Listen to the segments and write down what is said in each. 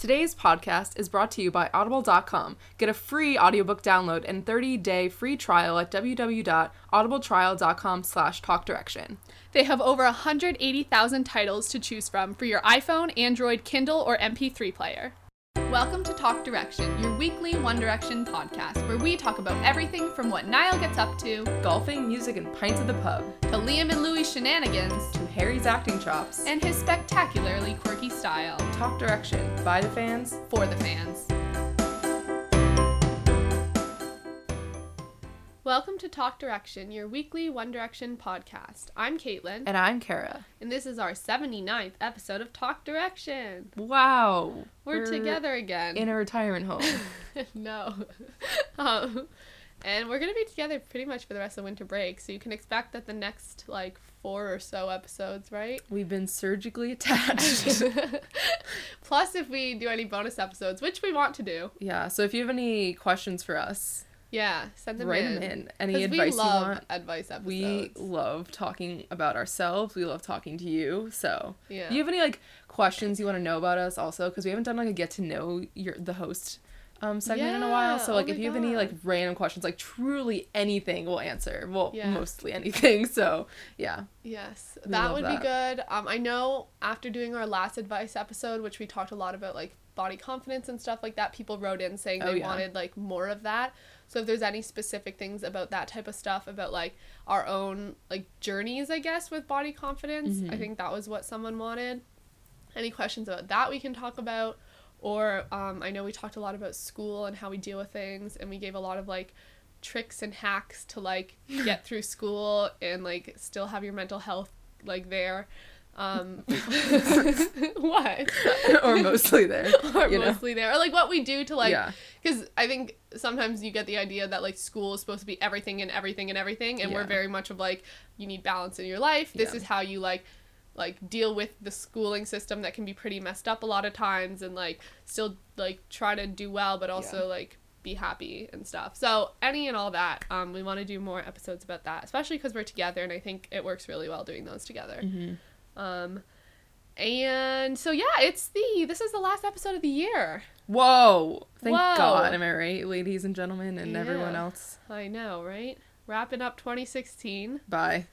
Today's podcast is brought to you by Audible.com. Get a free audiobook download and 30-day free trial at www.audibletrial.com slash talkdirection. They have over 180,000 titles to choose from for your iPhone, Android, Kindle, or MP3 player. Welcome to Talk Direction, your weekly One Direction podcast, where we talk about everything from what Niall gets up to, Golfing, music, and pints at the pub. to Liam and Louis' shenanigans, To Harry's acting chops. and his spectacularly quirky style. Talk Direction. By the fans. For the fans. Welcome to Talk Direction, your weekly One Direction podcast. I'm Caitlin, And I'm Kara. and this is our 79th episode of Talk Direction. Wow. We're, together again. In a retirement home. no. um, and we're going to be together pretty much for the rest of the winter break, so you can expect that the next, like, four or so episodes, right? We've been surgically attached. Plus, if we do any bonus episodes, which we want to do, yeah, so if you have any questions for us, yeah, send them write in. them in. Any advice we love you want. advice episodes. We love talking about ourselves. We love talking to you. So, Yeah. do you have any like questions you want to know about us also? Because we haven't done like a get to know your the host um segment in a while. So oh like my if you have any like random questions, like truly anything, we'll answer. Well, Yeah. mostly anything. So yeah, Yes, that would that. be good. Um, I know after doing our last advice episode, which we talked a lot about like body confidence and stuff like that, people wrote in saying Oh, they yeah. wanted like more of that. So if there's any specific things about that type of stuff, about like our own like journeys, I guess, with body confidence, I Mhm. think that was what someone wanted. Any questions about that we can talk about, or um, I know we talked a lot about school and how we deal with things, and we gave a lot of like tricks and hacks to like get through school and like still have your mental health like there. Um, what? or mostly there. or you know? mostly there, or like what we do to like, yeah, because I think sometimes you get the idea that like school is supposed to be everything and everything and everything, and we're very much of like you need balance in your life. This Yeah. is how you like like deal with the schooling system that can be pretty messed up a lot of times, and like still like try to do well, but also like be happy and stuff. So any and all that, um, we want to do more episodes about that, especially because we're together, and I think it works really well doing those together. Mhm. Um, and so yeah, it's the this is the last episode of the year. Whoa! Thank Whoa. God. Am I right, ladies and gentlemen, and everyone else? I know, right? Wrapping up 2016. Bye.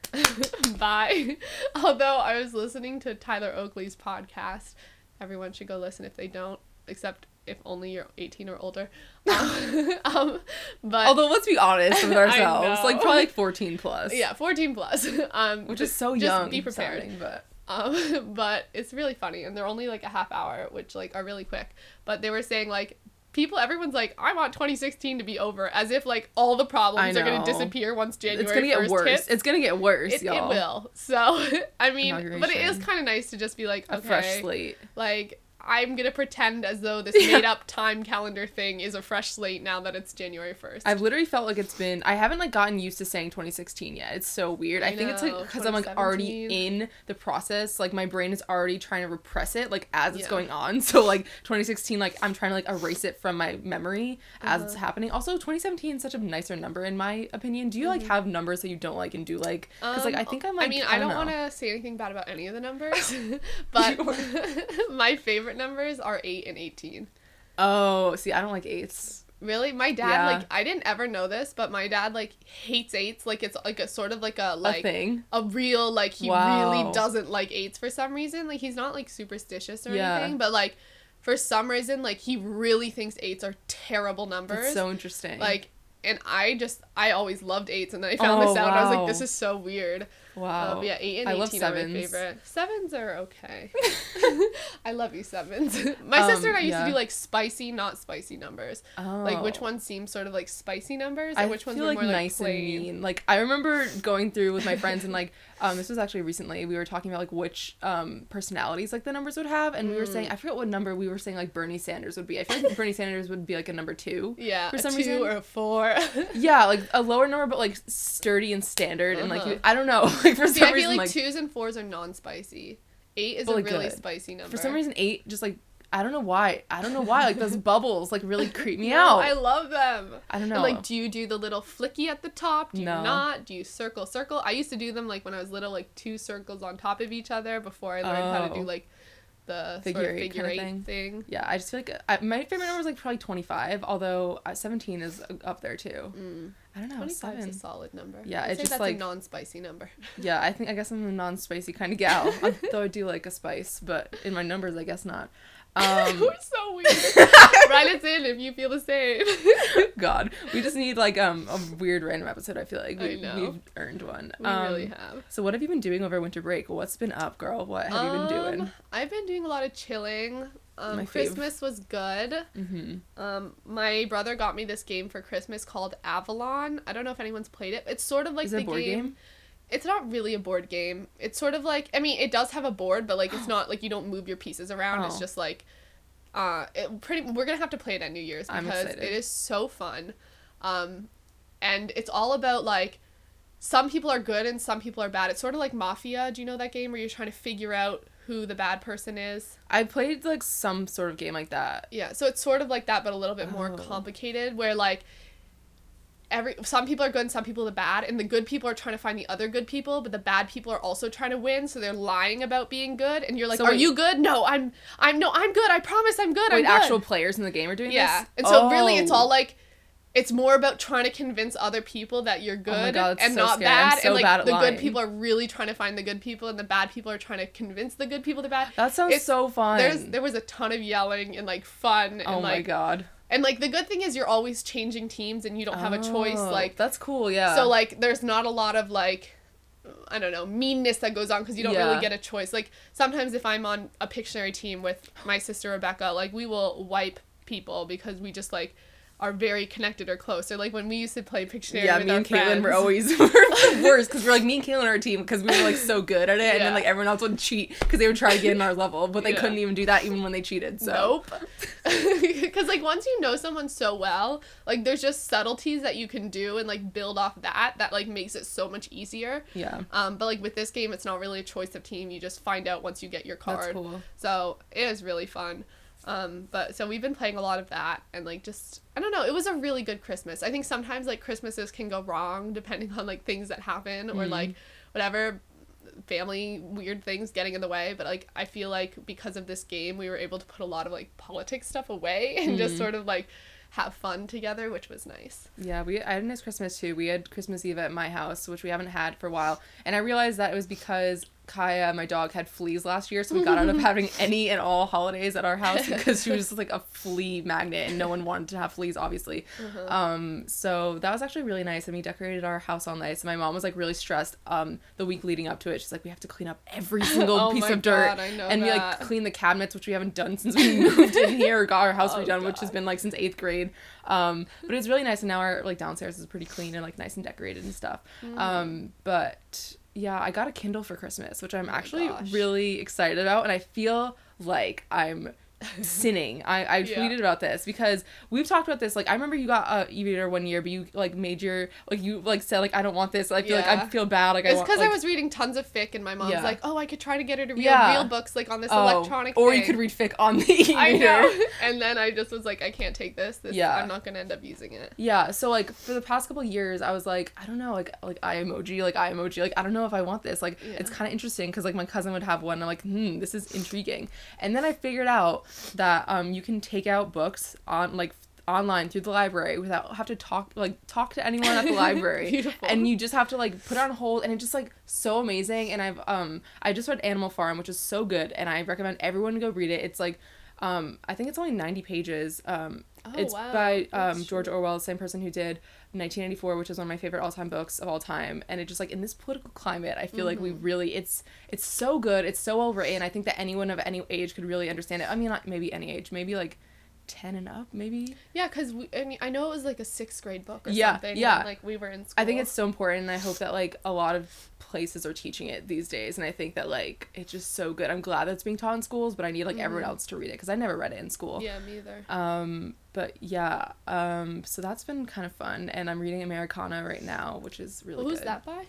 Bye. Although I was listening to Tyler Oakley's podcast. Everyone should go listen if they don't, except if only you're 18 or older. Um, um, but Although let's be honest with ourselves, like probably like 14 plus. yeah, 14 plus. Um, which just- is so young. just. Be prepared. but Um, but it's really funny, and they're only like a half hour, which like are really quick. But they were saying like people, everyone's like, I want 2016 to be over, as if like all the problems are gonna disappear once January it's gonna get 1st worse. hits. It's gonna get worse, It, y'all. It will. So I mean, but it is kind of nice to just be like, A okay, fresh slate. like I'm gonna pretend as though this made up time calendar thing is a fresh slate now that it's January 1st. I've literally felt like it's been. I haven't like gotten used to saying 2016 yet. It's so weird. I, I think it's like because I'm like already in the process. Like my brain is already trying to repress it, like as it's Yeah. going on. So like 2016, like I'm trying to like erase it from my memory as it's Uh-huh. happening. Also, 2017 is such a nicer number in my opinion. Do you like have numbers that you don't like and do like? Because like I Mm-hmm. Um, think I'm like. I mean, I don't, know. want to say anything bad about any of the numbers, but my favorite numbers are 8 and 18. Oh, see, I don't like eights. Really? My dad, Yeah. like, I didn't ever know this, but my dad, like, hates eights. Like, it's like a sort of like a, like a thing. a real, like, he Wow. really doesn't like eights for some reason. Like, he's not, like, superstitious or Yeah. anything, but, like, for some reason, like, he really thinks eights are terrible numbers. That's so interesting. like, and I just, I always loved eights, and then I found Oh, this out, and I was like, this is so weird. Wow. Um, yeah, eight and I love eighteen are my favorite. Sevens are okay. I love you, sevens. my Um, sister and I used yeah. to do like spicy, not spicy numbers. Like which Oh. ones seem sort of like spicy numbers, and I which ones feel were like more nice like and mean. Like I remember going through with my friends and like um this was actually recently we were talking about like which um personalities like the numbers would have and we were Mm. saying I forget what number we were saying like Bernie Sanders would be. I feel like Bernie Sanders would be like a number two. Yeah, For some two reason- or a four. Yeah, like a lower number but like sturdy and standard and like Uh-huh. I don't know like for See, some I feel reason like, like, twos and fours are non-spicy. Eight is a like, really good. spicy number. for some reason eight just like I don't know why I don't know why like those bubbles like really creep me No, out. I love them. I don't know. And, Like, do you do the little flicky at the top? Do you No. not? Do you circle, circle? I used to do them like when I was little, like two circles on top of each other before I learned how to do Oh. like the Figure sort of eight figure kinda eight thing. Yeah, I just feel like I, my favorite number was like probably 25, although uh, 17 is up there too. Mm. I don't know, 25 is a solid number. Yeah, I'd it's say just that's like- a non-spicy number. Yeah, I think I guess I'm a non-spicy kind of gal, though I do like a spice, but in my numbers, I guess not. Um, We're so weird. Write us in if you feel the same. God, we just need like um a weird random episode. I feel like we, we've earned one. we um, really have. So what have you been doing over winter break? What's been up, girl? What have you been doing? Um, I've been doing a lot of chilling. Um. Christmas was good. Mm-hmm. Um, my brother got me this game for Christmas called Avalon. I don't know if anyone's played it. It's sort of like Is the board game? It's not really a board game. It's sort of like I mean, it does have a board, but like it's not like you don't move your pieces around. It's Oh. just like uh it pretty we're going to have to play it at New Year's because it is so fun. Um and it's all about like some people are good and some people are bad. It's sort of like Mafia. Do you know that game where you're trying to figure out who the bad person is? I played like some sort of game like that. Yeah, so it's sort of like that, but a little bit more Oh. complicated. Where like every some people are good and some people are bad, and the good people are trying to find the other good people, but the bad people are also trying to win, so they're lying about being good, and you're like, So "Are wait- you good? No, I'm, I'm no, I'm good. I promise, I'm good. Wait, I'm good." actual players in the game are doing yeah, this. and so really, it's Oh. all like. It's more about trying to convince other people that you're oh good Oh God, and so not scary. Bad, so and like bad at the lying. good people are really trying to find the good people, and the bad people are trying to convince the good people they're bad. That sounds It's- so fun. There's there was a ton of yelling and like fun oh and oh like my god. And like the good thing is you're always changing teams and you don't have a choice. Oh, Like that's cool. Yeah. so like there's not a lot of like I don't know meanness that goes on because you don't Yeah. really get a choice. Like sometimes if I'm on a Pictionary team with my sister Rebecca, like we will wipe people because we just like are very connected or close. Or like when we used to play Pictionary. yeah, with me and Caitlin were always the worst because we're like me and Caitlin are a team because we were like so good at it, and then like everyone else would cheat because they would try to get in our level, but they Yeah. couldn't even do that even when they cheated. So Nope. Because like once you know someone so well, like there's just subtleties that you can do and like build off that that like makes it so much easier. yeah, Um, but like with this game, it's not really a choice of team. You just find out once you get your card. that's cool. So it was really fun. Um, but so we've been playing a lot of that and like just I don't know, it was a really good Christmas. I think sometimes like Christmases can go wrong depending on like things that happen or Mhm. like whatever family weird things getting in the way but like i feel like because of this game we were able to put a lot of like politics stuff away and just Mhm. sort of like have fun together which was nice Yeah, we I had a nice Christmas too. We had Christmas Eve at my house, which we haven't had for a while, and I realized that it was because Kaya, my dog, had fleas last year, so we got out of having any and all holidays at our house because she was like a flea magnet, and no one wanted to have fleas, obviously. Uh-huh. Um, so that was actually really nice, and we decorated our house all nice. And my mom was like really stressed. Um, the week leading up to it, she's like, we have to clean up every single Oh piece of dirt, God, I know and we like that. clean the cabinets, which we haven't done since we moved in here, or got our house Oh, redone, which has been like since eighth grade. Um, but it was really nice, and now our like downstairs is pretty clean and like nice and decorated and stuff. Mm. Um, but yeah, I got a Kindle for Christmas, which I'm Oh actually gosh. really excited about, and I feel like I'm sinning. I, I Yeah. tweeted about this because we've talked about this. Like I remember you got a e-reader one year, but you like made your like you like said like I don't want this. I feel like I feel bad. Like I it's because like, I was reading tons of fic and my mom's Yeah. like oh i could try to get her to read Yeah. real books like on this oh, electronic or you could read fic on the e-reader. I know. And then I just was like, I can't take this. this Yeah. I'm not gonna end up using it. Yeah, so like for the past couple years, I was like, I don't know, like like I emoji, like I emoji, like I don't know if I want this. Like it's kind of interesting because like my cousin would have one. I'm like, hmm, this is intriguing. And then I figured out that um you can take out books on like online through the library without have to talk like talk to anyone at the library. And you just have to like put it on hold and it's just like so amazing and i've um i just read animal farm which is so good and i recommend everyone to go read it. It's like um i think it's only 90 pages. Um Oh, it's wow. by um george orwell the same person who did 1984, which is one of my favorite all-time books of all time. And it just like in this political climate i feel like we Mm-hmm. really it's it's so good. It's so well written. I think that anyone of any age could really understand it. I mean not maybe any age maybe like 10 and up maybe Yeah, because I mean, I know it was like a sixth grade book or Yeah, something. yeah. when, like we were in school. I think it's so important and I hope that like a lot of places are teaching it these days and I think that like it's just so good. I'm glad that it's being taught in schools, but I need like everyone Mhm. else to read it because I never read it in school. Yeah, me either. Um but yeah, um so that's been kind of fun and I'm reading Americana right now, which is really Who's good. that by?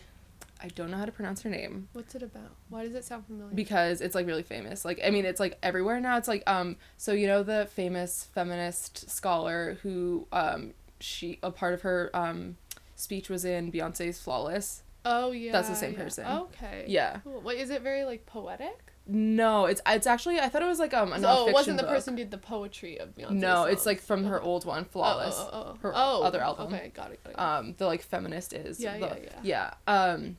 I don't know how to pronounce her name What's it about? Why does it sound familiar? because it's like really famous. Like I mean it's like everywhere now. It's like um so you know the famous feminist scholar who um she a part of her um speech was in Beyonce's Flawless. oh yeah, That's the same yeah. person. Okay. Yeah. Cool. What is it? Very like poetic. No, it's it's actually I thought it was like um a oh, it wasn't the book. person who did the poetry of Beyonce. No, it's like from her Oh. old one, Flawless. Oh, oh, oh. Her oh, other album. Okay, got it. Got it. Um, the like feminist is. Yeah, the- yeah, Yeah. Um,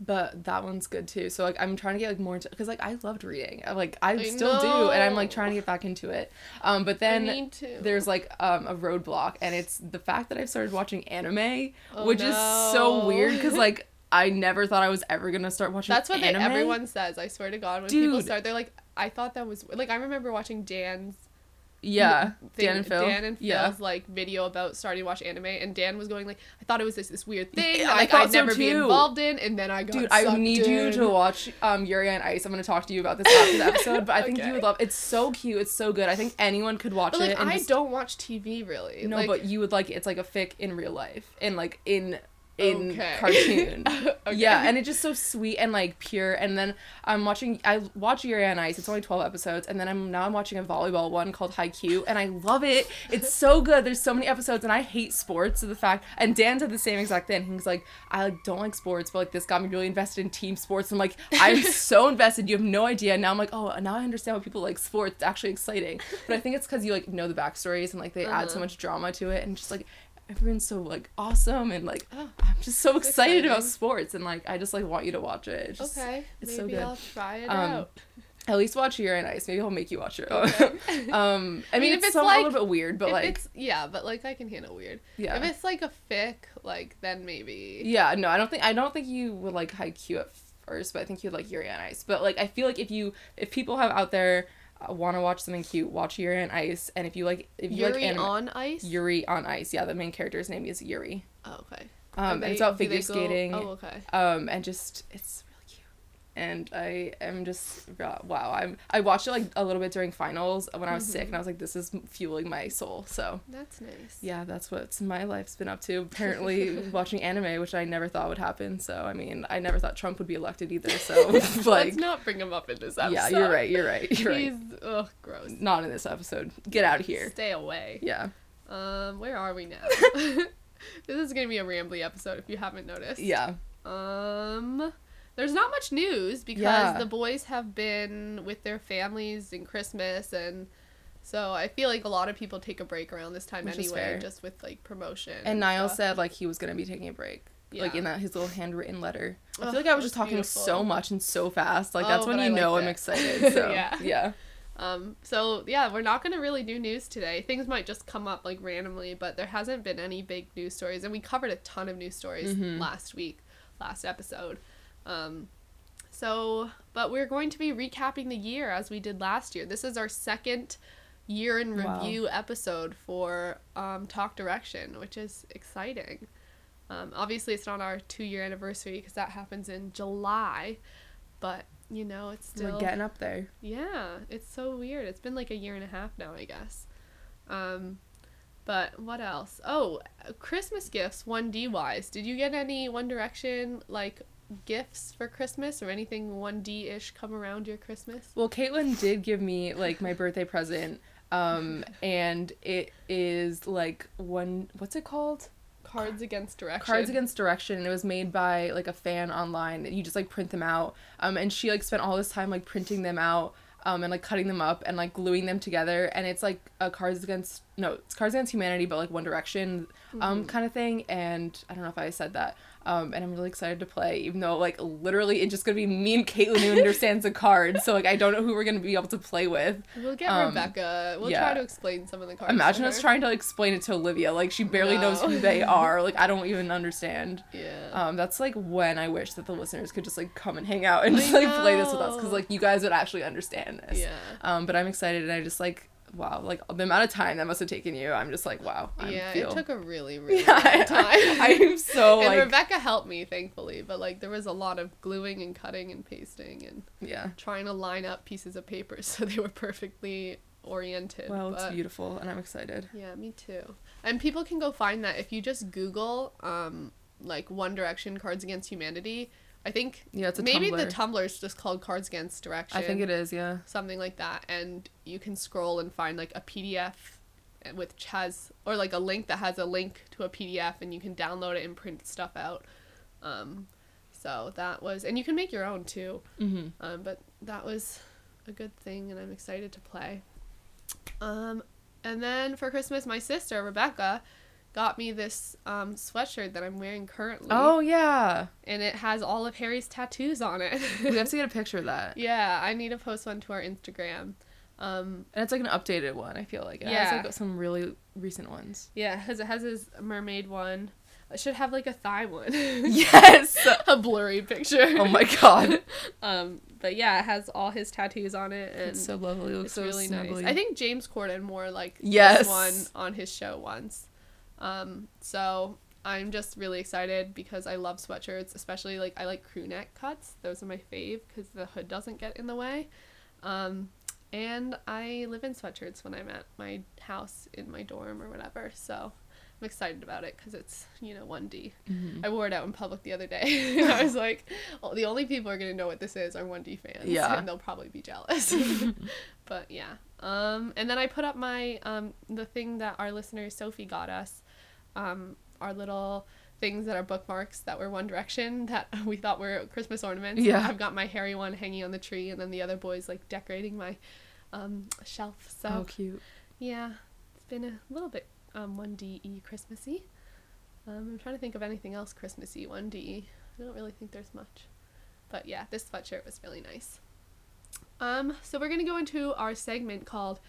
but that one's good too. So like I'm trying to get like more into because like I loved reading. Like I, I still do, and I'm like trying to get back into it. Um, but then there's like um a roadblock, and it's the fact that I've started watching anime, Oh, which is so weird because like. I never thought I was ever gonna start watching. Anime. That's what they, everyone says. I swear to God, when people start, they're like, "I thought that was like." I remember watching Dan's Yeah, thing, Dan and Phil. Dan and Phil's yeah. like video about starting to watch anime, and Dan was going like, "I thought it was this this weird thing Yeah, I like, I'd so never be involved in," and then I got. Dude, I need you to watch um Yuri on Ice. I'm gonna talk to you about this after the episode, but I think Okay. you would love. It's so cute. It's so good. I think anyone could watch But like, it. And I just, don't watch TV really. No, like, but you would like it. It's like a fic in real life and like in in Okay. cartoon. Okay. Yeah, and it's just so sweet and like pure. And then I'm watching. I watch Yuri on Ice. It's only twelve episodes, and then I'm now I'm watching a volleyball one called Haikyuu, and I love it. It's so good. There's so many episodes, and I hate sports. So the fact and Dan said the same exact thing. He's like, I like don't like sports, but like this got me really invested in team sports. I'm like, I'm so invested. You have no idea. Now I'm like, oh, now I understand why people like sports. It's actually exciting. But I think it's because you like know the backstories and like they add so Uh-huh. much drama to it, and just like everyone's so like awesome and like Oh, I'm just so excited about sports and like I just like want you to watch it. It's just, okay, it's so maybe good. I'll try it Um, out. At least watch Yuri on Ice. Maybe I'll make you watch it. Okay. um, I mean, mean, if it's, some, like- a little bit weird, but like, it's yeah, but like I can handle weird. yeah, If it's like a fic, like then maybe. yeah. No, I don't think I don't think you would like Haikyuu at first, but I think you'd like Yuri on Ice. But like, I feel like if you if people have out there want to watch something cute, watch Yuri on Ice. And if you like, if you Yuri like anime, on ice. Yuri on Ice, yeah, the main character's name is Yuri. oh, okay. Um, Are and it's about they figure go- skating. Oh, okay. um and just it's and i am just wow i'm i watched it like a little bit during finals when i was sick Mhm. and i was like this is fueling my soul so That's nice. yeah that's what my life's been up to apparently watching anime which i never thought would happen so i mean i never thought trump would be elected either so like Let's not bring him up in this episode. yeah you're right you're right you're right He's ugh gross. not in this episode get out of here Stay away. yeah Um, where are we now? this is gonna be a rambly episode if you haven't noticed. yeah Um, there's not much news because Yeah. the boys have been with their families in Christmas, and so I feel like a lot of people take a break around this time Which anyway, just with like promotion. and niall stuff. said like he was gonna be taking a break like in that his little handwritten letter i feel like i was it just talking beautiful. so much and so fast like that's Oh, when you know i'm excited so Yeah. yeah Um, so yeah, we're not gonna really do news today. Things might just come up like randomly, but there hasn't been any big news stories, and we covered a ton of news stories Mhm. last week, last episode. Um, so, but we're going to be recapping the year as we did last year. This is our second year in Wow. review episode for um, Talk Direction, which is exciting. Um, obviously, it's not our two year anniversary because that happens in July, but you know, it's still we're getting up there yeah, it's so weird. It's been like a year and a half now, I guess. Um, but what else? Oh, Christmas gifts, 1D wise. Did you get any One Direction like gifts for Christmas or anything 1D ish come around your Christmas? Well, Caitlin did give me like my birthday present, um, and it is like one. What's it called? Cards Against Direction. Cards Against Direction. And it was made by like a fan online. You just like print them out. Um, and she like spent all this time like printing them out. Um, and like cutting them up and like gluing them together, and it's like a Cards Against no, it's Cards Against Humanity, but like One Direction, um, Mhm. kind of thing. And I don't know if I said that. Um, and I'm really excited to play, even though like literally it's just gonna be me and Caitlin who understands the cards. So like I don't know who we're gonna be able to play with. We'll get um, Rebecca. We'll yeah. try to explain some of the cards. Imagine us her. trying to explain it to Olivia. Like she barely knows who they are. Like I don't even understand. Yeah. Um, that's like when I wish that the listeners could just like come and hang out and just like play this with us because like you guys would actually understand this. yeah. Um, but I'm excited and I just like wow, like the amount of time that must have taken you. I'm just like wow. I yeah, feel. it took a really, really yeah, long time. I, am so and like Rebecca helped me, thankfully, but like there was a lot of gluing and cutting and pasting and yeah. trying to line up pieces of paper so they were perfectly oriented. Well, it's beautiful and I'm excited. Yeah, me too. And people can go find that if you just Google um like One Direction Cards Against Humanity. I think Yeah, it's a maybe Tumblr. the Tumblr is just called Cards Against Direction. I think it is. Yeah. something like that, and you can scroll and find like a PDF which has or like a link that has a link to a PDF, and you can download it and print stuff out. Um, so that was, and you can make your own too. Mm-hmm. Um, but that was a good thing, and I'm excited to play. Um, and then for Christmas, my sister Rebecca got me this um, sweatshirt that I'm wearing currently. Oh yeah. and it has all of Harry's tattoos on it. We have to get a picture of that. yeah, I need to post one to our Instagram. Um, And it's like an updated one, I feel like. It Yeah. has like some really recent ones. yeah, because it has his mermaid one. It should have like a thigh one. Yes. a blurry picture. oh my god. Um, but yeah, it has all his tattoos on it, and It's so lovely. It looks it's so really snuggly. nice. I think James Corden wore like Yes. this one on his show once. Um, so I'm just really excited because I love sweatshirts, especially like I like crew neck cuts. Those are my fave because the hood doesn't get in the way. Um, and I live in sweatshirts when I'm at my house in my dorm or whatever. So I'm excited about it because it's you know 1D. Mhm. I wore it out in public the other day. I was like, oh, the only people who are gonna know what this is are 1D fans. Yeah. And they'll probably be jealous. but yeah. Um, and then I put up my um the thing that our listener Sophie got us, um, our little things that are bookmarks that were One Direction that we thought were Christmas ornaments. Yeah. I've got my Harry one hanging on the tree, and then the other boys like decorating my um shelf. So oh cute. yeah, it's been a little bit um 1DE Christmassy. Um, I'm trying to think of anything else Christmassy 1DE. I don't really think there's much. But yeah, this sweatshirt was really nice. Um, so we're gonna go into our segment called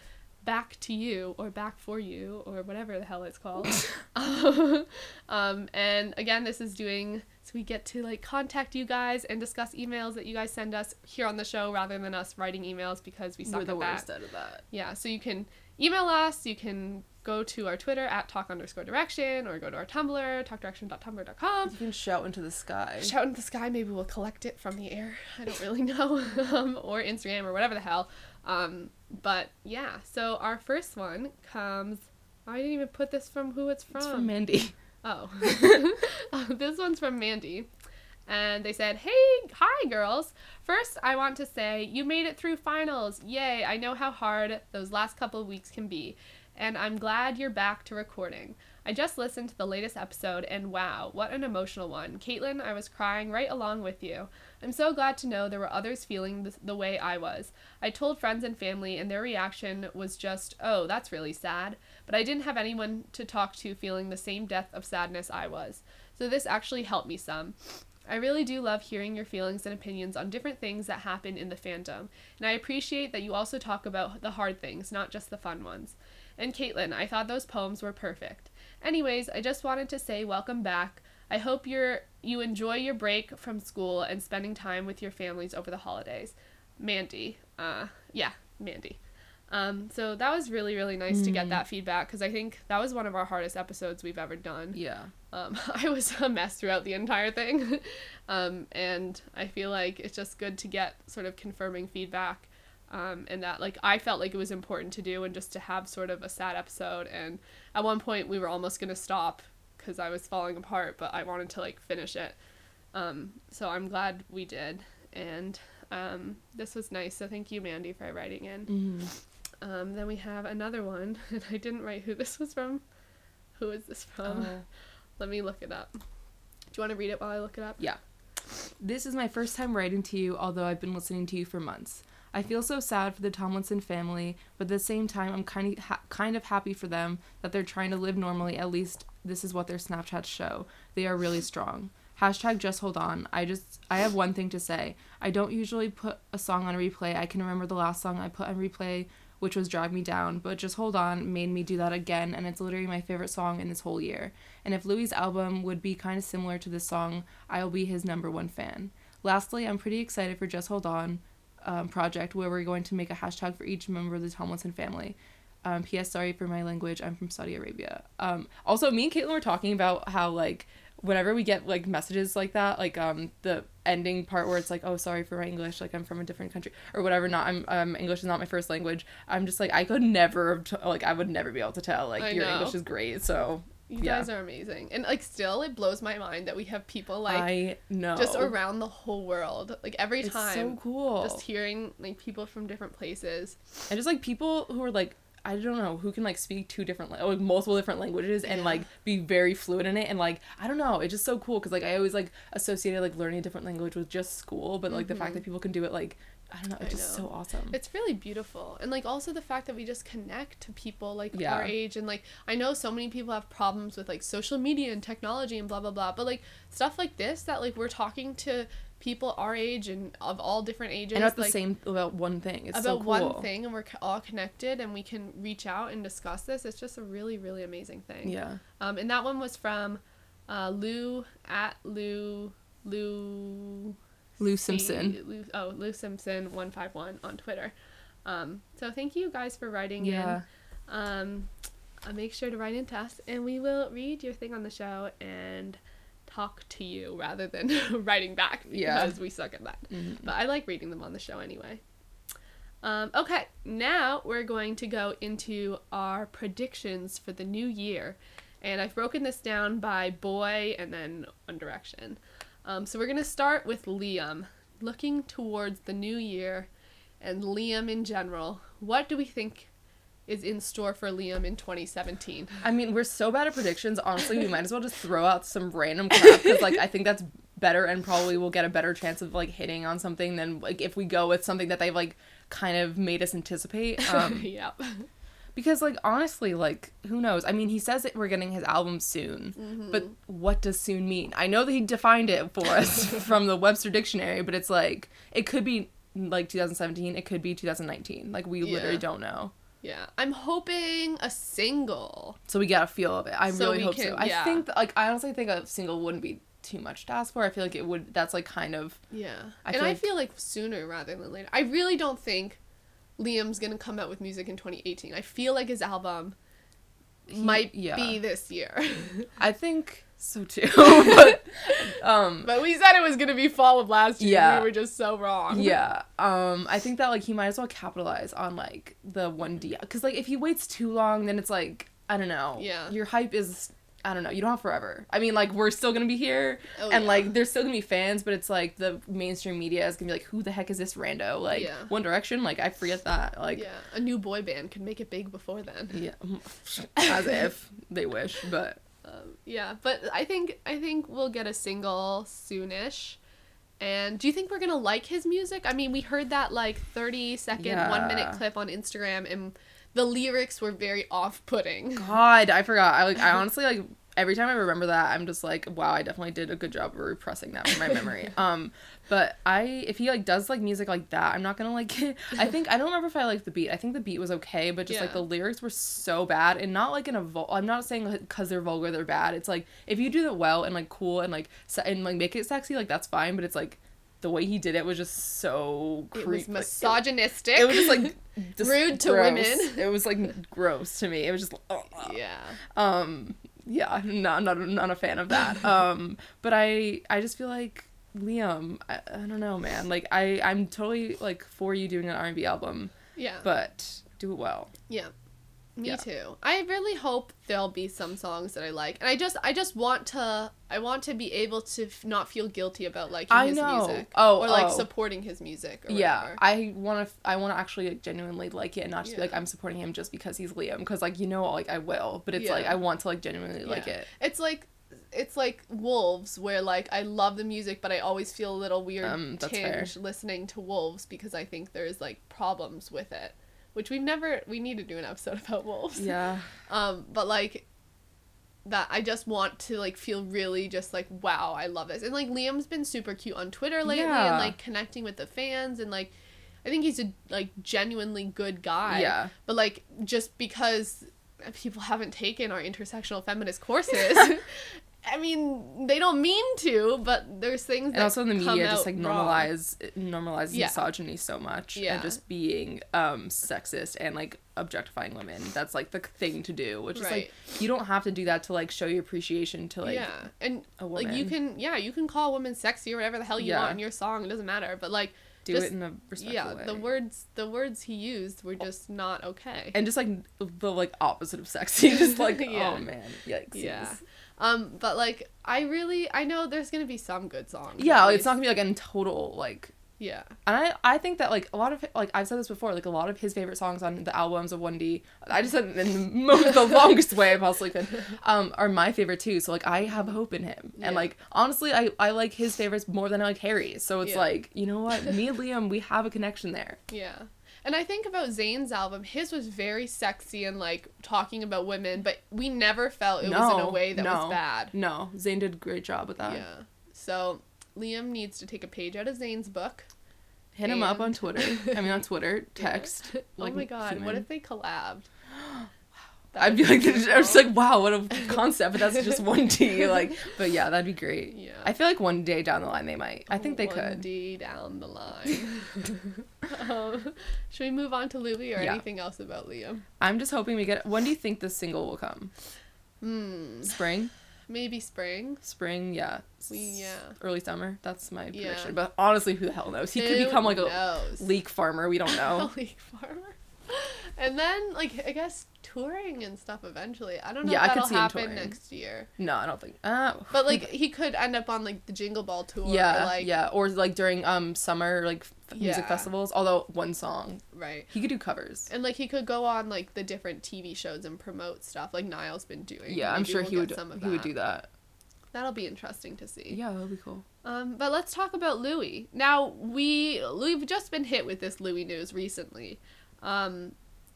Back to You or Back for You or whatever the hell it's called. um, and again, this is doing so we get to like contact you guys and discuss emails that you guys send us here on the show rather than us writing emails because we suck We're the at that. worst out of that. Yeah, so you can email us, you can go to our Twitter at talk underscore direction, or go to our Tumblr, talkdirection.tumblr.com. You can shout into the sky. Shout into the sky, maybe we'll collect it from the air. I don't really know. um, or Instagram or whatever the hell. Um, but yeah, so our first one comes. I didn't even put this from who it's from. It's from Mandy. Oh. Uh, this one's from Mandy. And they said, Hey, hi, girls. First, I want to say you made it through finals. Yay, I know how hard those last couple of weeks can be. And I'm glad you're back to recording. I just listened to the latest episode, and wow, what an emotional one. Caitlin, I was crying right along with you. I'm so glad to know there were others feeling the, the way I was. I told friends and family, and their reaction was just, oh, that's really sad. But I didn't have anyone to talk to feeling the same depth of sadness I was. So this actually helped me some. I really do love hearing your feelings and opinions on different things that happen in the fandom, and I appreciate that you also talk about the hard things, not just the fun ones. And Caitlin, I thought those poems were perfect. Anyways, I just wanted to say welcome back. I hope you're you enjoy your break from school and spending time with your families over the holidays. Mandy. Uh yeah, Mandy. Um, so that was really, really nice to get that feedback because I think that was one of our hardest episodes we've ever done. Yeah. Um, I was a mess throughout the entire thing. um, and I feel like it's just good to get sort of confirming feedback. Um, and that, like, I felt like it was important to do and just to have sort of a sad episode. And at one point, we were almost going to stop because I was falling apart, but I wanted to, like, finish it. Um, so I'm glad we did. And um, this was nice. So thank you, Mandy, for writing in. Mm-hmm. Um, then we have another one, and I didn't write who this was from. Who is this from? Oh. Let me look it up. Do you want to read it while I look it up? Yeah. This is my first time writing to you, although I've been listening to you for months. I feel so sad for the Tomlinson family, but at the same time, I'm kind of ha- kind of happy for them that they're trying to live normally. At least this is what their Snapchats show. They are really strong. Hashtag just hold on. I just I have one thing to say. I don't usually put a song on replay. I can remember the last song I put on replay, which was Drag Me Down, but Just Hold On made me do that again, and it's literally my favorite song in this whole year. And if Louis' album would be kind of similar to this song, I'll be his number one fan. Lastly, I'm pretty excited for Just Hold On um, project, where we're going to make a hashtag for each member of the Tomlinson family. Um, P.S. Sorry for my language. I'm from Saudi Arabia. Um, also, me and Caitlin were talking about how like whenever we get like messages like that, like um the ending part where it's like, oh sorry for my English, like I'm from a different country or whatever. Not I'm um English is not my first language. I'm just like I could never t- like I would never be able to tell like I your know. English is great. So You Yeah. guys are amazing. And like still it blows my mind that we have people like I know just around the whole world. Like every it's time so cool. just hearing like people from different places. and just like people who are like I don't know who can like speak two different like multiple different languages and Yeah. like be very fluent in it and like I don't know it's just so cool because like I always like associated like learning a different language with just school but like the Mm-hmm. fact that people can do it like I don't know, I it's just know. so awesome. It's really beautiful. And like also the fact that we just connect to people like Yeah. our age and like I know so many people have problems with like social media and technology and blah blah blah, but like stuff like this that like we're talking to people our age and of all different ages and about the like, same about one thing. It's about so cool. one thing and we're all connected and we can reach out and discuss this. It's just a really really amazing thing. Yeah. Um, and that one was from uh, Lou at Lou Lou Lou C- Simpson. Lou, oh, Lou Simpson one five one on Twitter. Um, so thank you guys for writing Yeah. in. Um, uh, make sure to write into us, and we will read your thing on the show and talk to you rather than writing back because Yeah. we suck at that. Mhm. But I like reading them on the show anyway. Um, okay, now we're going to go into our predictions for the new year. And I've broken this down by boy and then One Direction. Um, so we're going to start with Liam. Looking towards the new year and Liam in general, what do we think is in store for Liam in 2017? I mean, we're so bad at predictions. Honestly, we might as well just throw out some random crap because, like, I think that's better and probably we'll get a better chance of like hitting on something than like if we go with something that they've like kind of made us anticipate. Um, yep. Because like honestly, like who knows? I mean, he says that we're getting his album soon, Mm-hmm. but what does soon mean? I know that he defined it for us from the Webster Dictionary, but it's like it could be like 2017, it could be 2019. Like we Yeah. literally don't know. Yeah. I'm hoping a single. So we get a feel of it. I So really hope can- so. I yeah. think like I honestly think a single wouldn't be too much to ask for. I feel like it would. That's like kind of Yeah. I and feel I like- feel like sooner rather than later. I really don't think Liam's to come out with music in 2018. I feel like his album might yeah. be this year. I think so too. but um but we said it was to be fall of last year. Yeah. We were just so wrong. yeah um i think that like he might as well capitalize on like the 1d because like if he waits too long then it's like i don't know Yeah. your hype is i don't know you don't have forever i mean like we're still gonna be here Oh, and yeah. like there's still gonna be fans but it's like the mainstream media is gonna be like who the heck is this rando like Yeah. one direction like i forget that like Yeah. A new boy band could make it big before then. yeah as if they wish but Um, yeah, but I think I think we'll get a single soonish. And do you think we're gonna like his music? I mean, we heard that like thirty second, one minute clip on Instagram, and the lyrics were very off putting. God, I forgot. I like. I honestly like. Every time I remember that, I'm just like, wow, I definitely did a good job of repressing that from my memory. um, but I, if he like does like music like that, I'm not gonna like. I think I don't remember if I liked the beat. I think the beat was okay, but just like the lyrics were so bad, and not like in a vul. I'm not saying because they're vulgar, they're bad. It's like if you do it well and like cool and like se- and like make it sexy, like that's fine. But it's like the way he did it was just so creepy. It was misogynistic. It was just like just Rude to gross. women. It was like gross to me. It was just like, yeah. um yeah not not not a fan of that um but i i just feel like liam I, I don't know man like i i'm totally like for you doing an r&b album Yeah. but do it well Yeah. Me Yeah. too. I really hope there'll be some songs that I like. And I just I just want to I want to be able to f- not feel guilty about liking I his know. music Oh, or like oh. supporting his music or yeah whatever. i want to i want to actually like, genuinely like it and not just be like i'm supporting him just because he's liam because like you know like i will but it's like i want to like genuinely like it It's like it's like Wolves where like I love the music but I always feel a little weird Um, that's fair. listening to Wolves because I think there's like problems with it. Which we've never we need to do an episode about Wolves. yeah Um, but like that I just want to like feel really just like wow, I love this. And like Liam's been super cute on Twitter lately Yeah. and like connecting with the fans and like I think he's a like genuinely good guy. yeah But like just because people haven't taken our intersectional feminist courses I mean, they don't mean to, but there's things and that also in the media just like normalize normalizes Yeah. misogyny so much Yeah. and just being um sexist and like objectifying women that's like the thing to do which is like you don't have to do that to like show your appreciation to like yeah, and a like you can, yeah, you can call women sexy or whatever the hell you Yeah. want in your song. It doesn't matter. But like, do just- it in a respectful yeah, way the words, the words he used were just not okay. and just like the like opposite of sexy just like Yeah. oh man yikes Yeah. Um, but like, I really, I know there's gonna be some good songs. yeah it's not gonna be like in total like Yeah. And I, I think that like a lot of like I've said this before like a lot of his favorite songs on the albums of 1D I just said in the, most, the longest way I possibly could um are my favorite too so like I have hope in him Yeah. and like honestly I I like his favorites more than I like Harry's so it's Yeah. like you know what me and Liam we have a connection there Yeah. And I think about Zayn's album, his was very sexy and like talking about women, but we never felt it was in a way that no. was bad. no Zayn did a great job with that Yeah. So Liam needs to take a page out of Zayn's book. hit him up on Twitter I mean on Twitter text oh like oh my god, what if they collabed? I'd be like, so I was like, wow, what a concept, but that's just one D. Like, but yeah, that'd be great. Yeah. I feel like one day down the line they might. I think they One could. D down the line. um, should we move on to Louis or Yeah. anything else about Liam? I'm just hoping we get. When do you think this single will come? Hmm. Spring, Maybe spring. spring, yeah, We yeah. early summer. That's my Yeah. prediction. But honestly, who the hell knows? He could become like a knows? leek farmer. We don't know. a leek farmer. And then like I guess touring and stuff eventually. I don't know Yeah, I if could that'll see happen next year. no, I don't think. Uh, But like he could end up on like the Jingle Ball tour. yeah, Or, like yeah, or like during um summer like f- music festivals. Although one song, right. he could do covers. And like he could go on like the different TV shows and promote stuff like Niall's been doing. Yeah, I'm sure we'll he would. Some of He would do that. That'll be interesting to see. Yeah, that'll be cool. Um, but let's talk about Louis. Now we we've just been hit with this Louis news recently, um,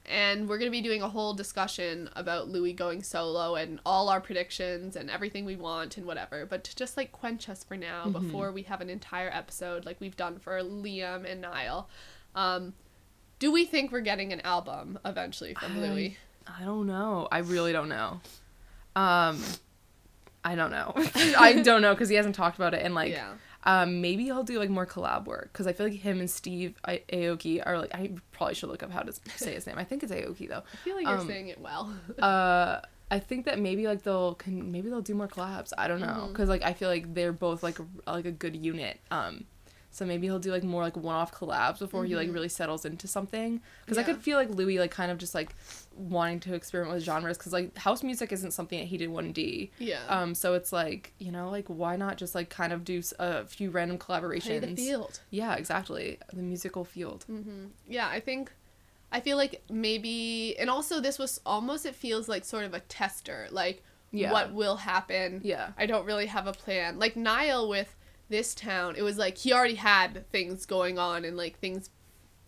and we're gonna be doing a whole discussion about Louis going solo and all our predictions and everything we want and whatever. But to just like quench us for now Mm-hmm. before we have an entire episode like we've done for Liam and Niall, um, do we think we're getting an album eventually from I- Louis? I don't know. I really don't know. Um, I don't know. I don't know because he hasn't talked about it and like. yeah. Um, maybe I'll do like more collab work because I feel like him and Steve I- Aoki are like I probably should look up how to say his name. I think it's Aoki though. I feel like you're um, saying it well. Uh, I think that maybe like they'll can maybe they'll do more collabs. I don't know Mm-hmm. because like I feel like they're both like a, like a good unit. Um, so maybe he'll do like more like one off collabs before he like really settles into something. Because I Mm-hmm. Could feel like Louis like kind of just like wanting to experiment with genres because like house music isn't something that he did one D. yeah. Um, so it's like you know like why not just like kind of do a few random collaborations. Play the field. Yeah, exactly. The musical field. Mm-hmm. Yeah, I think I feel like maybe and also this was almost it feels like sort of a tester, like Yeah. what will happen. Yeah. I don't really have a plan. Like Niall with this town, it was like he already had things going on and like things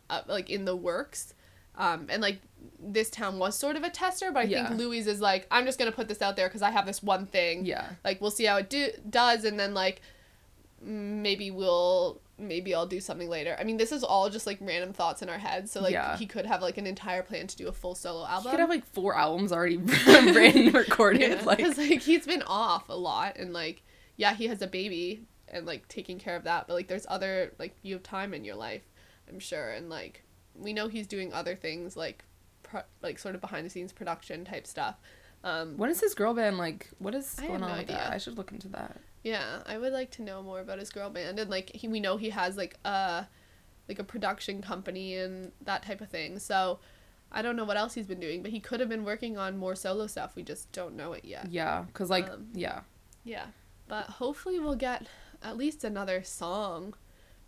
uh, like in the works. Um, and like this town was sort of a tester, but I Yeah. think Louise is like, I'm just gonna put this out there because I have this one thing. Yeah. Like we'll see how it do does, and then like maybe we'll maybe I'll do something later. I mean, this is all just like random thoughts in our heads. So like Yeah. he could have like an entire plan to do a full solo album. He could have like four albums already written, recorded. yeah, Like because like he's been off a lot, and like yeah, he has a baby and like taking care of that. But like there's other like you have time in your life, I'm sure, and like we know he's doing other things like pro- like sort of behind the scenes production type stuff. Um, When is his girl band like? What is I going no on with that? idea. I should look into that. Yeah, I would like to know more about his girl band and like he, we know he has like a like a production company and that type of thing. So I don't know what else he's been doing, but he could have been working on more solo stuff. We just don't know it yet. Yeah, cause like Um, yeah, Yeah, but hopefully we'll get at least another song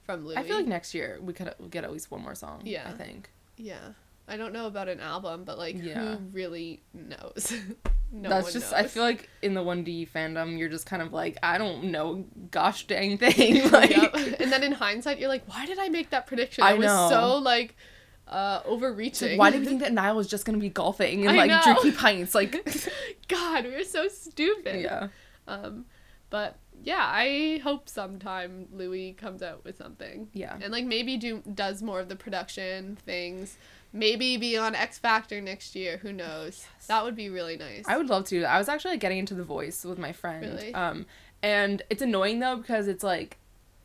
from Louis. I feel like next year we could get at least one more song. Yeah. I think yeah. I don't know about an album, but like Yeah. who really knows? no that's one just. knows. I feel like in the one D fandom, you're just kind of like I don't know, gosh dang thing. like Yep. And then in hindsight, you're like, why did I make that prediction? I was know. so like uh overreaching. like, why did we think that Niall was just gonna be golfing and I like know. drinking pints? Like, God, we were so stupid. yeah, Um, but yeah, I hope sometime Louis comes out with something. yeah. And like maybe do does more of the production things. Maybe be on X Factor next year. Who knows? That would be really nice. I would love to. I was actually like, getting into The Voice with my friend. Really? Um, and it's annoying though because it's like,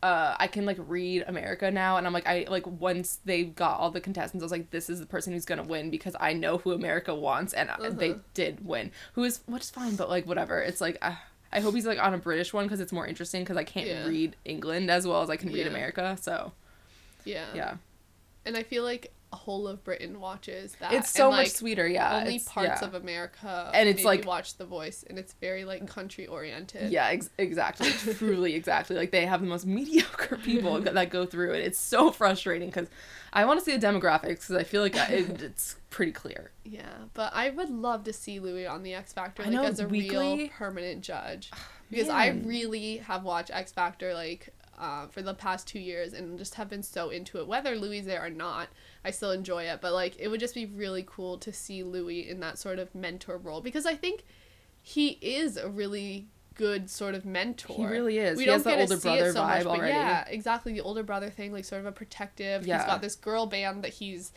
uh, I can like read America now, and I'm like, I like once they got all the contestants, I was like, this is the person who's gonna win because I know who America wants, and uh they Uh-huh. did win. Who is which is fine, but like whatever. It's like. Uh, I hope he's like on a British one because it's more interesting because I can't Yeah. read England as well as I can read Yeah. America. So yeah. yeah, And I feel like whole of Britain watches that. It's so and, much sweeter, yeah. Only parts yeah. of America And it's, like- watch The Voice, and it's very like country oriented. Yeah, ex- exactly. Truly, exactly. Like they have the most mediocre people that go through it. It's so frustrating because I want to see the demographics because I feel like I- it, it's pretty clear. Yeah, but I would love to see Louis on the X Factor like know, as a real permanent judge because I really have watched X Factor like uh, for the past two years and just have been so into it. Whether Louis is there or not, I still enjoy it. But like, it would just be really cool to see Louis in that sort of mentor role because I think he is a really good sort of mentor. He really is. We he don't has the get to older see it so vibe much, but already. Yeah, exactly. The older brother thing, like sort of a protective. Yeah. He's got this girl band that he's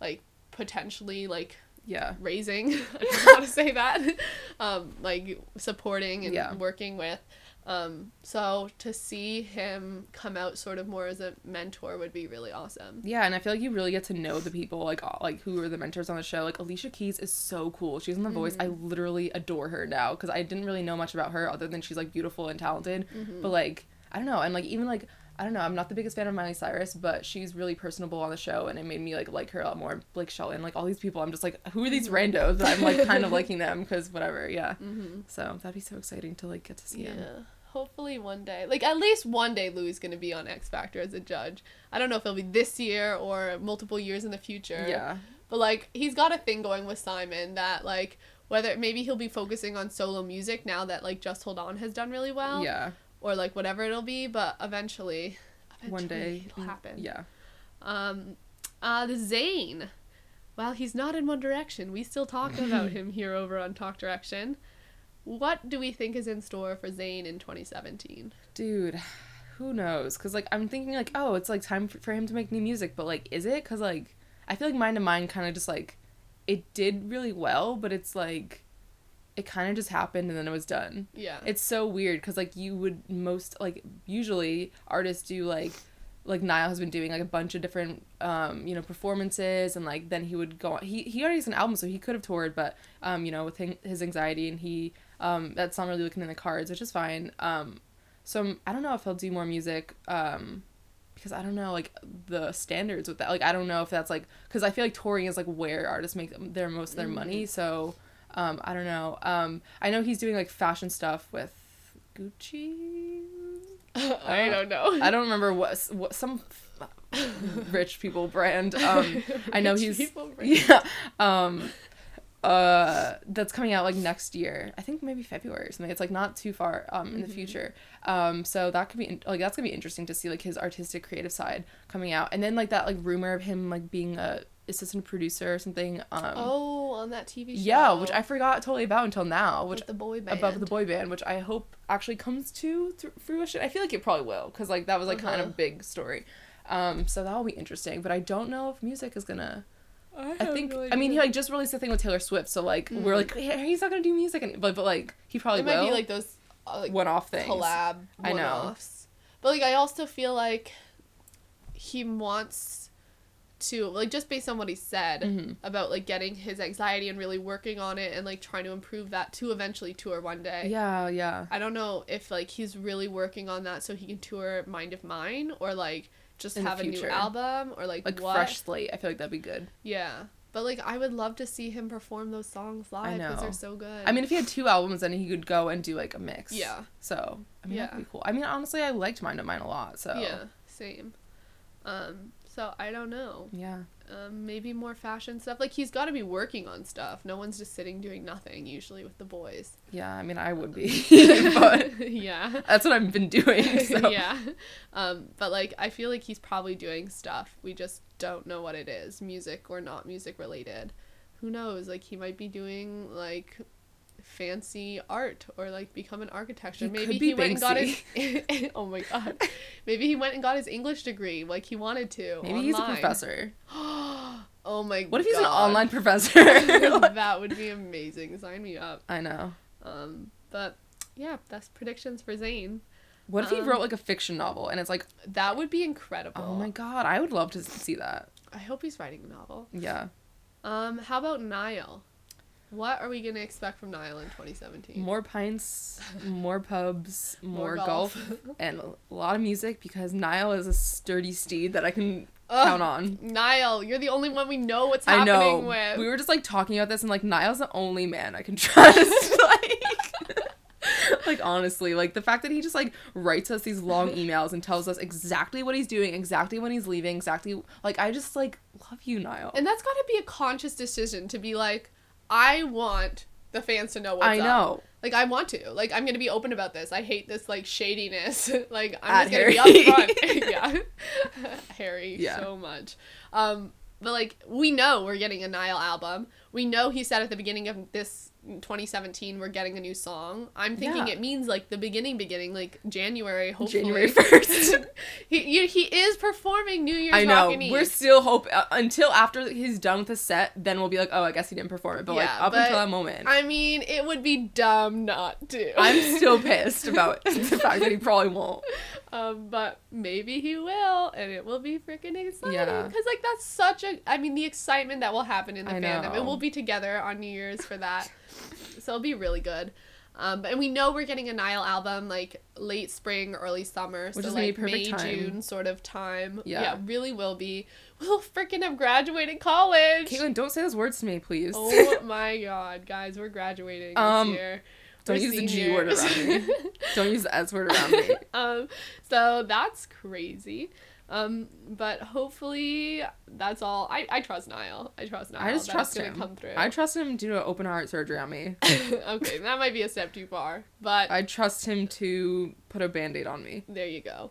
like potentially like Yeah. raising i don't know how to say that um like supporting and Yeah. working with um so to see him come out sort of more as a mentor would be really awesome Yeah, and I feel like you really get to know the people like like who are the mentors on the show. Like Alicia Keys is so cool. She's in The Voice. I Mm-hmm. literally adore her now because I didn't really know much about her other than she's like beautiful and talented. Mm-hmm. But like I don't know, and like even like I don't know, I'm not the biggest fan of Miley Cyrus, but she's really personable on the show, and it made me like like her a lot more. Blake Shelton, like all these people, I'm just like, who are these randos? But I'm like kind of liking them because whatever, yeah. mm-hmm. So that'd be so exciting to like get to see yeah him. Hopefully one day like at least one day louis to be on x factor as a judge i don't know if it'll be this year or multiple years in the future Yeah, But like he's got a thing going with Simon that like whether maybe he'll be focusing on solo music now that like Just Hold On has done really well. yeah. Or like whatever it'll be, but eventually, eventually One day it'll happen. Yeah. Um uh the Zayn. While he's not in One Direction, we still talk about him here over on Talk Direction. What do we think is in store for Zayn in 2017? dude who knows because like i'm thinking like oh it's like time for him to make new music but like is it because like i feel like Mind of Mine kind of just like it did really well but it's like it kind of just happened and then it was done Yeah. it's so weird because like you would most like usually artists do like like Niall has been doing like a bunch of different um you know performances and like then he would go on he he already has an album so he could have toured but um you know with his anxiety and he um that's not really looking in the cards which is fine um so I'm, I don't know if he'll do more music um because I don't know like the standards with that like I don't know if that's like because I feel like touring is like where artists make their most of their money so um I don't know um I know he's doing like fashion stuff with Gucci I don't know. I don't remember what what some rich people brand. Um, I know he's people brand. yeah. Um, uh, that's coming out like next year. I think maybe February or something. It's like not too far um in the future. Um, so that could be in- like that's gonna be interesting to see like his artistic creative side coming out, and then like that like rumor of him like being a assistant producer or something. Um, Oh, on that TV show. yeah, which I forgot totally about until now. Which with the boy band. above the boy band, which I hope actually comes to th- fruition. I feel like it probably will, because like that was like kind of Uh-huh. a big story. Um, so that'll be interesting. But I don't know if music is gonna. I have think no I mean he like just released a thing with Taylor Swift, so like we're like hey, he's not gonna do music, and but but like he probably it might be like those uh, like one off things. collab I know. one-offs. But like I also feel like he wants to like just based on what he said Mhm. about like getting his anxiety and really working on it and like trying to improve that to eventually tour one day. Yeah, yeah. I don't know if like he's really working on that so he can tour Mind of Mine or like just have a new album or like, Like what. fresh slate. I feel like that'd be good. Yeah. But like I would love to see him perform those songs live because they're so good. I mean, if he had two albums, then he could go and do like a mix. Yeah. So I mean, Yeah. that'd be cool. I mean, honestly, I liked Mind of Mine a lot. So Yeah, same. Um, so I don't know. yeah. Um, maybe more fashion stuff. Like he's got to be working on stuff. No one's just sitting doing nothing. Usually with the boys. Yeah, I mean, I would be, but yeah. that's what I've been doing. So. yeah. Um, but like I feel like he's probably doing stuff. We just don't know what it is, music or not music related. Who knows? Like he might be doing like fancy art or like become an architect. He Maybe he went and got his Oh my god. Maybe he went and got his English degree like he wanted to. Maybe he's a professor. oh my god. What if he's an online professor? that would be amazing. Sign me up. I know. Um, but yeah, that's predictions for Zayn. What if he Um, wrote like a fiction novel and it's like, That would be incredible. oh my god, I would love to see that. I hope he's writing a novel. Yeah. Um, how about Niall? What are we gonna expect from Niall in 2017? More pints, more pubs, more, More golf. golf. and a lot of music because Niall is a sturdy steed that I can Ugh, Count on. Niall, you're the only one we know what's I happening know. with. We were just like talking about this, and like Niall's the only man I can trust. like, like honestly, like the fact that he just like writes us these long emails and tells us exactly what he's doing, exactly when he's leaving, exactly like I just like love you, Niall. and that's got to be a conscious decision to be like, I want the fans to know what's I up. know. Like I want to. Like I'm gonna be open about this. I hate this like shadiness. like I'm just gonna Harry. be upfront. yeah. Harry Yeah. so much. Um but like we know we're getting a Niall album. We know he said at the beginning of this 2017 we're getting a new song. I'm thinking Yeah. it means like the beginning beginning like January hopefully. January 1st. he he is performing New Year's I know. Rockin' We're still hope uh, until after he's done with the set, then we'll be like, oh, I guess he didn't perform it. But like up but until that moment, I mean, it would be dumb not to. I'm still pissed about the fact that he probably won't. Um, but maybe he will, and it will be freaking exciting. Yeah. Because like that's such a, I mean, the excitement that will happen in the I fandom. It know. will be together on New Year's for that, so it'll be really good. Um, but and we know we're getting a Niall album like late spring, early summer, Which so is gonna be like May, time. June sort of time. Yeah. yeah, really will be. We'll freaking have graduated college. Caitlin, don't say those words to me, please. Oh my god, guys, we're graduating Um, this year. don't We're use the G word around me. Don't use the S word around me. um, so that's crazy. Um, but hopefully that's all. I, I trust Niall. I trust Niall. I just That's trust him. Come through. I trust him to do an open heart surgery on me. okay, that might be a step too far, but I trust him to put a band-aid on me. there you go.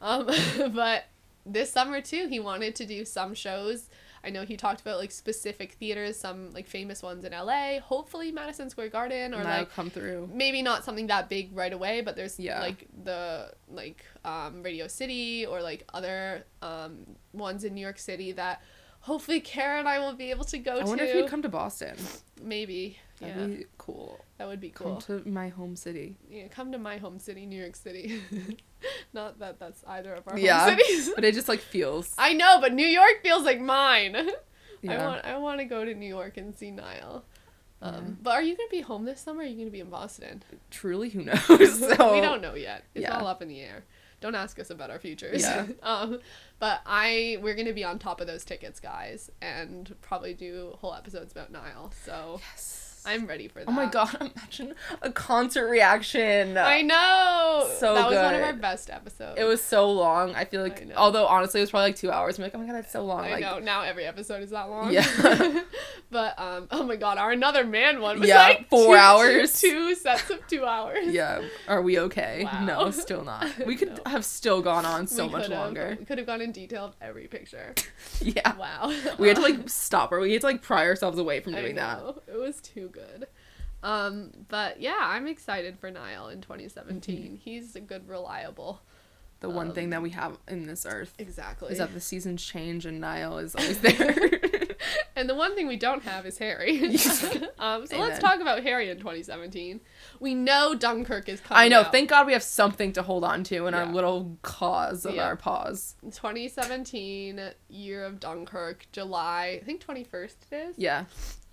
Um, but this summer too, he wanted to do some shows. I know he talked about like specific theaters, some like famous ones in LA. Hopefully Madison Square Garden or that'll like come through. maybe not something that big right away, but there's Yeah. like the like um, Radio City or like other um, ones in New York City that hopefully Kara and I will be able to go I to. wonder if he'd come to Boston. maybe. Yeah, That'd be cool. that would be cool. Come to my home city. yeah, come to my home city, New York City. not that that's either of our Yeah. home cities. But it just like feels. I know, but New York feels like mine. Yeah. I want I want to go to New York and see Niall. Um, Yeah. But are you gonna be home this summer? Or are you gonna be in Boston? Truly, who knows? so we don't know yet. It's yeah. all up in the air. Don't ask us about our futures. Yeah. um, but I we're gonna be on top of those tickets, guys, and probably do whole episodes about Niall. So Yes. I'm ready for that. Oh my god! Imagine a concert reaction. I know. So that was one of our best episodes. It was so long. I feel I like, know. although honestly, it was probably like two hours. I'm like, oh my god, that's so long. I like, know. Now every episode is that long. Yeah. but um, oh my god, our another man one was Yeah, like four two- hours. Two sets of two hours. yeah. Are we okay? Wow. No, still not. We could No. have still gone on so We much longer. We could have gone in detail of every picture. Yeah. Wow. We had to like stop her. We had to like pry ourselves away from I doing that. It was too good. Um, but yeah, I'm excited for Niall in 2017. Mm-hmm. He's a good, reliable. The one Um, thing that we have in this earth Exactly. is that the seasons change and Niall is always there. and the one thing we don't have is Harry. um, so let's talk about Harry in 2017. We know Dunkirk is coming. I know. out. Thank God we have something to hold on to in our little cause of Yeah. our pause. 2017 year of Dunkirk, July. I think 21st it is. Yeah.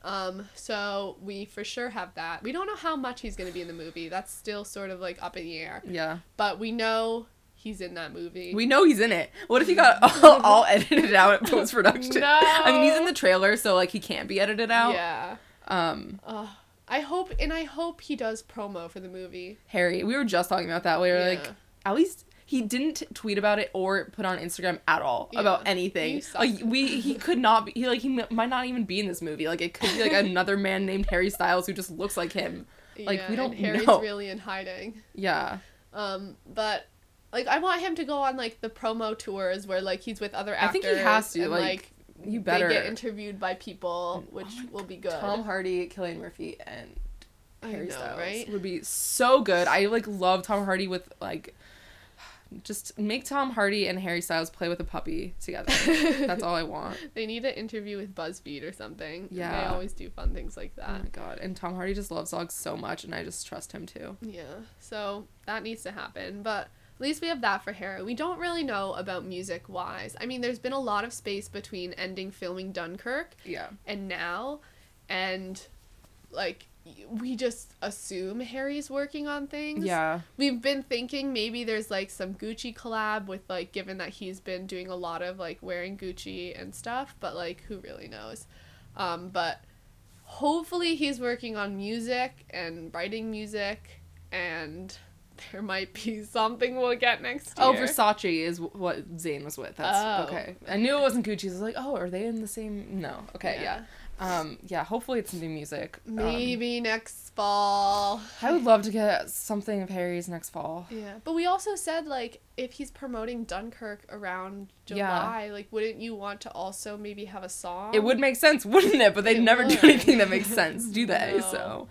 Um, so we for sure have that. We don't know how much he's going to be in the movie. That's still sort of like up in the air. Yeah. But we know he's in that movie. We know he's in it. What if he got all, all edited out in post production? No. I mean, he's in the trailer, so like he can't be edited out. Yeah. Um, Ugh. I hope, and I hope he does promo for the movie. Harry, we were just talking about that. We were like, at least he didn't tweet about it or put on Instagram at all about anything. Like we, he could not be. He like he m- might not even be in this movie. Like it could be like another man named Harry Styles who just looks like him. Like, we don't Harry's know. really in hiding. Yeah. Um, but like I want him to go on like the promo tours where like he's with other actors. I think he has to, And, like, like You better. they get interviewed by people, which Oh will be good. Tom Hardy, Cillian Murphy, and Harry know, Styles right? would be so good. I like love Tom Hardy with like just make Tom Hardy and Harry Styles play with a puppy together. That's all I want. They need an interview with BuzzFeed or something. Yeah. They always do fun things like that. Oh my god. And Tom Hardy just loves dogs so much and I just trust him too. Yeah, so that needs to happen. But at least we have that for Harry. We don't really know about music wise. I mean, there's been a lot of space between ending filming Dunkirk Yeah. and now, and like we just assume Harry's working on things. Yeah. We've been thinking maybe there's like some Gucci collab with like given that he's been doing a lot of like wearing Gucci and stuff, but like who really knows. Um but hopefully he's working on music and writing music and there might be something we'll get next year. Oh, Versace is what Zayn was with. That's Oh. okay. I knew it wasn't Gucci. I was like, oh, are they in the same? No. Okay. Yeah. Um. Yeah. Hopefully it's new music. Um, Maybe next fall. I would love to get something of Harry's next fall. Yeah, but we also said like if he's promoting Dunkirk around Yeah. July, like wouldn't you want to also maybe have a song? It would make sense, wouldn't it? But they never do anything that makes sense, do they? No. So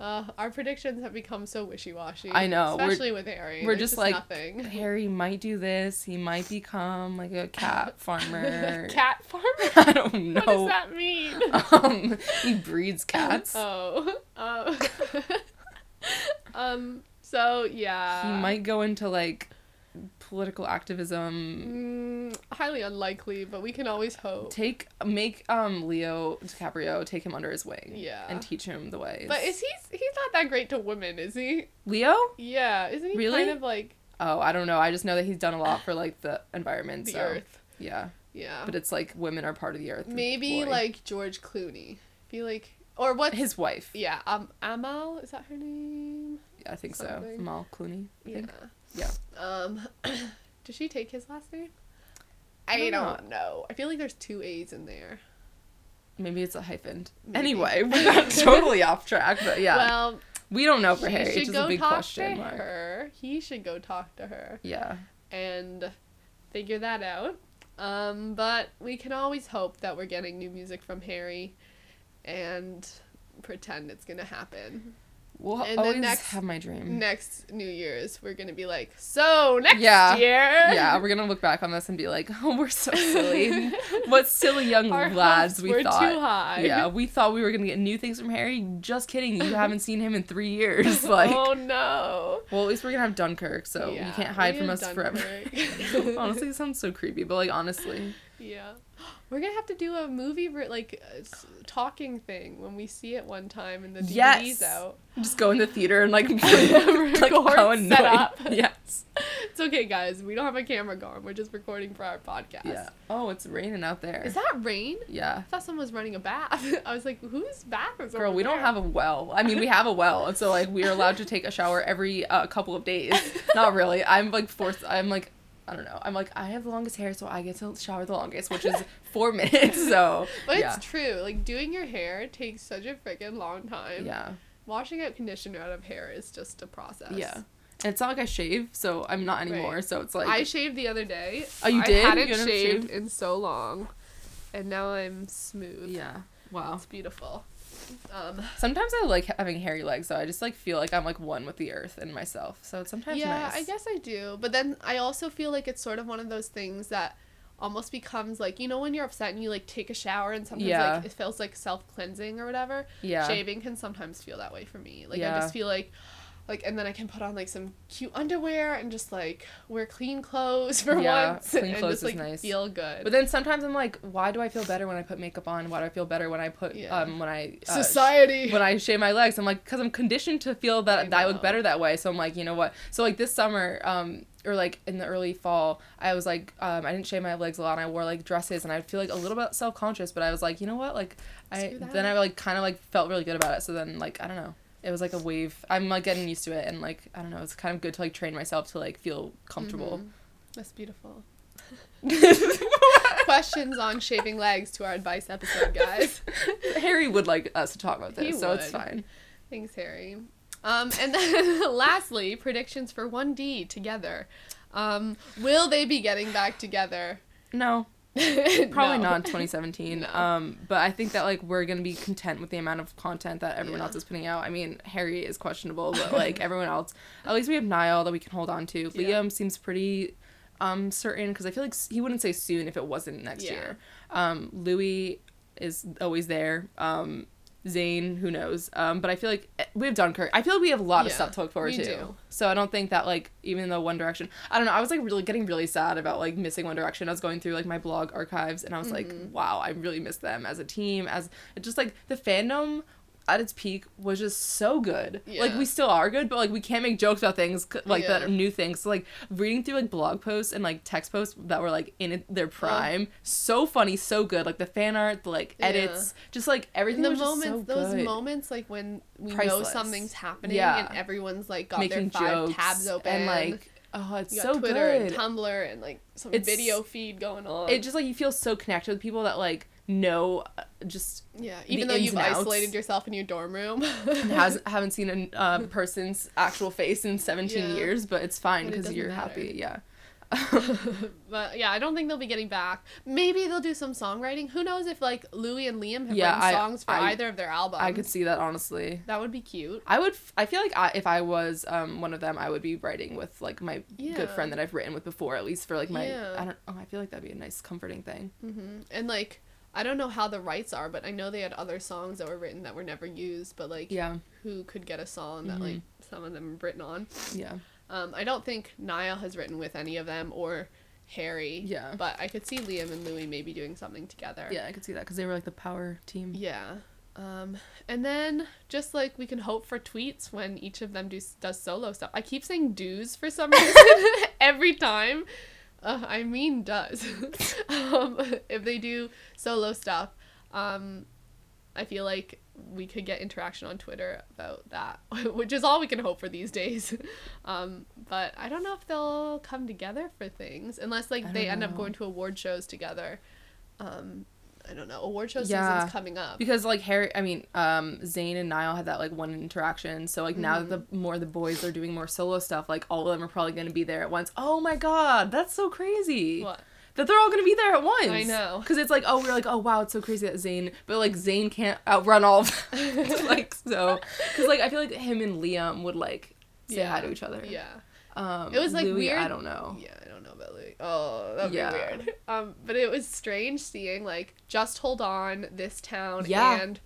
Uh, our predictions have become so wishy washy. I know, especially with Harry. we're There's just like nothing. Harry might do this. He might become like a cat farmer. Cat farmer. I don't know. What does that mean? Um, he breeds cats. oh, um, um. So yeah, he might go into like political activism. Mm, highly unlikely, but we can always hope. Take make um Leo DiCaprio take him under his wing. Yeah. And teach him the ways. But is he? He's not that great to women, is he? Leo? Yeah, isn't he Really? kind of like Oh, I don't know. I just know that he's done a lot for like the environment. the so, earth? Yeah. Yeah. But it's like women are part of the earth. Maybe boy. like George Clooney. Be like or what? his wife. Yeah, um, Amal is that her name? Yeah, I think so. Something. Amal Clooney. I think. Yeah. Um, did she take his last name? I I don't don't know. I feel like there's two A's in there. Maybe it's a hyphen. Anyway, we got totally off track, but yeah, Well, we don't know for he Harry. should It's go a big talk question to mark. her. He should go talk to her Yeah. and figure that out. Um, but we can always hope that we're getting new music from Harry, and pretend it's gonna happen. We'll And then always next- have my dream. Next New Year's, we're gonna be like, so next Yeah. year. yeah, we're gonna look back on this and be like, "Oh, we're so silly. what silly young Our lads we were thought." too high. Yeah, we thought we were gonna get new things from Harry. Just kidding. You haven't seen him in three years. Like, oh no. well, at least we're gonna have Dunkirk, so Yeah, you can't hide from us forever. Honestly, it sounds so creepy, but like honestly, Yeah. We're gonna have to do a movie ver- like uh, talking thing when we see it one time and the DVD's Yes. out. just go in the theater and like, like set up. Yes. It's okay, guys. We don't have a camera going. We're just recording for our podcast. Yeah. Oh, it's raining out there. Is that rain? yeah. I thought someone was running a bath. I was like, whose bath is Girl, we don't have a well. I mean, we have a well, and so like we are allowed to take a shower every uh, couple of days. Not really. I'm like forced. I'm like, I don't know. I'm like, I have the longest hair, so I get to shower the longest, which is four minutes. So But yeah, it's true. Like doing your hair takes such a freaking long time. yeah, Washing out conditioner out of hair is just a process. yeah. And it's not like I shave, so I'm not anymore. Right. So it's like I shaved the other day. Oh, you I did? hadn't You hadn't shaved shaved? in so long, and now I'm smooth. yeah. Wow. It's beautiful. Um, Sometimes I like having hairy legs, so I just like feel like I'm like one with the earth and myself. So it's sometimes yeah, nice. I guess I do. But then I also feel like it's sort of one of those things that almost becomes like you know when you're upset and you like take a shower and sometimes Yeah. like it feels like self cleansing or whatever. Yeah. Shaving can sometimes feel that way for me. Like I just feel like like and then I can put on like some cute underwear and just like wear clean clothes for Yeah, once clean and clothes just is like nice. feel good. But then sometimes I'm like, why do I feel better when I put makeup on? Why do I feel better when I put Yeah. um when I uh, Society. when I shave my legs, I'm like, because I'm conditioned to feel I that, that I look better that way. So I'm like, you know what? So like this summer, um, or like in the early fall, I was like, um, I didn't shave my legs a lot, and I wore like dresses, and I feel like a little bit self conscious, but I was like, you know what? Like, I that. then I like kind of like felt really good about it. So then like I don't know. It was like a wave. I'm like getting used to it, and like I don't know. It's kind of good to like train myself to like feel comfortable. Mhm. That's beautiful. Questions on shaving legs to our advice episode, guys. Harry would like us to talk about this, He so it's fine. Thanks, Harry. Um, and then lastly, predictions for 1D together. Um, will they be getting back together? No, probably No. not in 2017. No. Um, but I think that like we're gonna be content with the amount of content that everyone Yeah. else is putting out. I mean, Harry is questionable, but like everyone else, at least we have Niall that we can hold on to. Yeah. Liam seems pretty um certain because I feel like he wouldn't say soon if it wasn't next Yeah. year. Um, Louis is always there. Um, Zayn, who knows? Um, but I feel like eh, we have Dunkirk. I feel like we have a lot of stuff to look forward to. do. So I don't think that like even though One Direction, I don't know. I was like really getting really sad about like missing One Direction. I was going through like my blog archives and I was like, Mm-hmm. wow, I really miss them as a team. As just like the fandom at its peak was just so good. Yeah. Like we still are good, but like we can't make jokes about things like that Yeah. are new things. So like reading through like blog posts and like text posts that were like in their uh-huh. prime, so funny, so good. Like the fan art, the like Yeah. edits, just like everything And the moments, so those good. moments, like when we know something's happening Yeah. and everyone's like got making their five tabs open and like oh, it's you got so Twitter good. and Tumblr and like some It's- video feed going on. it just like you feel so connected with people that like know uh, just yeah, even though you've isolated yourself in your dorm room. has haven't seen a uh, person's actual face in 17 Yeah. years, but it's fine But it because you're matter. happy. Yeah. but yeah, I don't think they'll be getting back. Maybe they'll do some songwriting. Who knows if like Louis and Liam have Yeah, written I- songs for I- either of their albums. I could see that honestly. that would be cute. I would. f- I feel like I, if I was um one of them, I would be writing with like my Yeah. good friend that I've written with before, at least for like my. Yeah. I don't. Oh, I feel like that'd be a nice, comforting thing. Mm-hmm. And like, I don't know how the rights are, but I know they had other songs that were written that were never used. But like, Yeah. who could get a song that Mhm. like some of them written on? Yeah. Um, I don't think Niall has written with any of them or Harry. Yeah. But I could see Liam and Louis maybe doing something together. Yeah, I could see that because they were like the power team. Yeah. Um, and then just like we can hope for tweets when each of them do, does solo stuff. I keep saying does for some reason every time. Uh, I mean does. um, if they do solo stuff, um, I feel like we could get interaction on Twitter about that, which is all we can hope for these days. Um, but I don't know if they'll come together for things unless like they don't end up going to award shows together. Um, I don't know. Award show Yeah. season's coming up. Because like Harry, I mean, um, Zayn and Niall had that like one interaction. So like now that Mm-hmm. the more the boys are doing more solo stuff, like all of them are probably going to be there at once. Oh my god, that's so crazy. What? That they're all going to be there at once. I know. Because it's like, oh, we're like, oh wow, it's so crazy that Zayn, but like Zayn can't outrun all of them. like so, because like I feel like him and Liam would like say hi to each other. Yeah. Um, It was, like, Louis, weird. I don't know. Yeah, I don't know about Louis. Oh, that'd Yeah. be weird. Um, but it was strange seeing like "Just Hold On," "This Town," Yeah. and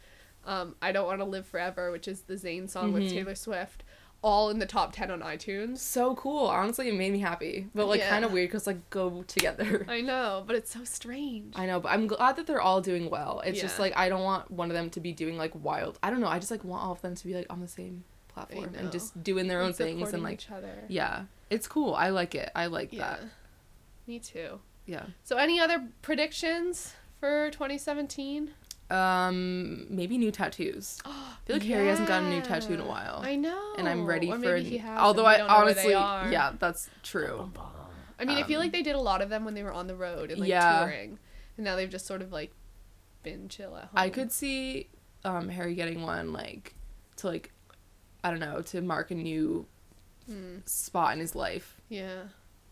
um, "I Don't Want to Live Forever," which is the Zayn song with Mhm. Taylor Swift, all in the top ten on iTunes. So cool. Honestly, it made me happy, but like Yeah. kind of weird because like go together. I know, but it's so strange. I know, but I'm glad that they're all doing well. It's just like I don't want one of them to be doing like wild. I don't know. I just like want all of them to be like on the same platform and just doing their own And things and like each other. yeah, it's cool. I like it. I like Yeah. that. Me too. Yeah. So, any other predictions for 2017? Um, maybe new tattoos. I feel like Harry hasn't gotten a new tattoo in a while. I know. and I'm ready or for. maybe he has, although I don't know where they honestly, yeah, that's true. I mean, I feel Um, like they did a lot of them when they were on the road and like Yeah. touring, and now they've just sort of like been chill at home. I could see um Harry getting one like to like I don't know to mark a new Hmm. spot in his life. Yeah,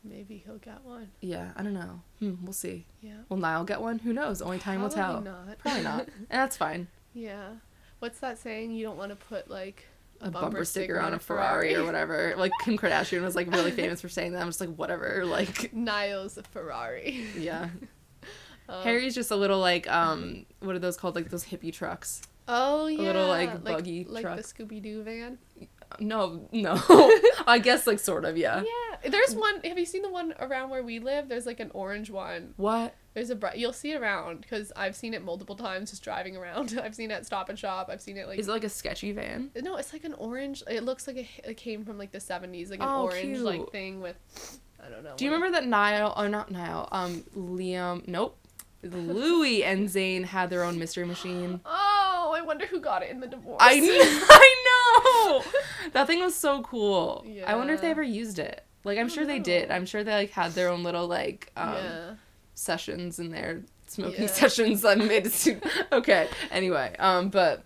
maybe he'll get one. Yeah, I don't know. Hmm, we'll see. Yeah. Will Niall get one? Who knows? Only time will tell. Probably not. Probably not. and that's fine. yeah. What's that saying? You don't want to put like A, bumper, sticker, on a Ferrari, or whatever. Like Kim Kardashian was like really famous for saying that. I'm just like whatever. Like Niall's a Ferrari. yeah. Um, Harry's just a little like um what are those called? Like those hippie trucks. Oh yeah. little, like, buggy like, truck. the Scooby Doo van. No, no. I guess like sort of, yeah. Yeah. There's one. Have you seen the one around where we live? There's like an orange one. What? There's a bri- you'll see it around because I've seen it multiple times just driving around. I've seen it at Stop and Shop. I've seen it like Is it like a sketchy van? no, it's like an orange. It looks like it, it came from like the '70s, like an Oh, orange like thing with I don't know. Do you remember that Niall or not Niall? Um Liam nope. Louis and Zayn had their own mystery machine. Oh, I wonder who got it in the divorce. I I know. That thing was so cool. Yeah. I wonder if they ever used it. Like I'm sure don't they did. I'm sure they like had their own little like um yeah. sessions in there, smoking Yeah. sessions that made it seem okay. Anyway, um but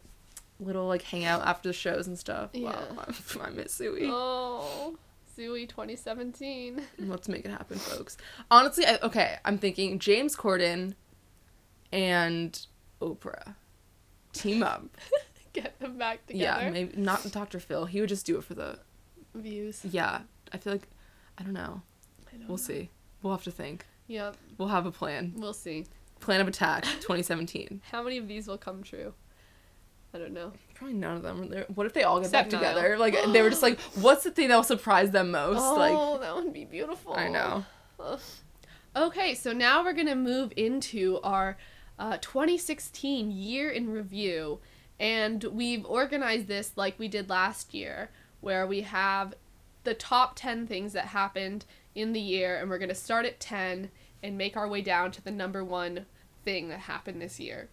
little like hangout after the shows and stuff. Wow, Yeah. I miss Zouis. Oh, Zouis 2017. Let's make it happen, folks. Honestly, I, okay, I'm thinking James Corden and Oprah team up. Get them back together. Yeah, maybe not Dr. Phil. He would just do it for the Views. yeah. I feel like I don't know. I don't We'll know. see. We'll have to think. Yep, We'll have a plan. we'll see. Plan of attack 2017. How many of these will come true? I don't know. Probably none of them. They're- What if they all get Except back Niall. together? Like they were just like, what's the thing that will surprise them most? oh, Like that would be beautiful. I know. Ugh. Okay, so now we're gonna move into our uh, 2016 year in review, And we've organized this like we did last year, where we have the top 10 things that happened in the year, and we're going to start at 10 and make our way down to the number one thing that happened this year.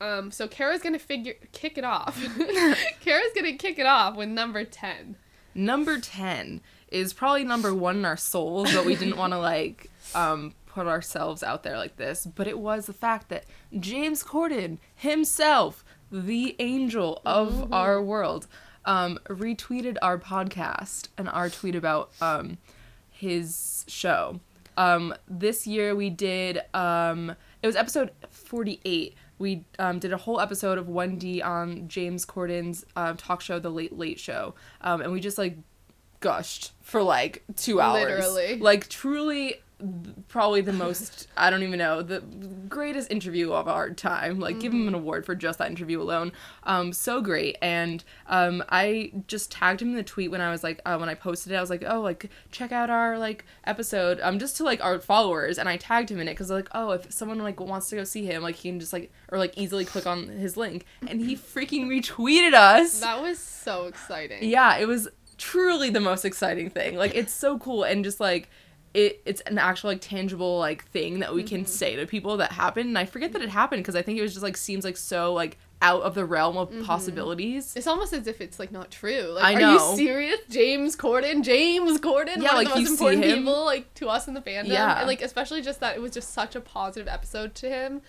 Um, so Kara's gonna figure kick it off. Kara's gonna kick it off with number ten. Number 10 is probably number one in our souls, but we didn't want to like um, put ourselves out there like this. But it was the fact that James Corden himself, the angel of our world, um, retweeted our podcast and our tweet about um, his show. Um, this year we did, um, it was episode 48. We um, did a whole episode of 1D on James Corden's uh, talk show, The Late Late Show. Um, and we just like gushed for like two hours. Literally. Like truly probably the most I don't even know the greatest interview of our time. Like give him an award for just that interview alone. Um, so great. And um, I just tagged him in the tweet when I was like uh, when I posted it. I was like, oh, like check out our like episode. Um, just to like our followers, and I tagged him in it because like oh if someone like wants to go see him, like he can just like or like easily click on his link, and he freaking retweeted us. That was so exciting. Yeah, it was truly the most exciting thing. Like it's so cool and just like it it's an actual like tangible like thing that we can mm-hmm. say to people that happened. And I forget that it happened because I think it was just like seems like so like out of the realm of mm-hmm. possibilities. It's almost as if it's like not true. Like, I are you serious? James Corden, James Corden, Yeah, one like, of the most important people like to us in the fandom. Yeah. and like especially just that it was just such a positive episode to him,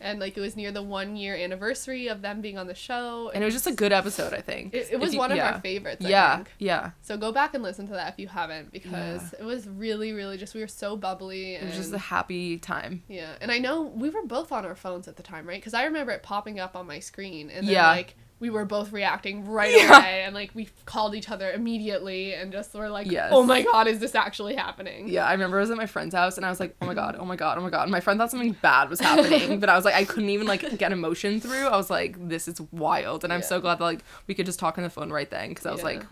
and like it was near the one year anniversary of them being on the show, And it was just a good episode, I think. It, it was you- one of yeah. our favorites. I Yeah, think. yeah. So go back and listen to that if you haven't because Yeah. it was really, really just we were so bubbly It was just a happy time. yeah. And I know we were both on our phones at the time, right? Because I remember it popping up on my screen and then Yeah. like we were both reacting right Yeah. away and like we called each other immediately and just were like, Yes. oh my god, is this actually happening? Yeah, I remember I was at my friend's house and I was like, oh my god, oh my god, oh my god. And my friend thought something bad was happening, but I was like, I couldn't even like get emotion through. I was like, this is wild. And I'm so glad that like we could just talk on the phone right then because I was Yeah. like,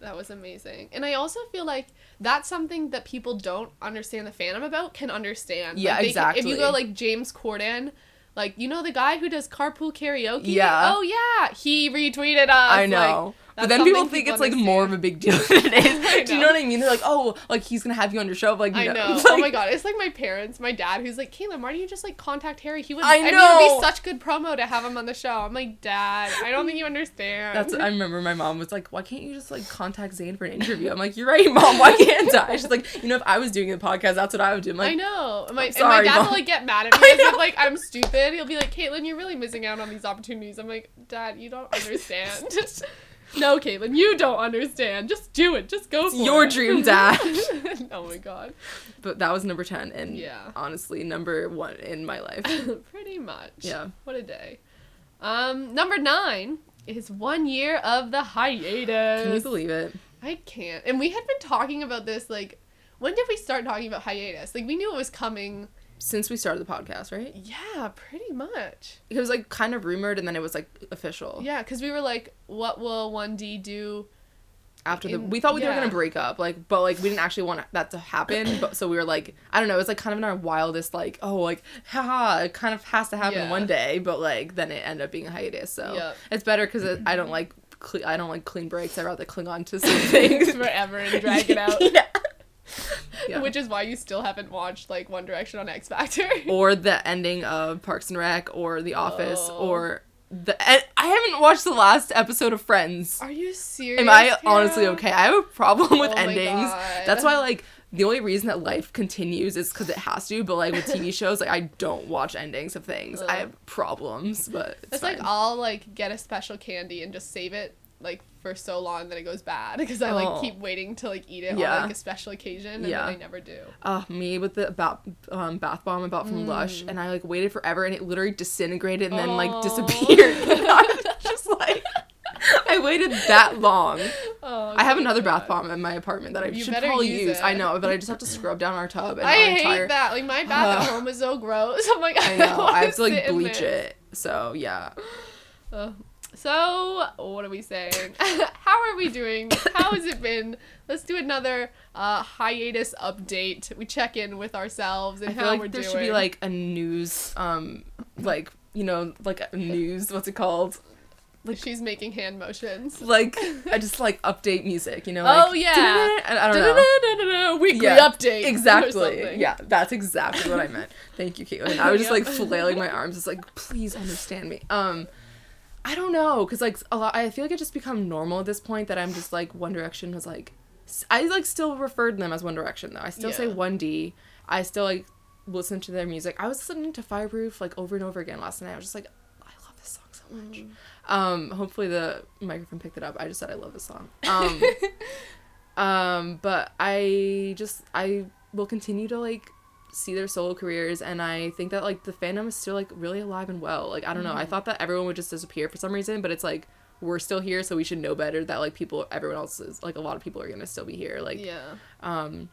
That was amazing. And I also feel like that's something that people don't understand the fandom about can understand. Yeah, Like, they can- If you go like James Corden, like you know the guy who does carpool karaoke? Yeah. Oh yeah. He retweeted us. I like, know. But then people think it's like more of a big deal than it I is. Do you know. what I mean? They're like, oh, like he's gonna have you on your show. But, like, I no. know. Like, oh my god, it's like my parents, my dad, who's like, Caitlin, why don't you just like contact Harry? He would. I I mean, it know. would be such good promo to have him on the show. I'm like, Dad, I don't think you understand. That's. I remember my mom was like, "Why can't you just like contact Zayn for an interview?" I'm like, "You're right, mom. Why can't I?" She's like, "You know, if I was doing a podcast, that's what I would do." I'm like, I know. And my, I'm and my dad Mom. will like get mad at me if like I'm stupid. He'll be like, Caitlin, you're really missing out on these opportunities. I'm like, Dad, you don't understand. No, Caitlin, you don't understand. Just do it. Just go It's for your it. dream, Dad. oh my god. But that was number ten, and Yeah. honestly, number one in my life. Pretty much. Yeah. What a day. Um, number nine is one year of the hiatus. Can you believe it? I can't. And we had been talking about this like when did we start talking about hiatus? Like we knew it was coming. Since we started the podcast, right? Yeah, pretty much. It was like kind of rumored, and then it was like official. Yeah, because we were like, what will 1D do? After the, In- we thought we were gonna break up, like, but like we didn't actually want that to happen. But so we were like, I don't know, it was like kind of in our wildest, like, oh, like, haha, it kind of has to happen Yeah. one day. But like then it ended up being a hiatus. So Yep. it's better because I don't like. Cle- I don't like clean breaks. I'd rather cling on to some things. Forever and drag it out. yeah. Yeah. Which is why you still haven't watched like One Direction on X Factor. or the ending of Parks and Rec, or The Office, Oh. or the. I haven't watched the last episode of Friends. Are you serious? Am I honestly okay? I have a problem with Oh endings. That's why like the only reason that life continues is because it has to. But like with TV shows, like I don't watch endings of things. I have problems, but it's, It's like. I'll like get a special candy and just save it like for so long that it goes bad because I like Oh. keep waiting to like eat it Yeah. on like a special occasion and Yeah. then I never do. uh, me with the bath, um, bath bomb I bought from Lush, Mm. and I like waited forever, and it literally disintegrated and then like disappeared. Just like, I waited that long. Oh, I have another bath bomb in my apartment that I You should probably use use. I know, but I just have to scrub down our tub. And I hate entire, that. Like my bath at home is so gross. I'm like I know. I have wanna like bleach it. So yeah. So, what are we saying? How are we doing? How has it been? Let's do another uh, hiatus update. We check in with ourselves and I how like we're there doing. should be like a news um like you know, like news. What's it called? Like she's making hand motions. Like I just like update music. You know. Oh, yeah. I, I don't know. Weekly Yeah, update. Exactly. Yeah, that's exactly what I meant. Thank you, Caitlin. I was just like flailing my arms, just like, please understand me. Um, I don't know, cause like a lot, I feel like it just become normal at this point that I'm just like One Direction was like, I like still referred to them as One Direction though. I still say One D. I still like listen to their music. I was listening to Fireproof like over and over again last night. I was just like, I love this song so much. Um, hopefully the microphone picked it up. I just said I love this song. Um, um, but I just I will continue to like see their solo careers and I think that like the fandom is still like really alive and well. Like I don't know. I thought that everyone would just disappear for some reason, but it's like we're still here so we should know better that like people everyone else is like a lot of people are going to still be here like Yeah. um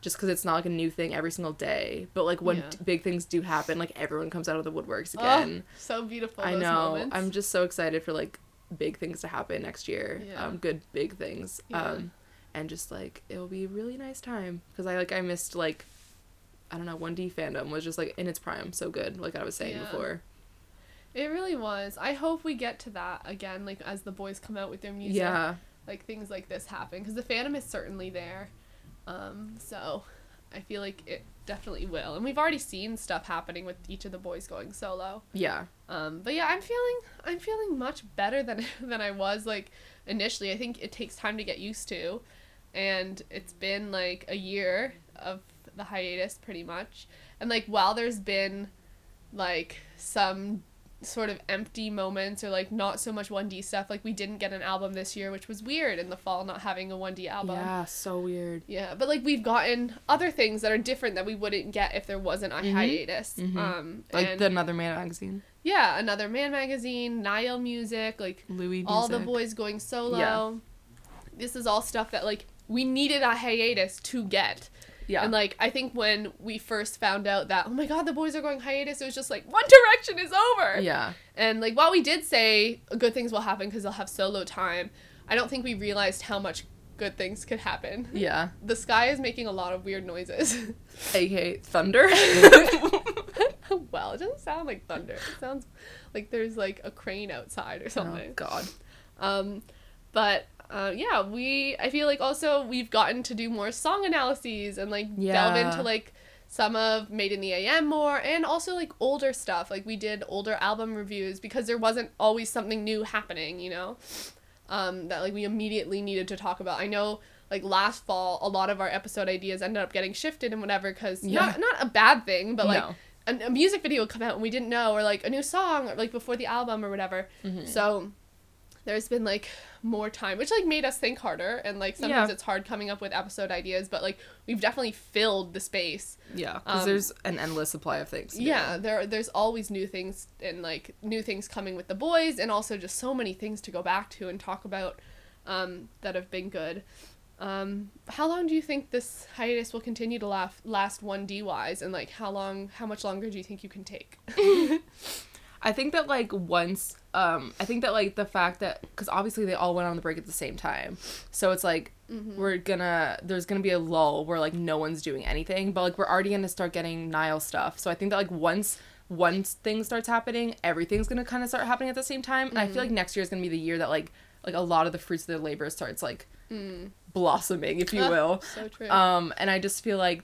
just because it's not like a new thing every single day but like when Yeah. t- big things do happen like everyone comes out of the woodworks Oh, again so beautiful. I those know. Moments. I'm just so excited for like big things to happen next year. Yeah. Um, good big things. Yeah. Um, and just like it'll be a really nice time because I like I missed like I don't know one D fandom was just like in its prime so good like I was saying Yeah. before. It really was. I hope we get to that again, like as the boys come out with their music. Yeah. Like things like this happen because the fandom is certainly there. Um, so I feel like it definitely will, and we've already seen stuff happening with each of the boys going solo. Yeah. Um, but yeah, I'm feeling I'm feeling much better than than I was like initially. I think it takes time to get used to, and it's been like a year of the hiatus pretty much. And like while there's been like some sort of empty moments or like not so much 1D stuff, like we didn't get an album this year, which was weird in the fall not having a 1D album. Yeah. So weird. Yeah, but like we've gotten other things that are different that we wouldn't get if there wasn't a Mhm. hiatus. Mhm. Um, Like and- the Another Man magazine. yeah, another man magazine, Niall music, like Louis. all the boys going solo. Yeah. This is all stuff that like we needed a hiatus to get. Yeah. And like I think when we first found out that oh my god the boys are going hiatus, it was just like One Direction is over. yeah. And like while we did say good things will happen because they'll have solo time, I don't think we realized how much good things could happen. Yeah. The sky is making a lot of weird noises. AKA Thunder. well, it doesn't sound like thunder. It sounds like there's like a crane outside or something. oh something. God. Um, but uh, yeah, we I feel like also we've gotten to do more song analyses and like delve into like some of Made in the AM more and also like older stuff. Like we did older album reviews because there wasn't always something new happening, you know, um, that like we immediately needed to talk about. I know like last fall a lot of our episode ideas ended up getting shifted and whatever because Yeah. not not a bad thing, but like No. a, a music video would come out and we didn't know or like a new song or like before the album or whatever. Mhm. So there's been like more time, which like made us think harder and like sometimes Yeah. it's hard coming up with episode ideas, but like we've definitely filled the space. Yeah. Because Um, there's an endless supply of things. to do. Yeah, there there's always new things and like new things coming with the boys and also just so many things to go back to and talk about um, that have been good. Um, how long do you think this hiatus will continue to last last 1D wise and like how long how much longer do you think you can take? I think that like once um I think that like the fact that cuz obviously they all went on the break at the same time. So it's like we're gonna there's gonna be a lull where like no one's doing anything, but like we're already gonna start getting Niall stuff. So I think that like once once things starts happening, everything's gonna kind of start happening at the same time. And I feel like next year is gonna be the year that like like a lot of the fruits of their labor starts like blossoming, if you will. so true. Um, and I just feel like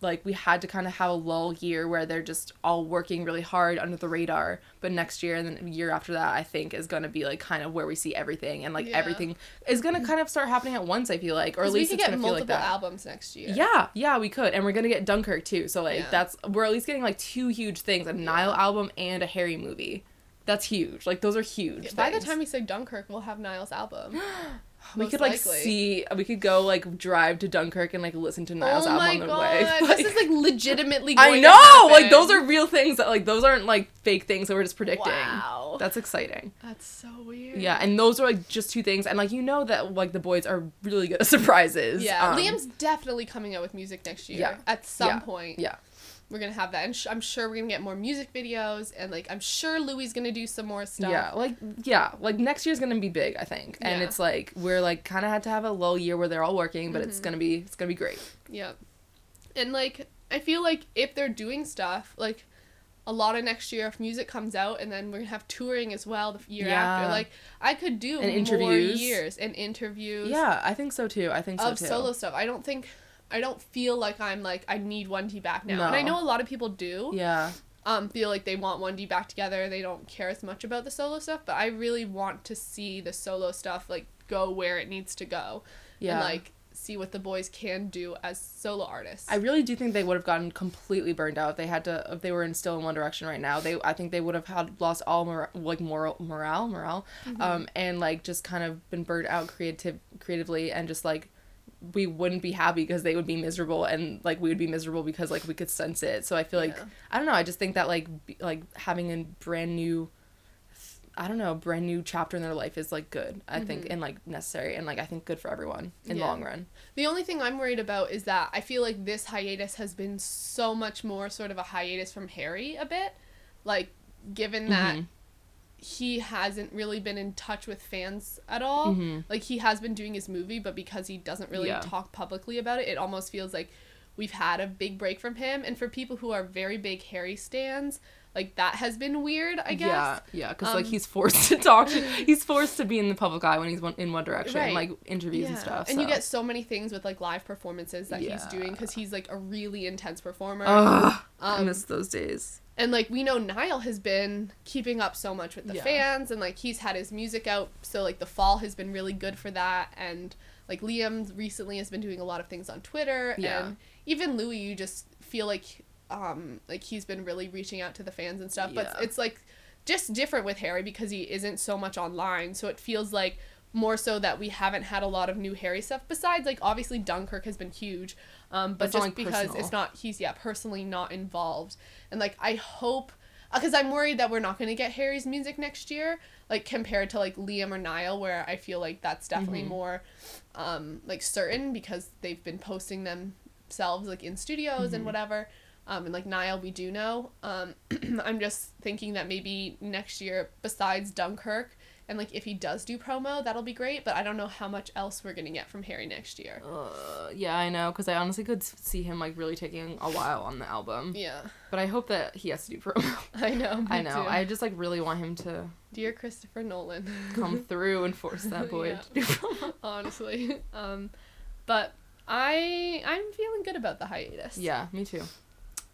like we had to kind of have a lull year where they're just all working really hard under the radar. But next year and then the year after that, I think is gonna be like kind of where we see everything and like Yeah. everything is gonna kind of start happening at once. I feel like, or at 'Cause we least could it's get multiple like that. albums next year. Yeah, yeah, we could, and we're gonna get Dunkirk too. So like Yeah. that's we're at least getting like two huge things: a Niall album and a Harry movie. That's huge. Like those are huge. By the time we say Dunkirk, we'll have Niall's album. we most could like likely. see, we could go like drive to Dunkirk and like listen to Niall's oh album on the god, way. this is like legitimately. Going I know, like those are real things that like those aren't like fake things that we're just predicting. Wow, That's exciting. that's so weird. Yeah, and those are like just two things, and like you know that like the boys are really good at surprises. Yeah, Um, Liam's definitely coming out with music next year. Yeah. At some Yeah. point, Yeah, we're gonna have that, and sh- I'm sure we're gonna get more music videos, and like I'm sure Louis gonna do some more stuff. yeah, like yeah, like next year's gonna be big, I think, and Yeah. it's like we're like kind of had to have a lull year where they're all working, but Mm-hmm. it's gonna be it's gonna be great. Yeah. And like I feel like if they're doing stuff, like a lot of next year if music comes out and then we're gonna have touring as well the year Yeah. after like i could do And more interviews. years and interviews Yeah, I think so too. I think so of too. solo stuff i don't think i don't feel like i'm like i need 1d back now and i know a lot of people do Yeah. um feel like they want 1d back together they don't care as much about the solo stuff but i really want to see the solo stuff like go where it needs to go Yeah. and like see what the boys can do as solo artists I really do think they would have gotten completely burned out if they had to if they were in still in one direction right now. They I think they would have had lost all mor- like moral morale morale, Mm-hmm. um, and like just kind of been burnt out creative creatively and just like we wouldn't be happy because they would be miserable and like we would be miserable because like we could sense it. So I feel like Yeah. I don't know. I just think that like be, like having a brand new. I don't know, brand new chapter in their life is like good, I think, and like necessary, and like I think good for everyone in Mm-hmm. Yeah. long run. The only thing I'm worried about is that I feel like this hiatus has been so much more sort of a hiatus from Harry a bit. Like, given that Mhm. He hasn't really been in touch with fans at all. Mhm. Like, he has been doing his movie, but because he doesn't really Yeah. talk publicly about it, it almost feels like we've had a big break from him. And for people who are very big Harry stans, like, that has been weird, I guess. Yeah, yeah, because like Um, he's forced to talk. he's forced to be in the public eye when he's one, in one direction, Right. like interviews and stuff. And you get so many things with like live performances that he's doing because he's like a really intense performer. Ugh, I Um, miss those days. And like we know Niall has been keeping up so much with the Yeah. fans and like he's had his music out so like the fall has been really good for that and like Liam recently has been doing a lot of things on Twitter Yeah. and even Louis you just feel like um like he's been really reaching out to the fans and stuff but Yeah. it's like just different with Harry because he isn't so much online so it feels like more so that we haven't had a lot of new Harry stuff besides like obviously Dunkirk has been huge um but It's just because personal. it's not he's yeah personally not involved and like I hope because I'm worried that we're not going to get Harry's music next year like compared to like Liam or Niall where I feel like that's definitely Mhm. more um like certain because they've been posting themselves like in studios and Mhm. whatever um and like Niall we do know um I'm just thinking that maybe next year besides Dunkirk and like if he does do promo that'll be great but I don't know how much else we're to get from Harry next year Uh, yeah, I know, because I honestly could see him like really taking a while on the album. yeah But I hope that he has to do promo. I know I know. too. I just like really want him to dear Christopher Nolan come through and force that boy Yeah. to do promo. honestly. Um, but I I'm feeling good about the hiatus. Yeah, me too.